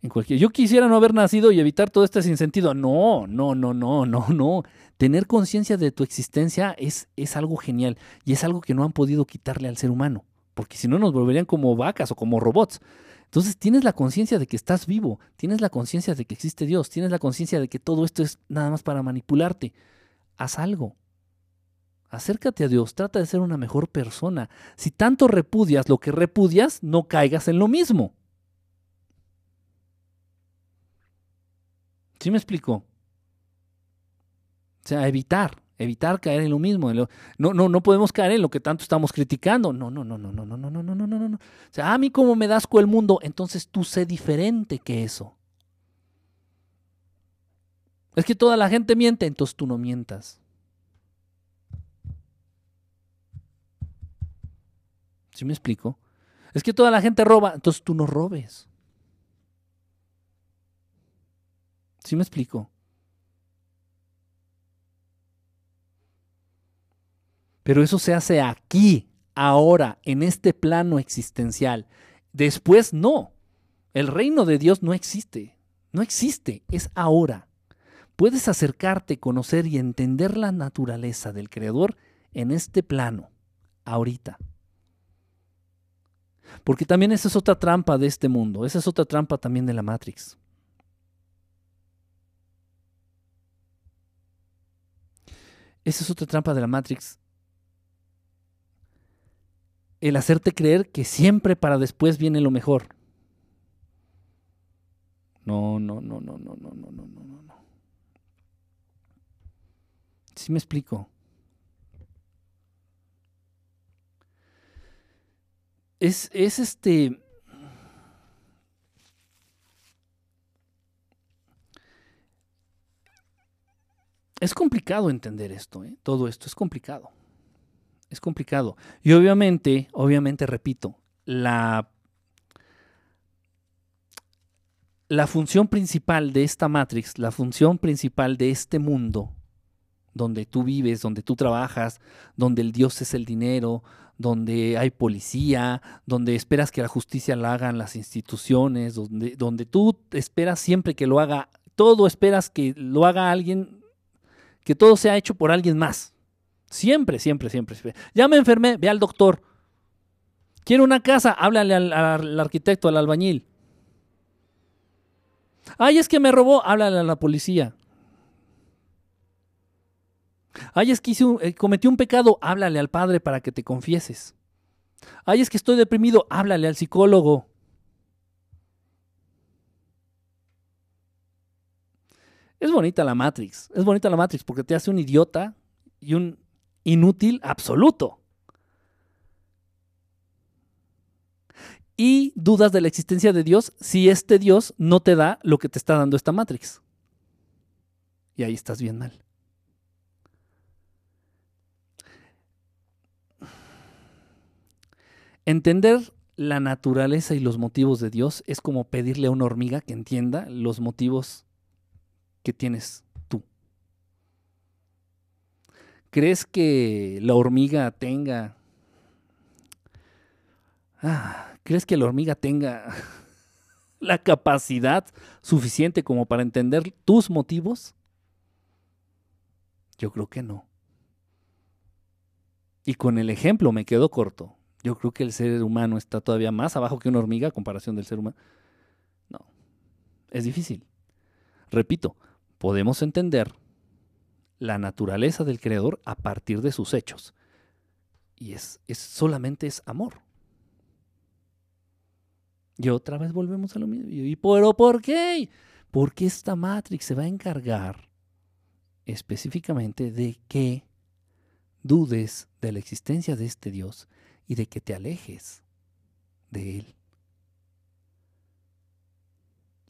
En cualquier... Yo quisiera no haber nacido y evitar todo este sinsentido. No, no, no, no, no, no. Tener conciencia de tu existencia es, es algo genial y es algo que no han podido quitarle al ser humano, porque si no nos volverían como vacas o como robots. Entonces tienes la conciencia de que estás vivo, tienes la conciencia de que existe Dios, tienes la conciencia de que todo esto es nada más para manipularte. Haz algo. Acércate a Dios, trata de ser una mejor persona. Si tanto repudias lo que repudias, no caigas en lo mismo. ¿Sí me explico? O sea, evitar, evitar caer en lo mismo. No, no, no podemos caer en lo que tanto estamos criticando. No, no, no, no, no, no, no, no, no, no, no, no. O sea, a mí como me das con el mundo, entonces tú sé diferente que eso. Es que toda la gente miente, entonces tú no mientas. ¿Sí me explico? Es que toda la gente roba, entonces tú no robes. ¿Sí me explico? Pero eso se hace aquí, ahora, en este plano existencial. Después no. El reino de Dios no existe. No existe, es ahora. Puedes acercarte, conocer y entender la naturaleza del Creador en este plano, ahorita. Porque también esa es otra trampa de este mundo, esa es otra trampa también de la Matrix. Esa es otra trampa de la Matrix. El hacerte creer que siempre para después viene lo mejor. No, no, no, no, no, no, no, no, no, no. ¿Sí me explico? Es, es este. Es complicado entender esto, ¿eh? todo esto es complicado. Es complicado. Y obviamente, obviamente, repito, la, la función principal de esta Matrix, la función principal de este mundo, donde tú vives, donde tú trabajas, donde el Dios es el dinero, donde hay policía, donde esperas que la justicia la hagan las instituciones, donde, donde tú esperas siempre que lo haga, todo esperas que lo haga alguien, que todo sea hecho por alguien más. Siempre, siempre, siempre. Ya me enfermé, ve al doctor. Quiero una casa, háblale al, al arquitecto, al albañil. Ay, es que me robó, háblale a la policía. Ay, es que hice un, eh, cometí un pecado, háblale al padre para que te confieses. Ay, es que estoy deprimido, háblale al psicólogo. Es bonita la Matrix, es bonita la Matrix porque te hace un idiota y un inútil absoluto. Y dudas de la existencia de Dios si este Dios no te da lo que te está dando esta Matrix. Y ahí estás bien mal. Entender la naturaleza y los motivos de Dios es como pedirle a una hormiga que entienda los motivos que tienes tú. ¿Crees que la hormiga tenga... Ah, ¿Crees que la hormiga tenga *laughs* la capacidad suficiente como para entender tus motivos? Yo creo que no. Y con el ejemplo me quedo corto. Yo creo que el ser humano está todavía más abajo que una hormiga a comparación del ser humano. No, es difícil. Repito, podemos entender la naturaleza del creador a partir de sus hechos. Y es, es solamente es amor. Y otra vez volvemos a lo mismo. ¿Y pero por qué? Porque esta Matrix se va a encargar específicamente de que dudes de la existencia de este Dios y de que te alejes de Él.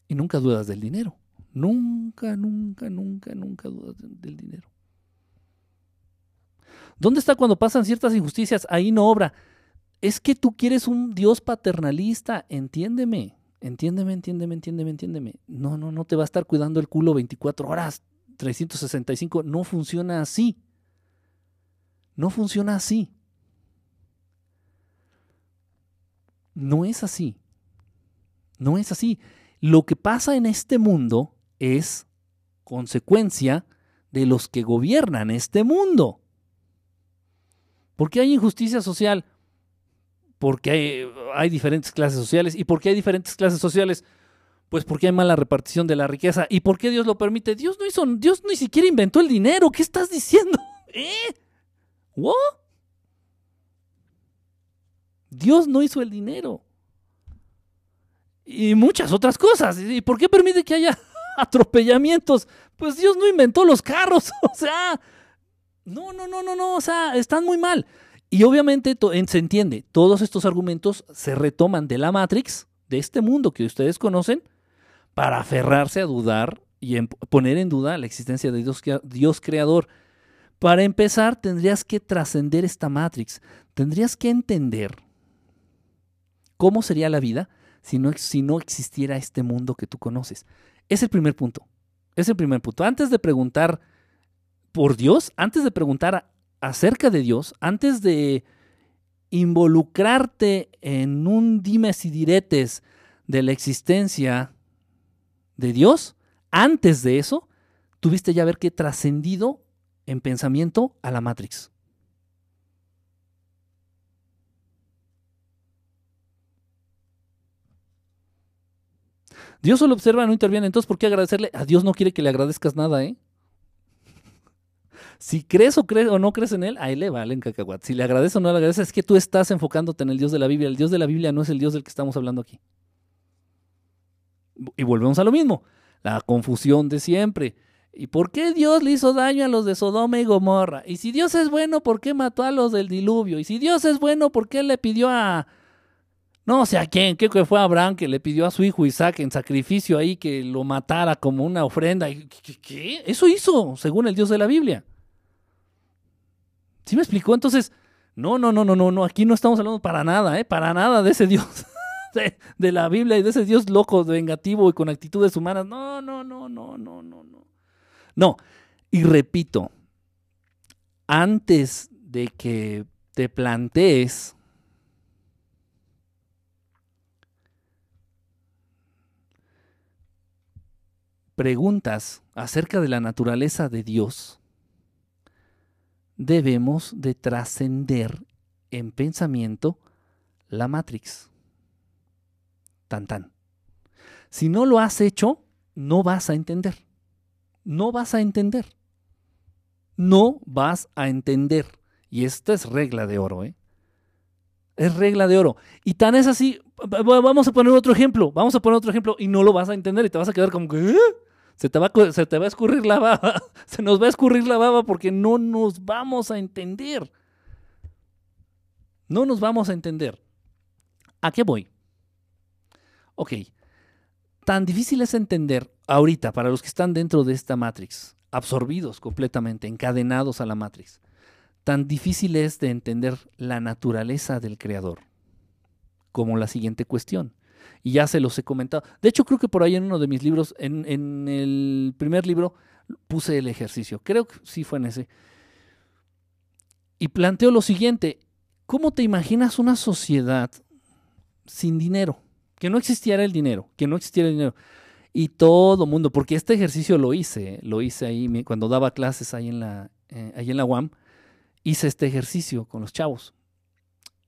Y nunca dudas del dinero. Nunca, nunca, nunca, nunca dudas del dinero. ¿Dónde está cuando pasan ciertas injusticias? Ahí no obra. Es que tú quieres un Dios paternalista. Entiéndeme. Entiéndeme, entiéndeme, entiéndeme, entiéndeme. No, no, no te va a estar cuidando el culo 24 horas, 365. No funciona así. No funciona así. No es así. No es así. Lo que pasa en este mundo es consecuencia de los que gobiernan este mundo. ¿Por qué hay injusticia social? Porque hay, diferentes clases sociales. ¿Y por qué hay diferentes clases sociales? Pues porque hay mala repartición de la riqueza. ¿Y por qué Dios lo permite? Dios no hizo, Dios ni siquiera inventó el dinero. ¿Qué estás diciendo? *laughs* ¿Eh? ¿What? Dios no hizo el dinero. Y muchas otras cosas. ¿Y por qué permite que haya *laughs* atropellamientos? Pues Dios no inventó los carros. *laughs* O sea, no, no, no, no, no. O sea, están muy mal. Y obviamente se entiende, todos estos argumentos se retoman de la Matrix, de este mundo que ustedes conocen, para aferrarse a dudar y poner en duda la existencia de Dios, Dios creador. Para empezar, tendrías que trascender esta Matrix. Tendrías que entender cómo sería la vida si no, si no existiera este mundo que tú conoces. Es el primer punto. Es el primer punto. Antes de preguntar por Dios, antes de preguntar acerca de Dios, antes de involucrarte en un dimes y diretes de la existencia de Dios, antes de eso, tuviste ya ver que trascendido en pensamiento a la Matrix. Dios solo observa, no interviene. Entonces, ¿por qué agradecerle? A Dios no quiere que le agradezcas nada, ¿eh? Si crees o, crees o no crees en Él, a Él le valen cacahuat. Si le agradeces o no le agradeces, es que tú estás enfocándote en el Dios de la Biblia. El Dios de la Biblia no es el Dios del que estamos hablando aquí. Y volvemos a lo mismo. La confusión de siempre. ¿Y por qué Dios le hizo daño a los de Sodoma y Gomorra? Y si Dios es bueno, ¿por qué mató a los del diluvio? Y si Dios es bueno, ¿por qué le pidió a... No sé a quién, creo que fue Abraham que le pidió a su hijo Isaac en sacrificio ahí que lo matara como una ofrenda. ¿Qué? Eso hizo, según el Dios de la Biblia. ¿Sí me explicó? Entonces, no, no, no, no, no, no, aquí no estamos hablando para nada, ¿eh? Para nada de ese Dios *laughs* de, de la Biblia y de ese Dios loco, vengativo y con actitudes humanas. No, no, no, no, no, no, no. No, y repito, antes de que te plantees preguntas acerca de la naturaleza de Dios, debemos de trascender en pensamiento la Matrix. Tan tan. Si no lo has hecho, no vas a entender. No vas a entender. No vas a entender. Y esta es regla de oro, ¿eh? Es regla de oro. Y tan es así, vamos a poner otro ejemplo, vamos a poner otro ejemplo y no lo vas a entender y te vas a quedar como que... ¿eh? Se te, va, a escurrir la baba, *laughs* se nos va a escurrir la baba porque no nos vamos a entender. No nos vamos a entender. ¿A qué voy? Ok, tan difícil es entender ahorita para los que están dentro de esta Matrix, absorbidos completamente, encadenados a la Matrix, tan difícil es de entender la naturaleza del Creador como la siguiente cuestión y ya se los he comentado. De hecho, creo que por ahí en uno de mis libros, en, en el primer libro, puse el ejercicio. Creo que sí fue en ese. Y planteo lo siguiente. ¿Cómo te imaginas una sociedad sin dinero? Que no existiera el dinero, que no existiera el dinero. Y todo mundo, porque este ejercicio lo hice, lo hice ahí cuando daba clases ahí en la, eh, ahí en la UAM, hice este ejercicio con los chavos.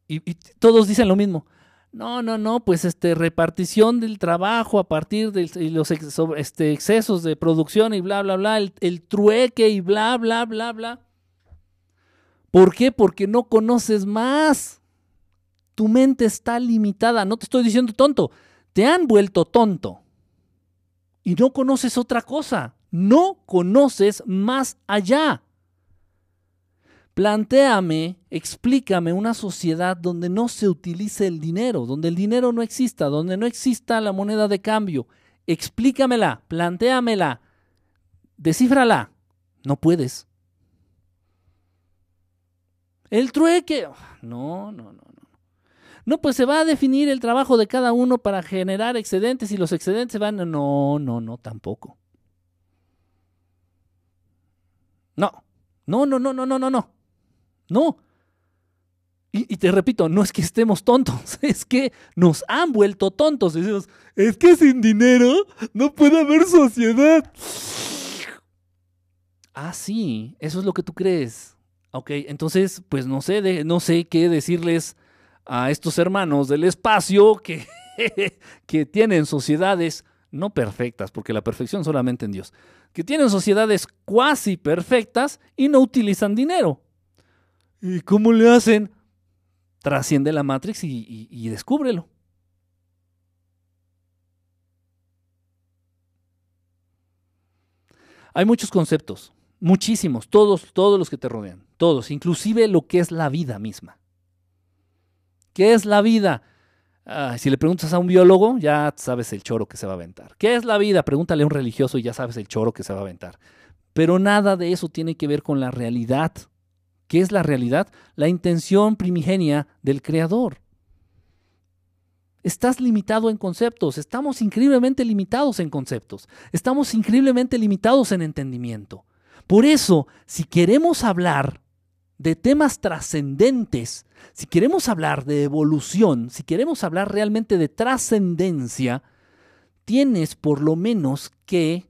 Y, y todos dicen lo mismo no, no, no, pues este repartición del trabajo a partir de los ex, este, excesos de producción y bla, bla, bla, el, el, trueque y bla, bla, bla, bla. ¿Por qué? Porque no conoces más. Tu mente está limitada. No te estoy diciendo tonto. Te han vuelto tonto. Y no conoces otra cosa. No conoces más allá. Plantéame, explícame una sociedad donde no se utilice el dinero, donde el dinero no exista, donde no exista la moneda de cambio. Explícamela, plantéamela, descífrala. No puedes. El trueque. No, no, no, no. No, pues se va a definir el trabajo de cada uno para generar excedentes y los excedentes van. No, no, no, tampoco. No. No, no, no, no, no, no, no. Y, te repito, no es que estemos tontos, *laughs* es que nos han vuelto tontos. Decimos, es que sin dinero no puede haber sociedad. Ah, sí, eso es lo que tú crees. Ok, entonces, pues no sé, de, no sé qué decirles a estos hermanos del espacio que, *laughs* que tienen sociedades no perfectas, porque la perfección solamente en Dios, que tienen sociedades cuasi perfectas y no utilizan dinero. ¿Y cómo le hacen? Trasciende la Matrix y, descúbrelo. Hay muchos conceptos, muchísimos, todos, todos los que te rodean, todos, inclusive lo que es la vida misma. ¿Qué es la vida? Ah, si le preguntas a un biólogo, ya sabes el choro que se va a aventar. ¿Qué es la vida? Pregúntale a un religioso y ya sabes el choro que se va a aventar. Pero nada de eso tiene que ver con la realidad. ¿Qué es la realidad? La intención primigenia del Creador. Estás limitado en conceptos, estamos increíblemente limitados en conceptos, estamos increíblemente limitados en entendimiento. Por eso, si queremos hablar de temas trascendentes, si queremos hablar de evolución, si queremos hablar realmente de trascendencia, tienes por lo menos que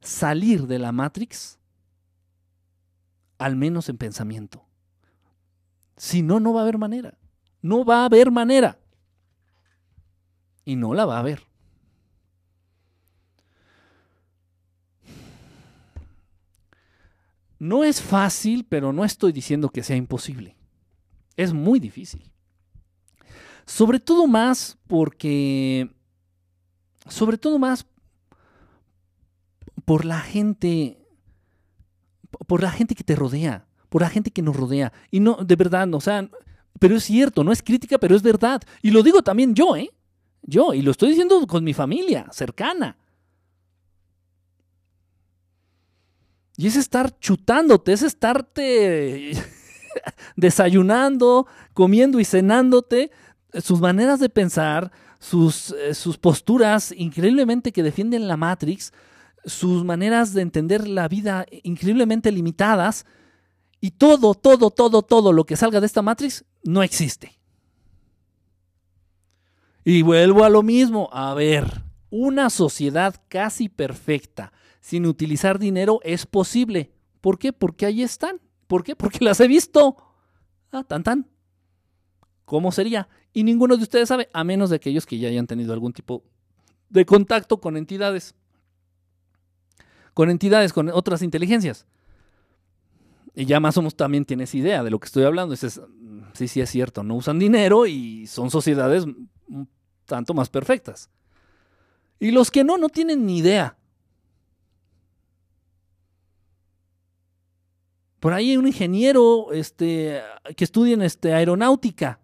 salir de la Matrix, al menos en pensamiento. Si no, no va a haber manera. No va a haber manera. Y no la va a haber. No es fácil, pero no estoy diciendo que sea imposible. Es muy difícil. Sobre todo más porque... Sobre todo más por la gente... Por la gente que te rodea. Por la gente que nos rodea. Y no, de verdad, o sea, pero es cierto, no es crítica, pero es verdad. Y lo digo también yo, ¿eh? Yo, y lo estoy diciendo con mi familia cercana. Y es estar chutándote, es estarte *laughs* desayunando, comiendo y cenándote, sus maneras de pensar, sus, eh, sus posturas increíblemente que defienden la Matrix, sus maneras de entender la vida increíblemente limitadas, y todo, todo, todo, todo lo que salga de esta Matrix no existe. Y vuelvo a lo mismo, a ver, una sociedad casi perfecta, sin utilizar dinero, es posible. ¿Por qué? Porque ahí están. ¿Por qué? Porque las he visto. Ah, tan tan. ¿Cómo sería? Y ninguno de ustedes sabe, a menos de aquellos que ya hayan tenido algún tipo de contacto con entidades. Con entidades, con otras inteligencias. Y ya más o menos también tienes idea de lo que estoy hablando. Dices, sí, sí es cierto, no usan dinero y son sociedades tanto más perfectas. Y los que no, no tienen ni idea. Por ahí hay un ingeniero este, que estudia en este, aeronáutica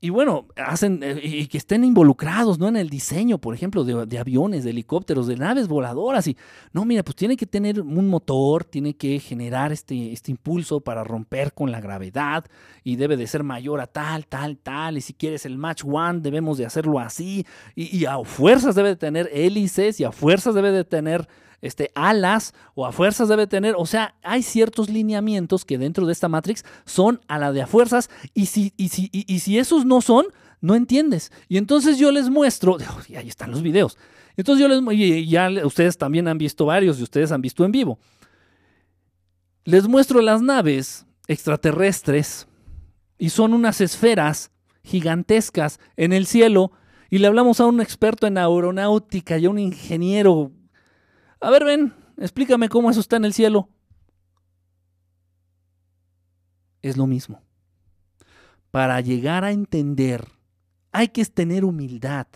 y bueno, hacen eh, y que estén involucrados, ¿no? En el diseño, por ejemplo, de, aviones, de helicópteros, de naves voladoras. Y no, mira, pues tiene que tener un motor, tiene que generar este, este impulso para romper con la gravedad y debe de ser mayor a tal, tal, tal. Y si quieres el match one, debemos de hacerlo así. Y, y a fuerzas debe de tener hélices y a fuerzas debe de tener este, alas o a fuerzas debe tener. O sea, hay ciertos lineamientos que dentro de esta Matrix son a la de a fuerzas y si, y si, y, si esos no son, no entiendes. Y entonces yo les muestro, *laughs* y ahí están los videos. Entonces yo les, y ya ustedes también han visto varios y ustedes han visto en vivo. Les muestro las naves extraterrestres y son unas esferas gigantescas en el cielo y le hablamos a un experto en aeronáutica y a un ingeniero a ver, ven, explícame cómo eso está en el cielo. Es lo mismo. Para llegar a entender, hay que tener humildad.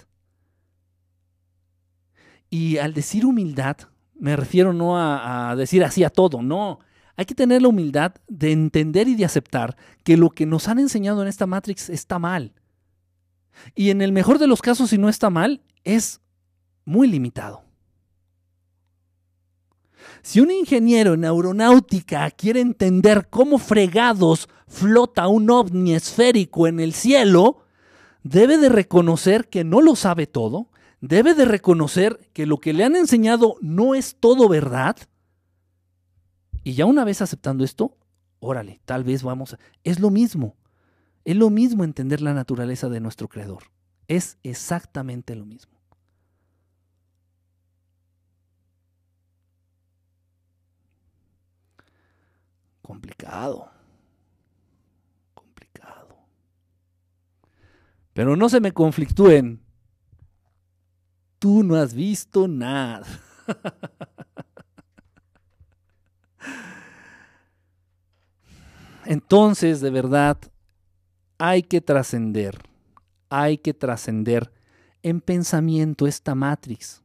Y al decir humildad, me refiero no a, decir así a todo, no. Hay que tener la humildad de entender y de aceptar que lo que nos han enseñado en esta Matrix está mal. Y en el mejor de los casos, si no está mal, es muy limitado. Si un ingeniero en aeronáutica quiere entender cómo fregados flota un ovni esférico en el cielo, debe de reconocer que no lo sabe todo, debe de reconocer que lo que le han enseñado no es todo verdad. Y ya una vez aceptando esto, órale, tal vez vamos. Es lo mismo, es lo mismo entender la naturaleza de nuestro Creador. Es exactamente lo mismo. Complicado. Complicado. Pero no se me conflictúen. Tú no has visto nada. Entonces, de verdad, hay que trascender. Hay que trascender en pensamiento esta matrix.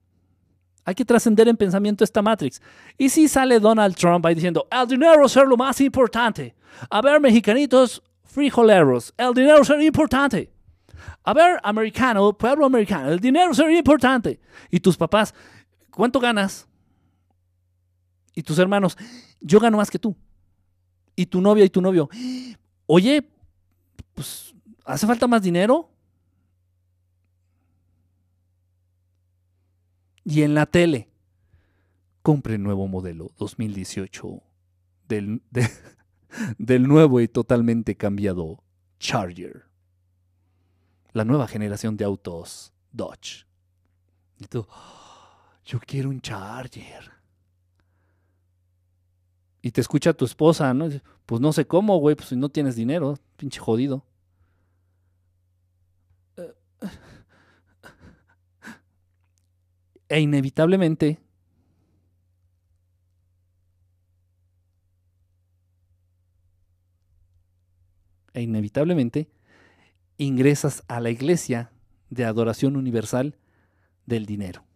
Hay que trascender en pensamiento esta Matrix. Y si sale Donald Trump ahí diciendo, el dinero es lo más importante. A ver, mexicanitos, frijoleros, el dinero es importante. A ver, americano, pueblo americano, el dinero es importante. Y tus papás, ¿cuánto ganas? Y tus hermanos, yo gano más que tú. Y tu novia y tu novio, oye, pues, ¿hace falta más dinero? Y en la tele, compre nuevo modelo 2018 del, de- *laughs* del nuevo y totalmente cambiado Charger. La nueva generación de autos Dodge. Y tú, "Oh, yo quiero un Charger. Y te escucha tu esposa, ¿no? Pues no sé cómo, güey, pues si no tienes dinero, pinche jodido. E inevitablemente e inevitablemente ingresas a la iglesia de adoración universal del dinero.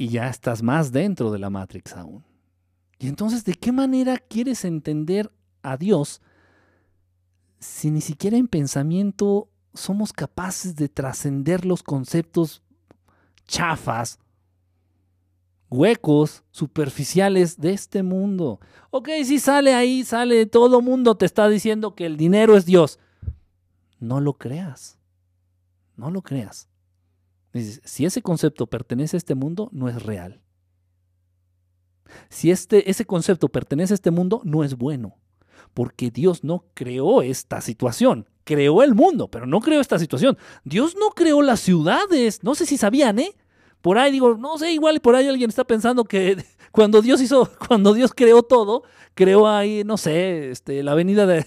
Y ya estás más dentro de la Matrix aún. Y entonces, ¿de qué manera quieres entender a Dios si ni siquiera en pensamiento somos capaces de trascender los conceptos chafas, huecos, superficiales de este mundo? Ok, si sale ahí, sale, todo mundo te está diciendo que el dinero es Dios. No lo creas. No lo creas. Si ese concepto pertenece a este mundo, no es real. Si este, ese concepto pertenece a este mundo, no es bueno. Porque Dios no creó esta situación. Creó el mundo, pero no creó esta situación. Dios no creó las ciudades. No sé si sabían, ¿eh? Por ahí digo, no sé, igual por ahí alguien está pensando que *laughs* cuando Dios hizo, *laughs* cuando Dios creó todo, creó ahí, no sé, este, la avenida de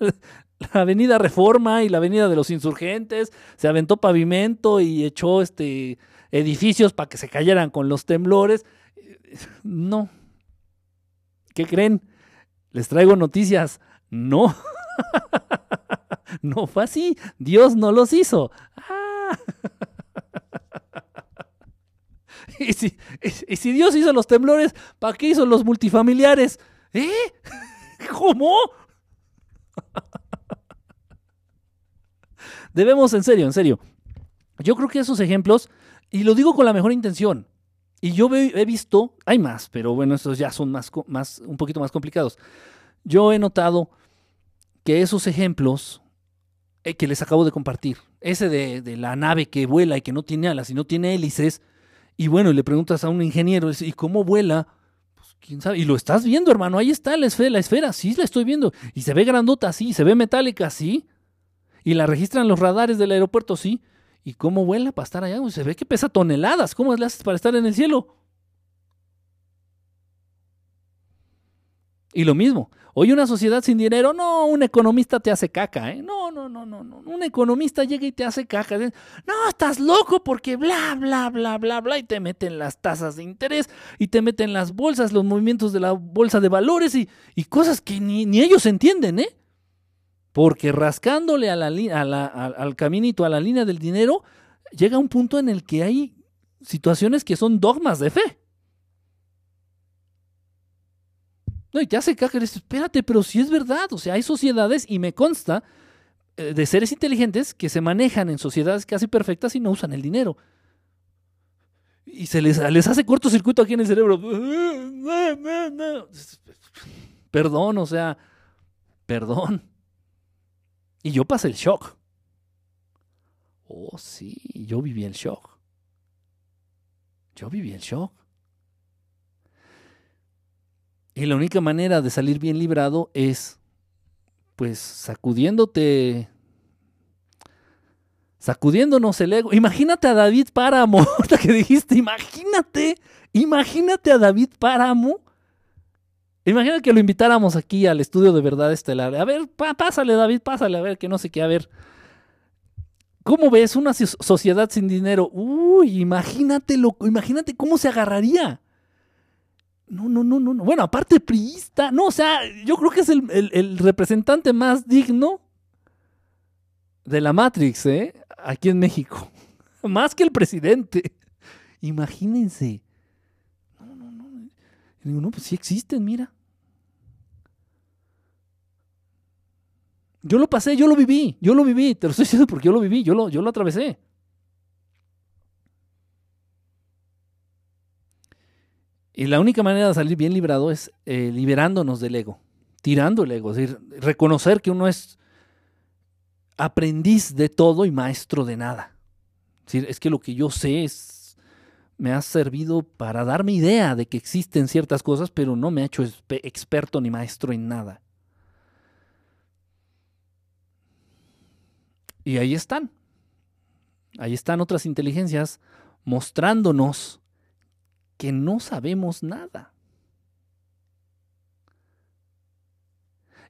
*laughs* *laughs* la avenida Reforma y la avenida de los insurgentes, se aventó pavimento y echó este edificios para que se cayeran con los temblores. *laughs* No. ¿Qué creen? Les traigo noticias. No. *laughs* no fue así. Dios no los hizo. Ah. ¿Y, si, y, y si Dios hizo los temblores, ¿para qué hizo los multifamiliares? ¿Eh? ¿Cómo? Debemos, en serio, en serio. Yo creo que esos ejemplos, y lo digo con la mejor intención, y yo he visto, hay más, pero bueno, estos ya son más, más, un poquito más complicados. Yo he notado que esos ejemplos eh, que les acabo de compartir, ese de, la nave que vuela y que no tiene alas y no tiene hélices, y bueno, y le preguntas a un ingeniero, ¿y cómo vuela? Pues quién sabe, y lo estás viendo, hermano, ahí está la esfera, la esfera, sí la estoy viendo, y se ve grandota, sí, se ve metálica, sí, y la registran los radares del aeropuerto, sí. ¿Y cómo vuela para estar allá? Se ve que pesa toneladas. ¿Cómo le haces para estar en el cielo? Y lo mismo. Hoy una sociedad sin dinero, no, un economista te hace caca, ¿eh? No, no, no, no, no. Un economista llega y te hace caca. No, estás loco porque bla, bla, bla, bla, bla. Y te meten las tasas de interés y te meten las bolsas, los movimientos de la bolsa de valores y, cosas que ni ellos entienden, ¿eh? Porque rascándole a la, a la- al, caminito, a la línea del dinero, llega un punto en el que hay situaciones que son dogmas de fe. No, y te hace caca, dices, espérate, pero si es verdad, o sea, hay sociedades, y me consta, eh, de seres inteligentes que se manejan en sociedades casi perfectas y no usan el dinero. Y se les hace cortocircuito aquí en el cerebro. Perdón, o sea, perdón. Y yo pasé el shock. Oh, sí, yo viví el shock. Yo viví el shock. Y la única manera de salir bien librado es, pues, sacudiéndote, sacudiéndonos el ego. Imagínate a David Páramo, *laughs* que dijiste, imagínate, imagínate a David Páramo. Imagínate que lo invitáramos aquí al estudio de verdad estelar. A ver, pásale, David, pásale, a ver, que no sé qué, a ver. ¿Cómo ves una so- sociedad sin dinero? Uy, imagínate, lo, imagínate cómo se agarraría. No, no, no, no, no. Bueno, aparte priista. No, o sea, yo creo que es el representante más digno de la Matrix, ¿eh? Aquí en México. *laughs* Más que el presidente. Imagínense. Y digo, no, pues sí existen, mira. Yo lo pasé, yo lo viví, yo lo viví, te lo estoy diciendo porque yo lo viví, yo lo, yo lo atravesé. Y la única manera de salir bien librado es eh, liberándonos del ego, tirando el ego, es decir, reconocer que uno es aprendiz de todo y maestro de nada. Es, decir, es que lo que yo sé es, me ha servido para darme idea de que existen ciertas cosas, pero no me ha hecho experto ni maestro en nada. Y ahí están. Ahí están otras inteligencias mostrándonos que no sabemos nada.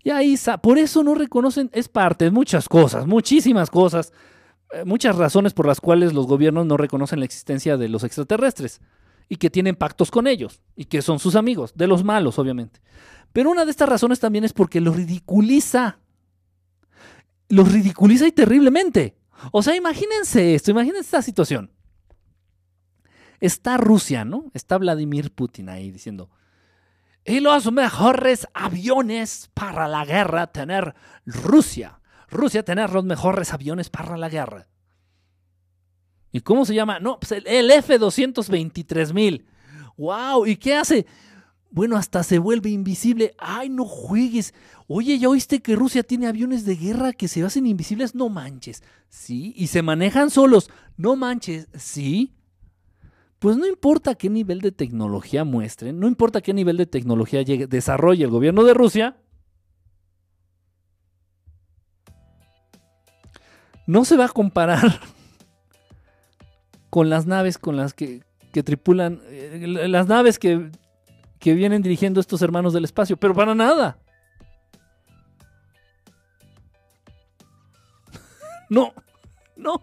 Y ahí, por eso no reconocen, es parte de muchas cosas, muchísimas cosas, muchas razones por las cuales los gobiernos no reconocen la existencia de los extraterrestres y que tienen pactos con ellos y que son sus amigos, de los malos, obviamente. Pero una de estas razones también es porque los ridiculiza. Los ridiculiza y terriblemente. O sea, imagínense esto, imagínense esta situación. Está Rusia, ¿no? Está Vladimir Putin ahí diciendo, y los mejores aviones para la guerra tener Rusia. Rusia tener los mejores aviones para la guerra. ¿Y cómo se llama? No, pues el, el F-223.000. ¡Wow! ¿Y qué hace? Bueno, hasta se vuelve invisible. ¡Ay, no juegues! Oye, ¿ya oíste que Rusia tiene aviones de guerra que se hacen invisibles? No manches. Sí, y se manejan solos. No manches. Sí. Pues no importa qué nivel de tecnología muestren, no importa qué nivel de tecnología desarrolle el gobierno de Rusia, no se va a comparar con las naves con las que, tripulan, eh, las naves que, que vienen dirigiendo estos hermanos del espacio, pero para nada. *laughs* No, no.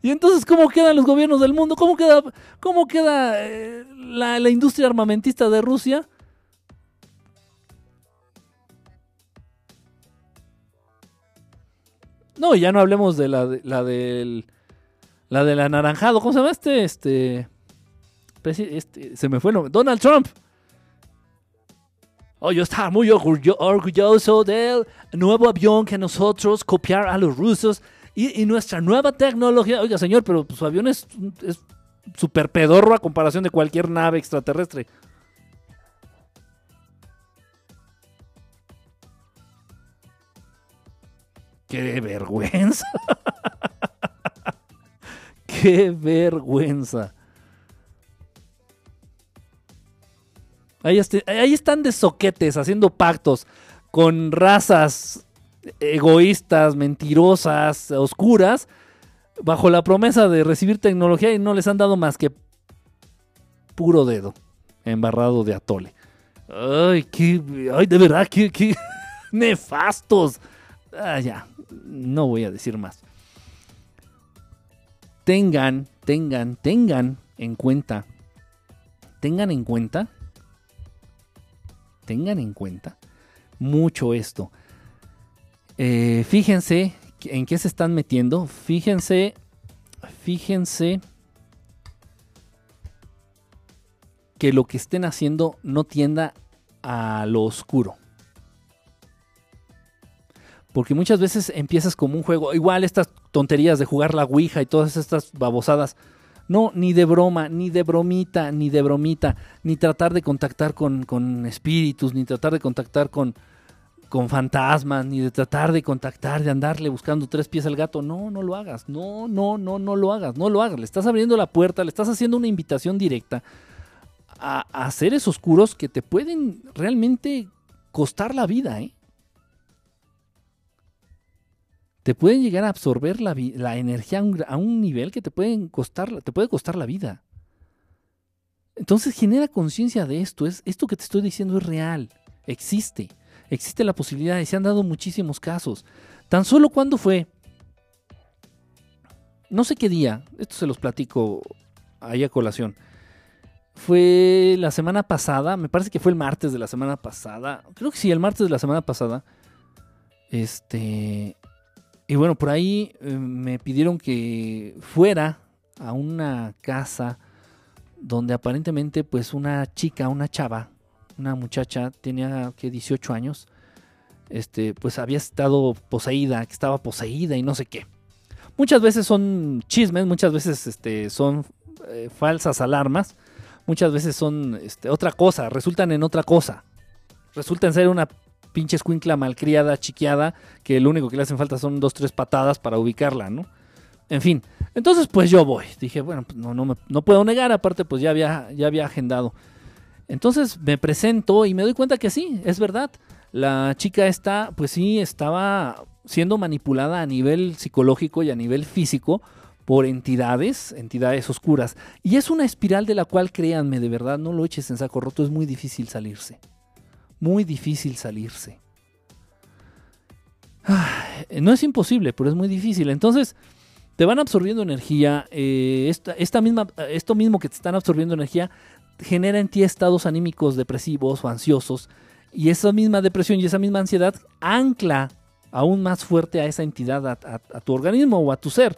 Y entonces, ¿cómo quedan los gobiernos del mundo? ¿Cómo queda, cómo queda eh, la, la industria armamentista de Rusia? No, ya no hablemos de la, de, la del la del anaranjado, ¿cómo se llama este? Este, este se me fue el nombre, Donald Trump. Oh, yo estaba muy orgullo- orgulloso del nuevo avión que nosotros copiar a los rusos y, y nuestra nueva tecnología. Oiga, señor, pero su avión es súper pedorro a comparación de cualquier nave extraterrestre. ¡Qué vergüenza! *laughs* ¡Qué vergüenza! Ahí, este- ahí están de soquetes haciendo pactos con razas egoístas, mentirosas, oscuras, bajo la promesa de recibir tecnología y no les han dado más que puro dedo embarrado de atole. Ay, qué, ay, de verdad, qué, qué *laughs* nefastos. Ah, ya, no voy a decir más. Tengan, tengan, tengan en cuenta, tengan en cuenta, tengan en cuenta mucho esto. Eh, fíjense en qué se están metiendo. Fíjense, fíjense que lo que estén haciendo no tienda a lo oscuro. Porque muchas veces empiezas como un juego, igual estas tonterías de jugar la Ouija y todas estas babosadas. No, ni de broma, ni de bromita, ni de bromita, ni tratar de contactar con, con espíritus, ni tratar de contactar con, con fantasmas, ni de tratar de contactar, de andarle buscando tres pies al gato. No, no lo hagas. No, no, no, no lo hagas. No lo hagas. Le estás abriendo la puerta, le estás haciendo una invitación directa a, a seres oscuros que te pueden realmente costar la vida, ¿eh? Te pueden llegar a absorber la, energía a un, gra- a un nivel que te, pueden costar, te puede costar la vida. Entonces genera conciencia de esto. Es, esto que te estoy diciendo es real. Existe. Existe la posibilidad y se han dado muchísimos casos. Tan solo cuando fue, no sé qué día, esto se los platico ahí a colación. Fue la semana pasada, me parece que fue el martes de la semana pasada. Creo que sí, el martes de la semana pasada. Este. Y bueno, por ahí eh, me pidieron que fuera a una casa donde aparentemente, pues, una chica, una chava, una muchacha, tenía que 18 años, este, pues había estado poseída, que estaba poseída y no sé qué. Muchas veces son chismes, muchas veces este, son eh, falsas alarmas, muchas veces son este, otra cosa, resultan en otra cosa. Resultan ser una pinche escuincla malcriada, chiqueada, que lo único que le hacen falta son dos, tres patadas para ubicarla, ¿no? En fin, entonces pues yo voy. Dije, bueno, pues no, no, me- no puedo negar, aparte pues ya había, ya había agendado. Entonces me presento y me doy cuenta que sí, es verdad. La chica está, pues sí, estaba siendo manipulada a nivel psicológico y a nivel físico por entidades, entidades oscuras. Y es una espiral de la cual, créanme, de verdad, no lo eches en saco roto, es muy difícil salirse. Muy difícil salirse. Ay, no es imposible, pero es muy difícil. Entonces, te van absorbiendo energía. eh, esta, esta misma, esto mismo que te están absorbiendo energía genera en ti estados anímicos depresivos o ansiosos. Y esa misma depresión y esa misma ansiedad ancla aún más fuerte a esa entidad, a, a- a tu organismo o a tu ser.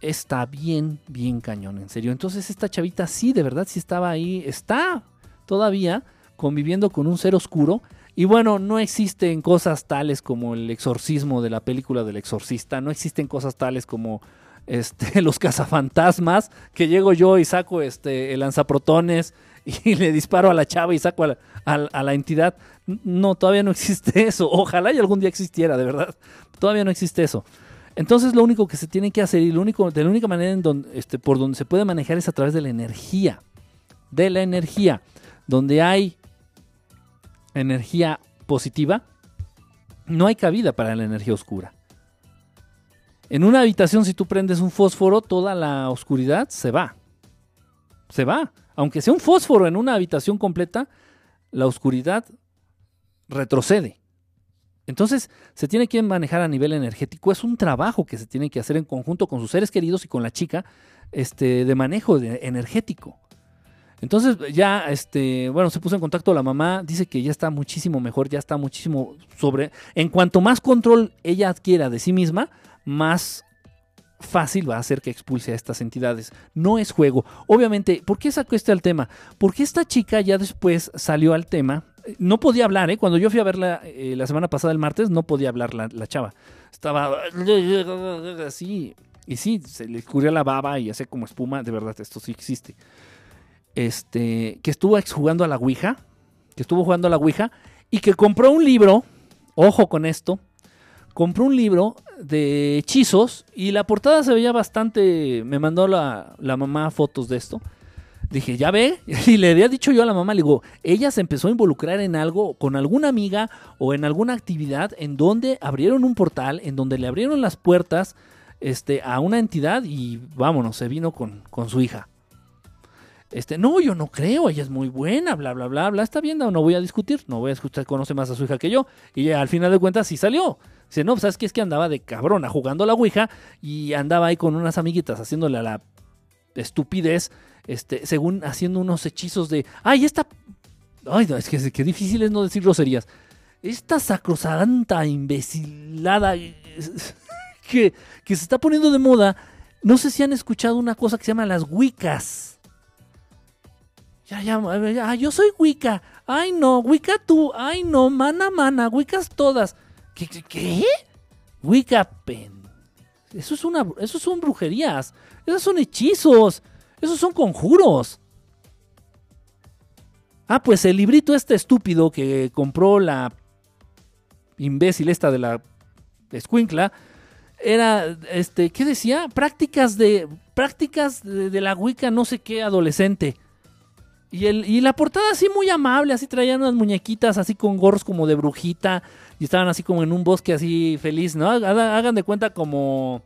Está bien, bien cañón, en serio. Entonces esta chavita sí, de verdad, sí estaba ahí, está todavía conviviendo con un ser oscuro. Y bueno, no existen cosas tales como el exorcismo de la película del exorcista, no existen cosas tales como este, *laughs* los cazafantasmas, que llego yo y saco este, lanzaprotones y *laughs* le disparo a la chava y saco a la, a- la entidad. No, todavía no existe *laughs* eso. Ojalá y algún día existiera, de verdad. Todavía no existe eso. Entonces lo único que se tiene que hacer y lo único, de la única manera este, por donde se puede manejar es a través de la energía. De la energía. Donde hay energía positiva, no hay cabida para la energía oscura. En una habitación, si tú prendes un fósforo, toda la oscuridad se va. Se va. Aunque sea un fósforo en una habitación completa, la oscuridad retrocede. Entonces, se tiene que manejar a nivel energético. Es un trabajo que se tiene que hacer en conjunto con sus seres queridos y con la chica este, de manejo energético. Entonces, ya, este, bueno, se puso en contacto la mamá, dice que ya está muchísimo mejor, ya está muchísimo sobre. En cuanto más control ella adquiera de sí misma, más fácil va a ser que expulse a estas entidades. No es juego. Obviamente, ¿por qué sacó este al tema? Porque esta chica ya después salió al tema. No podía hablar, ¿eh? Cuando yo fui a verla eh, la semana pasada, el martes, no podía hablar la, chava. Estaba así. Y sí, se le escurría la baba y hacía como espuma. De verdad, esto sí existe. Este, que estuvo jugando a la Ouija. Que estuvo jugando a la Ouija. Y que compró un libro. Ojo con esto. Compró un libro de hechizos. Y la portada se veía bastante. Me mandó la, mamá fotos de esto. Dije, ya ve, *laughs* y le había dicho yo a la mamá, le digo, ella se empezó a involucrar en algo, con alguna amiga o en alguna actividad en donde abrieron un portal, en donde le abrieron las puertas este, a una entidad y vámonos, se vino con su hija. Este, no, yo no creo, ella es muy buena, bla, bla, bla, bla, está bien, no, voy a discutir, no voy a discutir, conoce más a su hija que yo. Y al final de cuentas sí salió. Dice, no, pues, ¿sabes qué? Es que andaba de cabrona jugando a la Ouija y andaba ahí con unas amiguitas haciéndole a la estupidez, este, según haciendo unos hechizos de, ay, esta, ay, no, es que qué difícil es no decir groserías. Esta sacrosanta imbecilada *laughs* que, que se está poniendo de moda, no sé si han escuchado una cosa que se llama las Wiccas. Ya, ya, ya, yo soy Wicca. Ay, no, Wicca tú. Ay, no, mana, mana, Wiccas todas. ¿Qué? qué, qué? Wicca pen. Eso es una, eso son brujerías. Esos son hechizos. Esos son conjuros. Ah, pues el librito este estúpido que compró la imbécil esta de la escuincla era, este, ¿qué decía? Prácticas de, prácticas de, de la Wicca no sé qué adolescente. Y, el, y la portada así muy amable, así traían unas muñequitas así con gorros como de brujita y estaban así como en un bosque así feliz, ¿no? Hagan, de cuenta como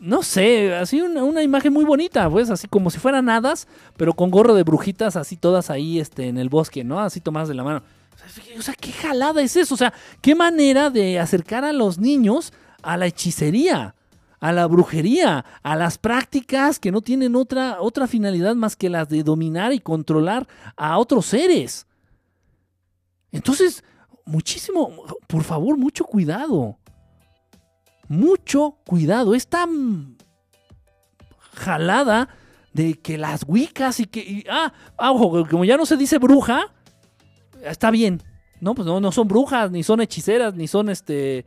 no sé, así una, una, imagen muy bonita, pues, así como si fueran hadas, pero con gorro de brujitas, así todas ahí este, en el bosque, ¿no? Así tomadas de la mano. O sea, ¿qué jalada es eso? O sea, ¿qué manera de acercar a los niños a la hechicería, a la brujería, a las prácticas que no tienen otra, otra finalidad más que las de dominar y controlar a otros seres? Entonces, muchísimo, por favor, mucho cuidado mucho cuidado. Esta jalada de que las wicas y que. Ah, ah, ojo, como ya no se dice bruja, está bien. No, pues no, no son brujas, ni son hechiceras, ni son este.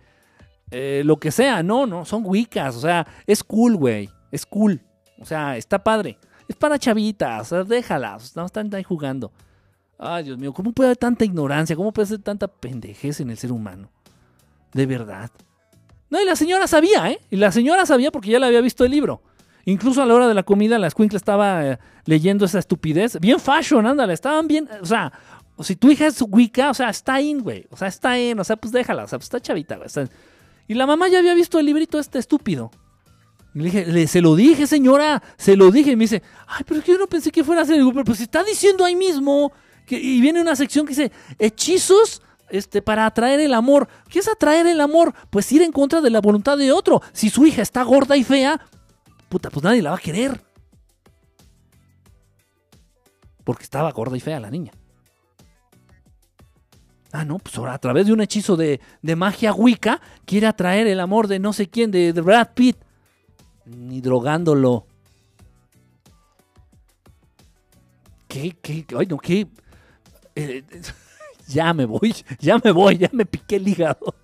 Eh, lo que sea. No, no, son wicas. O sea, es cool, güey. Es cool. O sea, está padre. Es para chavitas. déjalas. No están ahí jugando. Ay, Dios mío, ¿cómo puede haber tanta ignorancia? ¿Cómo puede ser tanta pendejez en el ser humano? De verdad. No, y la señora sabía, ¿eh? Y la señora sabía porque ya le había visto el libro. Incluso a la hora de la comida, la escuincla estaba eh, leyendo esa estupidez. Bien fashion, ándale. Estaban bien. O sea, si tu hija es Wicca, o sea, está in, güey. O sea, está in. O sea, pues déjala. O sea, pues está chavita, güey. Y la mamá ya había visto el librito este estúpido. Le dije, se lo dije, señora. Se lo dije. Y me dice, ay, pero es que yo no pensé que fuera a ser. Digo, pero pues está diciendo ahí mismo. Que, y viene una sección que dice, hechizos este, para atraer el amor. ¿Qué es atraer el amor? Pues ir en contra de la voluntad de otro. Si su hija está gorda y fea, puta, pues nadie la va a querer. Porque estaba gorda y fea la niña. Ah, no, pues ahora a través de un hechizo de, de magia Wicca quiere atraer el amor de no sé quién, de, Brad Pitt. Ni drogándolo. ¿Qué, qué, ay, no, qué? Eh, *laughs* ya me voy, *laughs* ya me voy, ya me piqué el hígado. *laughs*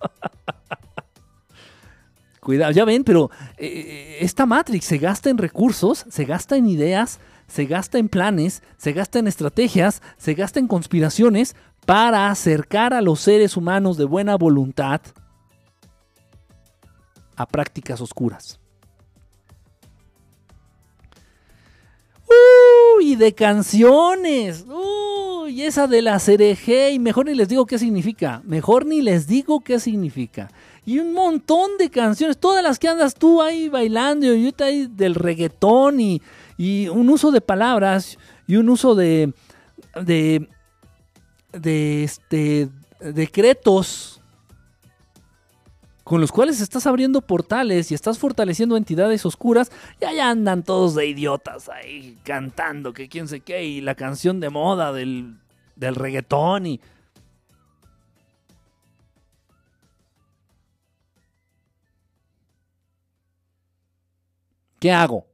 Cuidado, ya ven, pero eh, esta Matrix se gasta en recursos, se gasta en ideas, se gasta en planes, se gasta en estrategias, se gasta en conspiraciones para acercar a los seres humanos de buena voluntad a prácticas oscuras. Uy, de canciones. Uy, esa de la cereje. Y mejor ni les digo qué significa. Mejor ni les digo qué significa. Y un montón de canciones. Todas las que andas tú ahí bailando. Y ahorita ahí del reggaetón. Y, y un uso de palabras. Y un uso de. de. De este. decretos con los cuales estás abriendo portales y estás fortaleciendo entidades oscuras, y allá andan todos de idiotas ahí cantando que quién sé qué, y la canción de moda del, del reggaetón y... ¿Qué hago?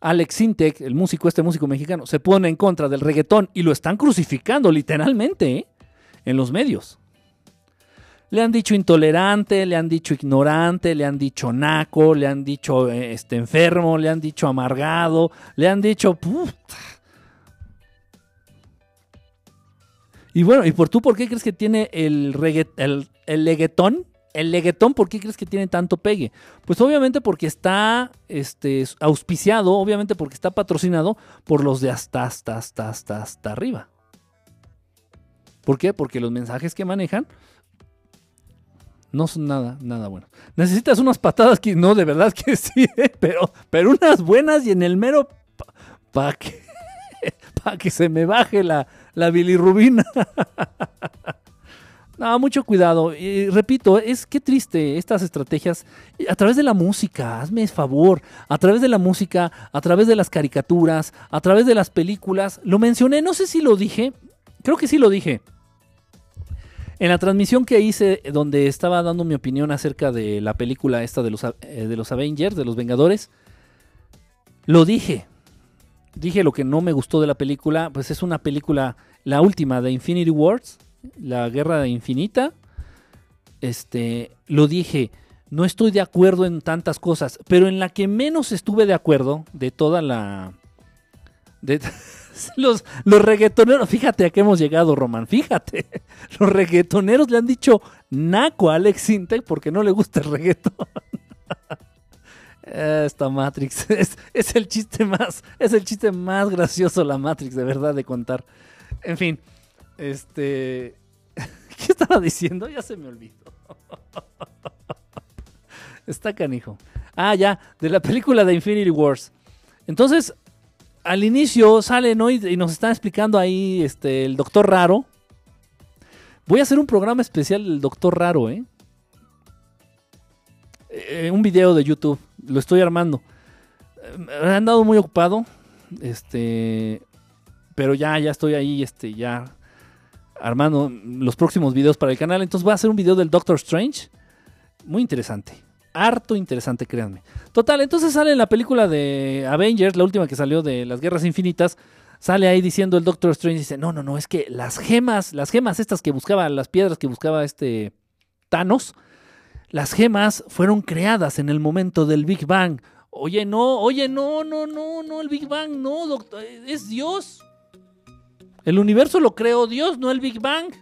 Alex Sintek, el músico, este músico mexicano, se pone en contra del reggaetón y lo están crucificando literalmente ¿eh? en los medios. Le han dicho intolerante, le han dicho ignorante, le han dicho naco, le han dicho eh, este, enfermo, le han dicho amargado, le han dicho... puta. Y bueno, ¿y por tú por qué crees que tiene el, el, el leguetón? El leguetón, ¿por qué crees que tiene tanto pegue? Pues obviamente porque está este, auspiciado, obviamente porque está patrocinado por los de hasta, hasta, hasta, hasta, hasta arriba. ¿Por qué? Porque los mensajes que manejan no son nada, nada buenos. Necesitas unas patadas que no, de verdad que *laughs* sí, ¿eh? pero, pero unas buenas y en el mero para que, *laughs* pa que se me baje la, la bilirrubina. *laughs* no, mucho cuidado. Repito, es que triste estas estrategias a través de la música, hazme favor, a través de la música, a través de las caricaturas, a través de las películas. Lo mencioné, no sé si lo dije, creo que sí lo dije. En la transmisión que hice, donde estaba dando mi opinión acerca de la película esta de los, eh, de los Avengers, de los Vengadores, lo dije. Dije lo que no me gustó de la película, pues es una película, la última de Infinity Wars, la Guerra Infinita. Este, lo dije, no estoy de acuerdo en tantas cosas, pero en la que menos estuve de acuerdo de toda la... De, *laughs* los, los reggaetoneros, fíjate a qué hemos llegado, Roman, fíjate. *laughs* Los reggaetoneros le han dicho naco a Alex Sintek porque no le gusta el reggaetón. *laughs* Esta Matrix es, es el chiste más, es el chiste más gracioso la Matrix, de verdad, de contar. En fin, este, *laughs* ¿qué estaba diciendo? Ya se me olvidó. *laughs* Está canijo. Ah, ya, de la película de Infinity Wars. Entonces, al inicio salen hoy y nos están explicando ahí este, el Doctor Raro. Voy a hacer un programa especial del Doctor Raro, ¿eh? Eh, un video de YouTube. Lo estoy armando. Eh, he andado muy ocupado. Este. Pero ya, ya estoy ahí, este, ya armando los próximos videos para el canal. Entonces voy a hacer un video del Doctor Strange. Muy interesante. Harto interesante, créanme. Total, entonces sale la película de Avengers, la última que salió de las Guerras Infinitas, sale ahí diciendo el Doctor Strange, dice, no, no, no, es que las gemas, las gemas estas que buscaba, las piedras que buscaba este Thanos, las gemas fueron creadas en el momento del Big Bang. Oye, no, oye, no, no, no, no, el Big Bang, no, doctor, es Dios. El universo lo creó Dios, no el Big Bang.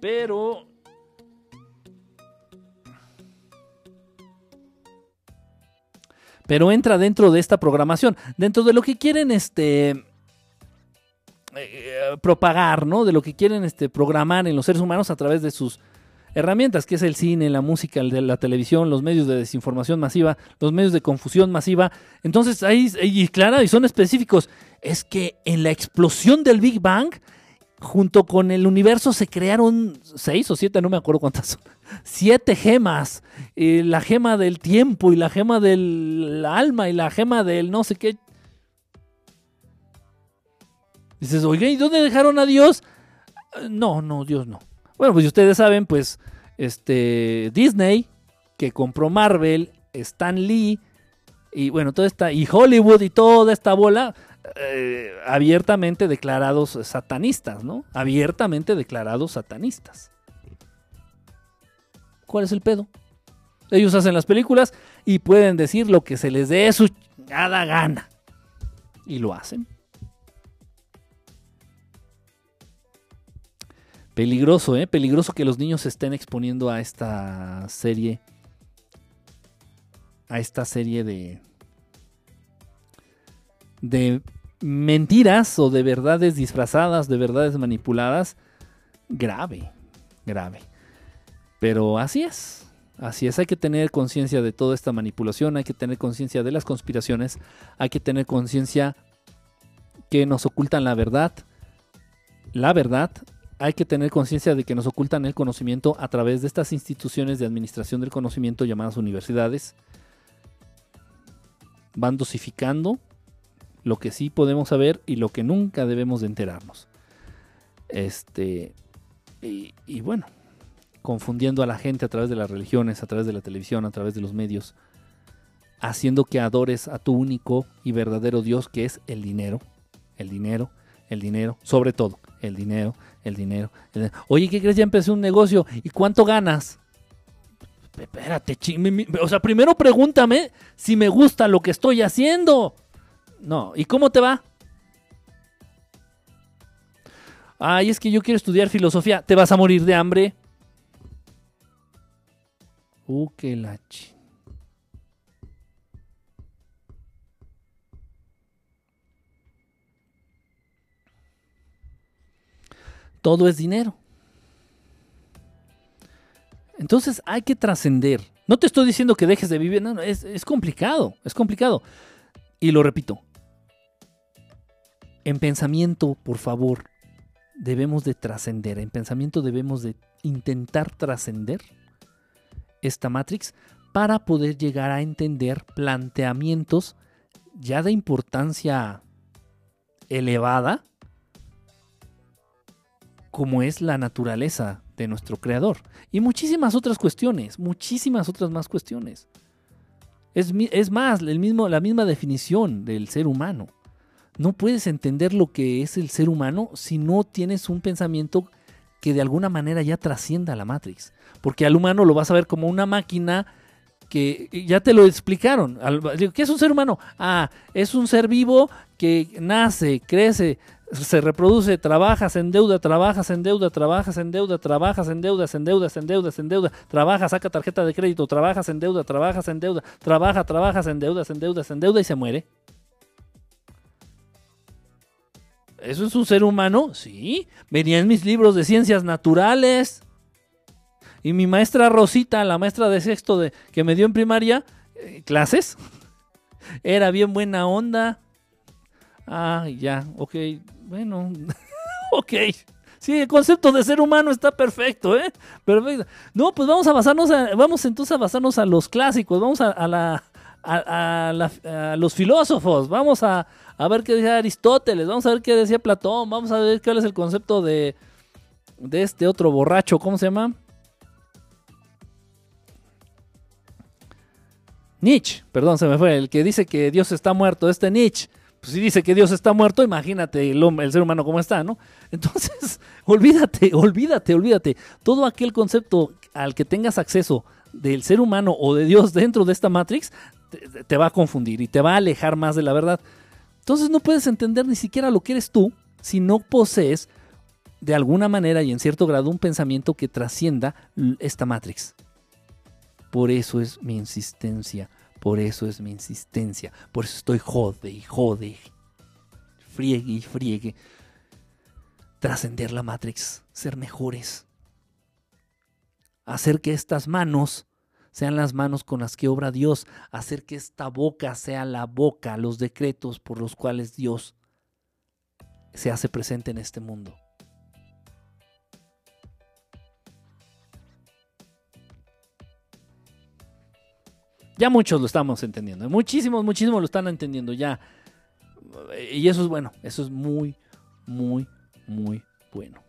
Pero pero entra dentro de esta programación, dentro de lo que quieren este eh, propagar, ¿no? De lo que quieren este programar en los seres humanos a través de sus herramientas, que es el cine, la música, la televisión, los medios de desinformación masiva, los medios de confusión masiva. Entonces, ahí, claro, y son específicos, es que en la explosión del Big Bang, junto con el universo se crearon seis o siete, no me acuerdo cuántas son, *laughs* siete gemas, eh, la gema del tiempo y la gema del alma y la gema del no sé qué. Dices, oiga, ¿y dónde dejaron a Dios? No, no, Dios no. Bueno, pues ustedes saben, pues, este, Disney, que compró Marvel, Stan Lee, y bueno, toda esta, y Hollywood y toda esta bola, eh, abiertamente declarados satanistas, ¿no? Abiertamente declarados satanistas. ¿Cuál es el pedo? Ellos hacen las películas y pueden decir lo que se les dé su chingada gana. Y lo hacen. Peligroso, ¿eh? Peligroso que los niños se estén exponiendo a esta serie. A esta serie de. De mentiras o de verdades disfrazadas, de verdades manipuladas. Grave, grave. Pero así es. Así es, hay que tener conciencia de toda esta manipulación, hay que tener conciencia de las conspiraciones, hay que tener conciencia que nos ocultan la verdad, la verdad hay que tener conciencia de que nos ocultan el conocimiento a través de estas instituciones de administración del conocimiento llamadas universidades. Van dosificando lo que sí podemos saber y lo que nunca debemos de enterarnos. Este y, y bueno, confundiendo a la gente a través de las religiones, a través de la televisión, a través de los medios, haciendo que adores a tu único y verdadero Dios que es el dinero, el dinero, el dinero, sobre todo, el dinero, el dinero. Oye, ¿qué crees? Ya empecé un negocio. ¿Y cuánto ganas? Espérate, o sea, primero pregúntame si me gusta lo que estoy haciendo. No, ¿y cómo te va? Ay, es que yo quiero estudiar filosofía. ¿Te vas a morir de hambre? Uh, todo es dinero. Entonces hay que trascender. No te estoy diciendo que dejes de vivir, no, es, es complicado, es complicado. Y lo repito, en pensamiento, por favor, debemos de trascender, en pensamiento debemos de intentar trascender esta Matrix para poder llegar a entender planteamientos ya de importancia elevada como es la naturaleza de nuestro creador. Y muchísimas otras cuestiones, muchísimas otras más cuestiones. Es, más, la misma definición del ser humano. No puedes entender lo que es el ser humano si no tienes un pensamiento que de alguna manera ya trascienda la Matrix. Porque al humano lo vas a ver como una máquina que ya te lo explicaron. ¿Qué es un ser humano? Ah, es un ser vivo que nace, crece, se reproduce, trabajas en deuda, trabajas en deuda, trabajas en deuda, trabajas en deuda, en deuda, en deuda, en deuda, trabaja, saca tarjeta de crédito, trabajas en deuda, trabajas en deuda, trabaja, trabajas en deuda, en deuda, en deuda y se muere. ¿Eso es un ser humano? Sí. Venía en mis libros de ciencias naturales. Y mi maestra Rosita, la maestra de sexto de, que me dio en primaria, eh, clases, era bien buena onda. Ah, ya, ok, bueno, *laughs* ok. Sí, el concepto de ser humano está perfecto, ¿eh? Perfecto. No, pues vamos a basarnos, vamos entonces a basarnos a los clásicos, vamos a, la, a, los filósofos, vamos a, a, ver qué decía Aristóteles, vamos a ver qué decía Platón, vamos a ver cuál es el concepto de, de este otro borracho, ¿cómo se llama? Nietzsche, perdón, se me fue, el que dice que Dios está muerto, este Nietzsche. Pues si dice que Dios está muerto, imagínate el, hombre- el ser humano cómo está, ¿no? Entonces, *laughs* olvídate, olvídate, olvídate. Todo aquel concepto al que tengas acceso del ser humano o de Dios dentro de esta Matrix te, te va a confundir y te va a alejar más de la verdad. Entonces no puedes entender ni siquiera lo que eres tú si no posees de alguna manera y en cierto grado un pensamiento que trascienda esta Matrix. Por eso es mi insistencia, por eso es mi insistencia, por eso estoy jode y jode, friegue y friegue. Trascender la Matrix, ser mejores. Hacer que estas manos sean las manos con las que obra Dios, hacer que esta boca sea la boca, los decretos por los cuales Dios se hace presente en este mundo. Ya muchos lo estamos entendiendo, muchísimos, muchísimos lo están entendiendo ya. Y eso es bueno, eso es muy, muy, muy bueno.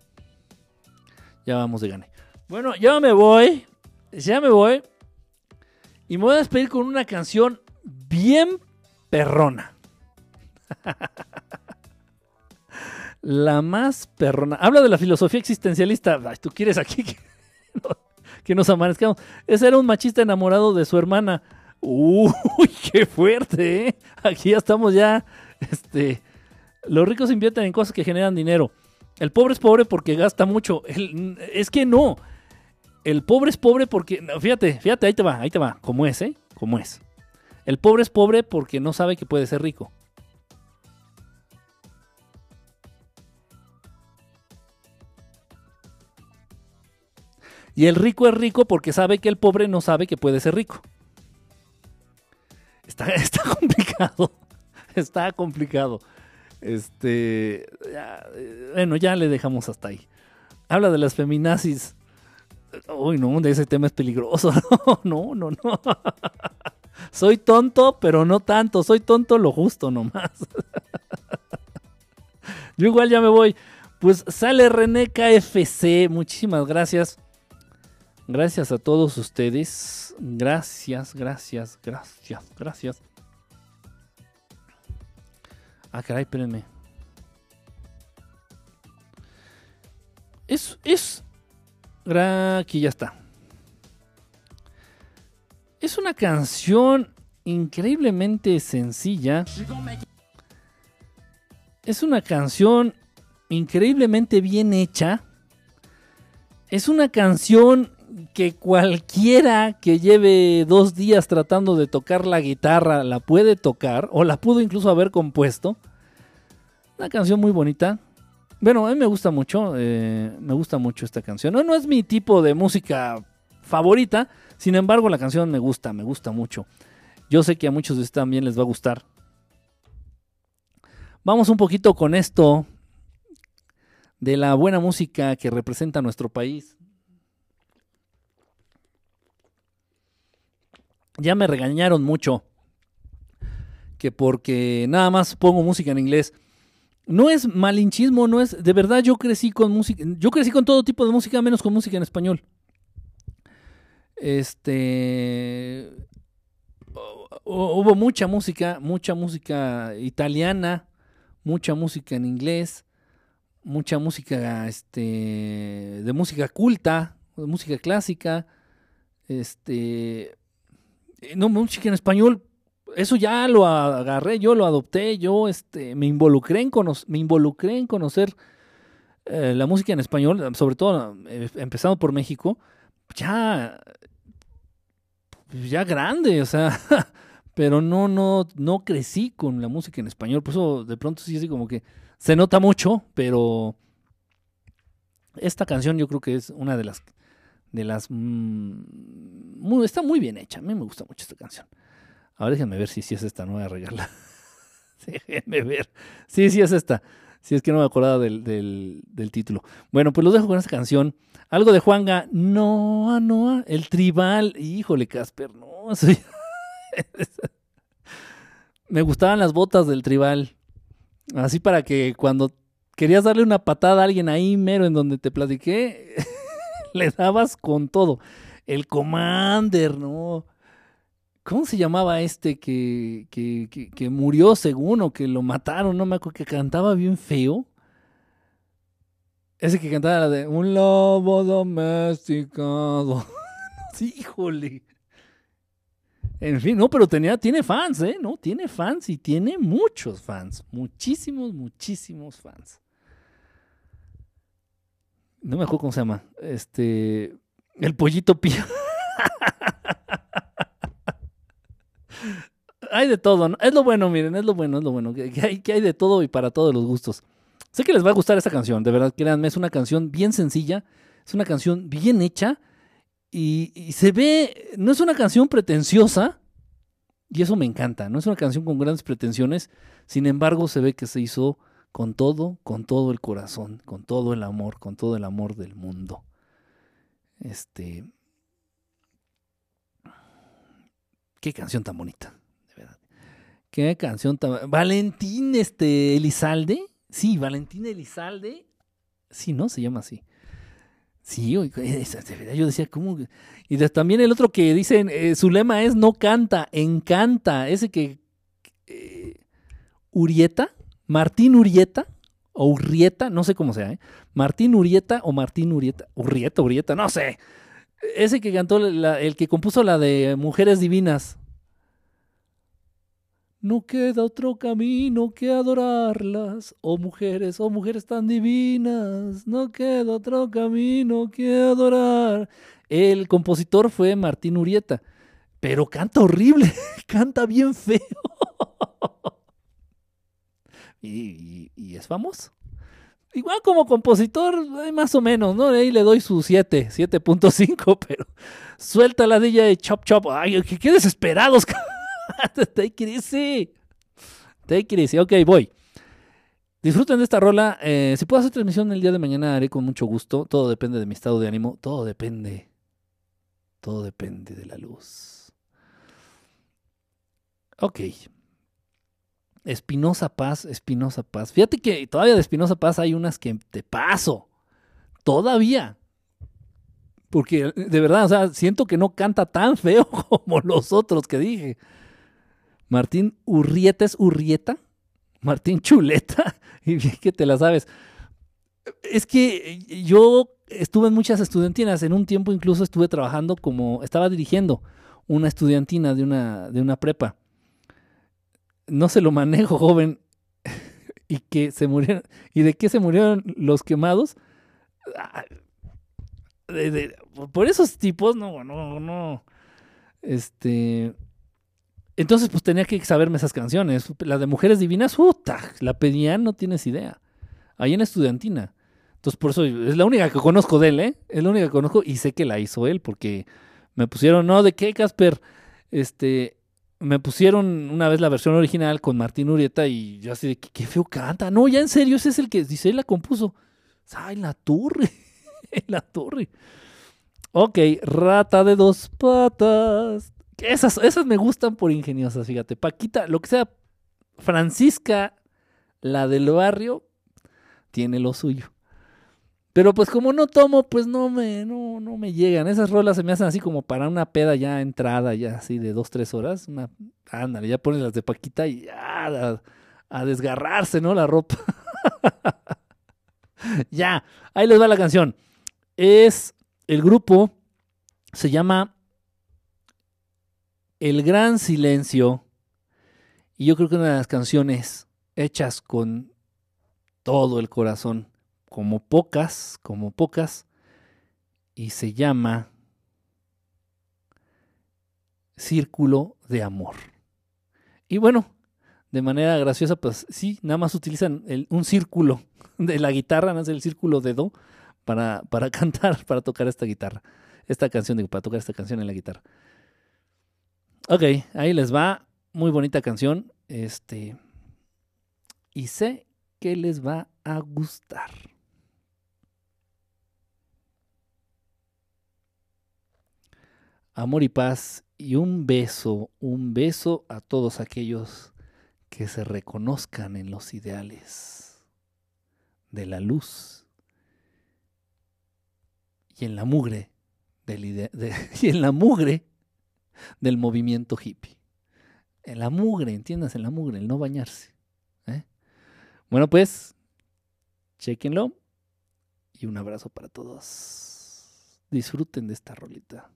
Ya vamos de gane. Bueno, ya me voy, ya me voy. Y me voy a despedir con una canción bien perrona. *laughs* la más perrona. Habla de la filosofía existencialista. Ay, Tú quieres aquí que, *laughs* que nos amanezcamos. Ese era un machista enamorado de su hermana. Uy, *laughs* qué fuerte, ¿eh? Aquí ya estamos ya. Este, los ricos invierten en cosas que generan dinero. El pobre es pobre porque gasta mucho. El- es que no. El pobre es pobre porque. fíjate, fíjate, ahí te va, ahí te va. Como es, ¿eh? Como es. El pobre es pobre porque no sabe que puede ser rico. Y el rico es rico porque sabe que el pobre no sabe que puede ser rico. *laughs* Está, complicado. Está complicado. Este. ya, bueno, ya le dejamos hasta ahí. Habla de las feminazis. Uy, no, ese tema es peligroso. *laughs* No, no, no. *laughs* Soy tonto, pero no tanto. Soy tonto lo justo nomás. Yo igual ya me voy. Pues sale René KFC. Muchísimas gracias. Gracias a todos ustedes. Gracias, gracias, gracias, gracias. Ah, caray, espérenme. Es, es. Aquí ya está. Es una canción increíblemente sencilla. Es una canción increíblemente bien hecha. Es una canción que cualquiera que lleve dos días tratando de tocar la guitarra la puede tocar o la pudo incluso haber compuesto. Una canción muy bonita. Bueno, a mí me gusta mucho, eh, me gusta mucho esta canción. No, no es mi tipo de música favorita, sin embargo la canción me gusta, me gusta mucho. Yo sé que a muchos de ustedes también les va a gustar. Vamos un poquito con esto de la buena música que representa nuestro país. Ya me regañaron mucho que porque nada más pongo música en inglés. No es malinchismo, no es. De verdad, yo crecí con música. Yo crecí con todo tipo de música, menos con música en español. Este. hu- Hubo mucha música, mucha música italiana, mucha música en inglés, mucha música este, de música culta, de música clásica, este, no, música en español, eso ya lo agarré, yo lo adopté, yo este, me, involucré en me involucré en conocer eh, la música en español, sobre todo eh, empezando por México, ya, ya grande, o sea, *laughs* pero no, no, no crecí con la música en español, por eso de pronto sí así como que se nota mucho, pero esta canción yo creo que es una de las de las mm, está muy bien hecha, a mí me gusta mucho esta canción. Ahora déjenme ver si, es esta, no voy a regarla. *laughs* déjenme ver. Sí, sí es esta. Si es que no me acordaba del, del, título. Bueno, pues los dejo con esta canción. Algo de Juanga. Noa, Noa. El tribal. Híjole, Casper. No, *laughs* Me gustaban las botas del tribal. Así para que cuando querías darle una patada a alguien ahí mero en donde te platiqué, *laughs* *laughs* le dabas con todo. El Commander, ¿no? ¿Cómo se llamaba este que, que, que- murió según o que lo mataron? No me acuerdo, que cantaba bien feo. Ese que cantaba la de Un lobo domesticado. *laughs* híjole. En fin, no, pero tenía, tiene fans, ¿eh? No, tiene fans y tiene muchos fans. Muchísimos, muchísimos fans. No me acuerdo cómo se llama. Este. El pollito pío. *laughs* hay de todo, ¿no? Es lo bueno, miren, es lo bueno, es lo bueno. Que, hay, que hay de todo y para todos los gustos. Sé que les va a gustar esta canción, de verdad, créanme, es una canción bien sencilla, es una canción bien hecha y se ve, no es una canción pretenciosa y eso me encanta, no es una canción con grandes pretensiones, sin embargo se ve que se hizo con todo, con todo el corazón, con todo el amor, con todo el amor del mundo. Este. Qué canción tan bonita, de verdad. Qué canción tan. Valentín este, Elizalde. Sí, Valentín Elizalde. Sí, ¿no? Se llama así. Sí, yo decía, ¿cómo? Y también el otro que dicen, eh, su lema es no canta, encanta. Ese que. eh, Urieta, Martín Urieta, o Urrieta, no sé cómo sea, ¿eh? Martín Urieta o Martín Urieta, Urrieta, Urieta, no sé. Ese que cantó, la- el que compuso la de Mujeres Divinas. No queda otro camino que adorarlas, oh mujeres, oh mujeres tan divinas, no queda otro camino que adorar. El compositor fue Martín Urieta, pero canta horrible, *laughs* canta bien feo. *laughs* y, es famoso. Igual como compositor, eh, más o menos, ¿no? Ahí le doy su 7, 7.5, *laughs* pero suelta la de de chop chop. Ay, qué, qué desesperados. *laughs* Take it easy. Take it easy. Ok, voy. Disfruten de esta rola. Eh, si puedo hacer transmisión el día de mañana, haré con mucho gusto. Todo depende de mi estado de ánimo. Todo depende. Todo depende de la luz. Ok. Espinosa Paz, Espinosa Paz. Fíjate que todavía de Espinosa Paz hay unas que te paso. Todavía. Porque de verdad, o sea, siento que no canta tan feo *laughs* como los otros que dije. Martín Urrieta es Urrieta. Martín Chuleta. *laughs* Y bien que te la sabes. Es que yo estuve en muchas estudiantinas. En un tiempo incluso estuve trabajando como, estaba dirigiendo una estudiantina de una, de una prepa no se lo manejo, joven, y que se murieron. ¿Y de qué se murieron los quemados? Ah, por esos tipos, no, no, no. Este. Entonces, pues tenía que saberme esas canciones. La de Mujeres Divinas, puta, la pedían, no tienes idea. Ahí en Estudiantina. Entonces, por eso es la única que conozco de él, ¿eh? Es la única que conozco y sé que la hizo él porque me pusieron, no, ¿de qué, Casper? Este, me pusieron una vez la versión original con Martín Urieta y yo así de que qué feo canta. No, ya en serio, ese es el que dice, él la compuso. Ay, la torre. *laughs* la torre. Ok, rata de dos patas. Esas, esas me gustan por ingeniosas, fíjate. Paquita, lo que sea, Francisca, la del barrio, tiene lo suyo. Pero pues como no tomo, pues no me, no, no me llegan. Esas rolas se me hacen así como para una peda ya entrada, ya así de dos, tres horas. Una, ándale, ya pones las de Paquita y ya a, a desgarrarse, ¿no? La ropa. *laughs* ya, ahí les va la canción. Es el grupo, se llama El Gran Silencio. Y yo creo que una de las canciones hechas con todo el corazón como pocas, como pocas, y se llama Círculo de Amor. Y bueno, de manera graciosa, pues sí, nada más utilizan un círculo *laughs* de la guitarra, no es el círculo de do, para, para *laughs* cantar, para tocar esta guitarra, esta canción, para tocar esta canción en la guitarra. Ok, ahí les va, muy bonita canción, este, y sé que les va a gustar. Amor y paz y un beso, un beso a todos aquellos que se reconozcan en los ideales de la luz y en la mugre del *laughs* y en la mugre del movimiento hippie. En la mugre, entiendas, en la mugre, el no bañarse. ¿eh? Bueno, pues, chequenlo y un abrazo para todos. Disfruten de esta rolita.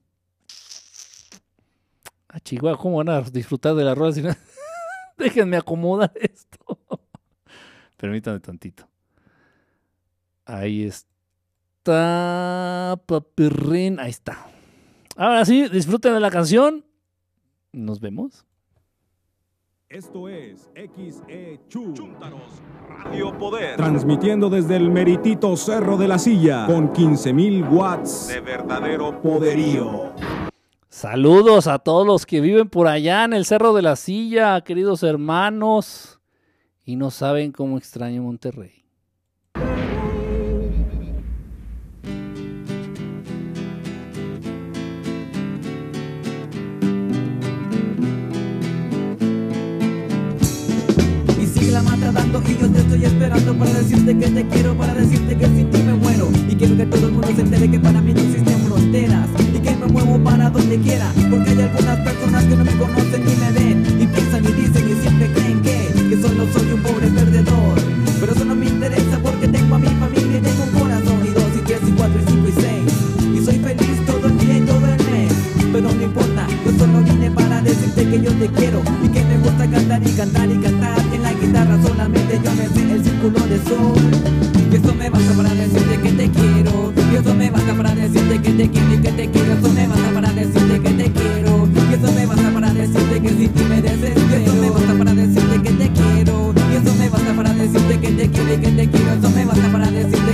Ah, Chihuahua, ¿cómo van a disfrutar de la rola? si no- *laughs* Déjenme acomodar esto. *laughs* Permítanme tantito. Ahí está. Papirrín. Ahí está. Ahora sí, disfruten de la canción. Nos vemos. Esto es XE Chu. Radio Poder. Transmitiendo desde el meritito Cerro de la Silla con 15.000 watts De verdadero poderío. Saludos a todos los que viven por allá en el Cerro de la Silla, queridos hermanos. Y no saben cómo extraño Monterrey. La mata dando y yo te estoy esperando para decirte que te quiero, para decirte que sin ti me muero. Y quiero que todo el mundo se entere que para mí no que muevo para donde quiera. Porque hay algunas personas que no me conocen ni me ven y piensan y dicen y siempre creen que, que solo soy un pobre perdedor. Pero eso no me interesa porque tengo a mi familia y tengo un corazón y dos y tres y cuatro y cinco y seis. Y soy feliz todo el día y todo el mes. Pero no importa, yo solo vine para decirte que yo te quiero y que me gusta cantar y cantar y cantar en la guitarra solamente yo me sé el círculo de sol. Y eso me basta para decirte que te quiero. Y eso me basta para decirte que te quiero y que te quiero. Eso me basta para decirte que te quiero. Y eso me basta para decirte que si ti me desespero. Eso me basta para decirte que te quiero. Y eso me basta para decirte que te quiero y que te quiero. Eso me basta para decirte.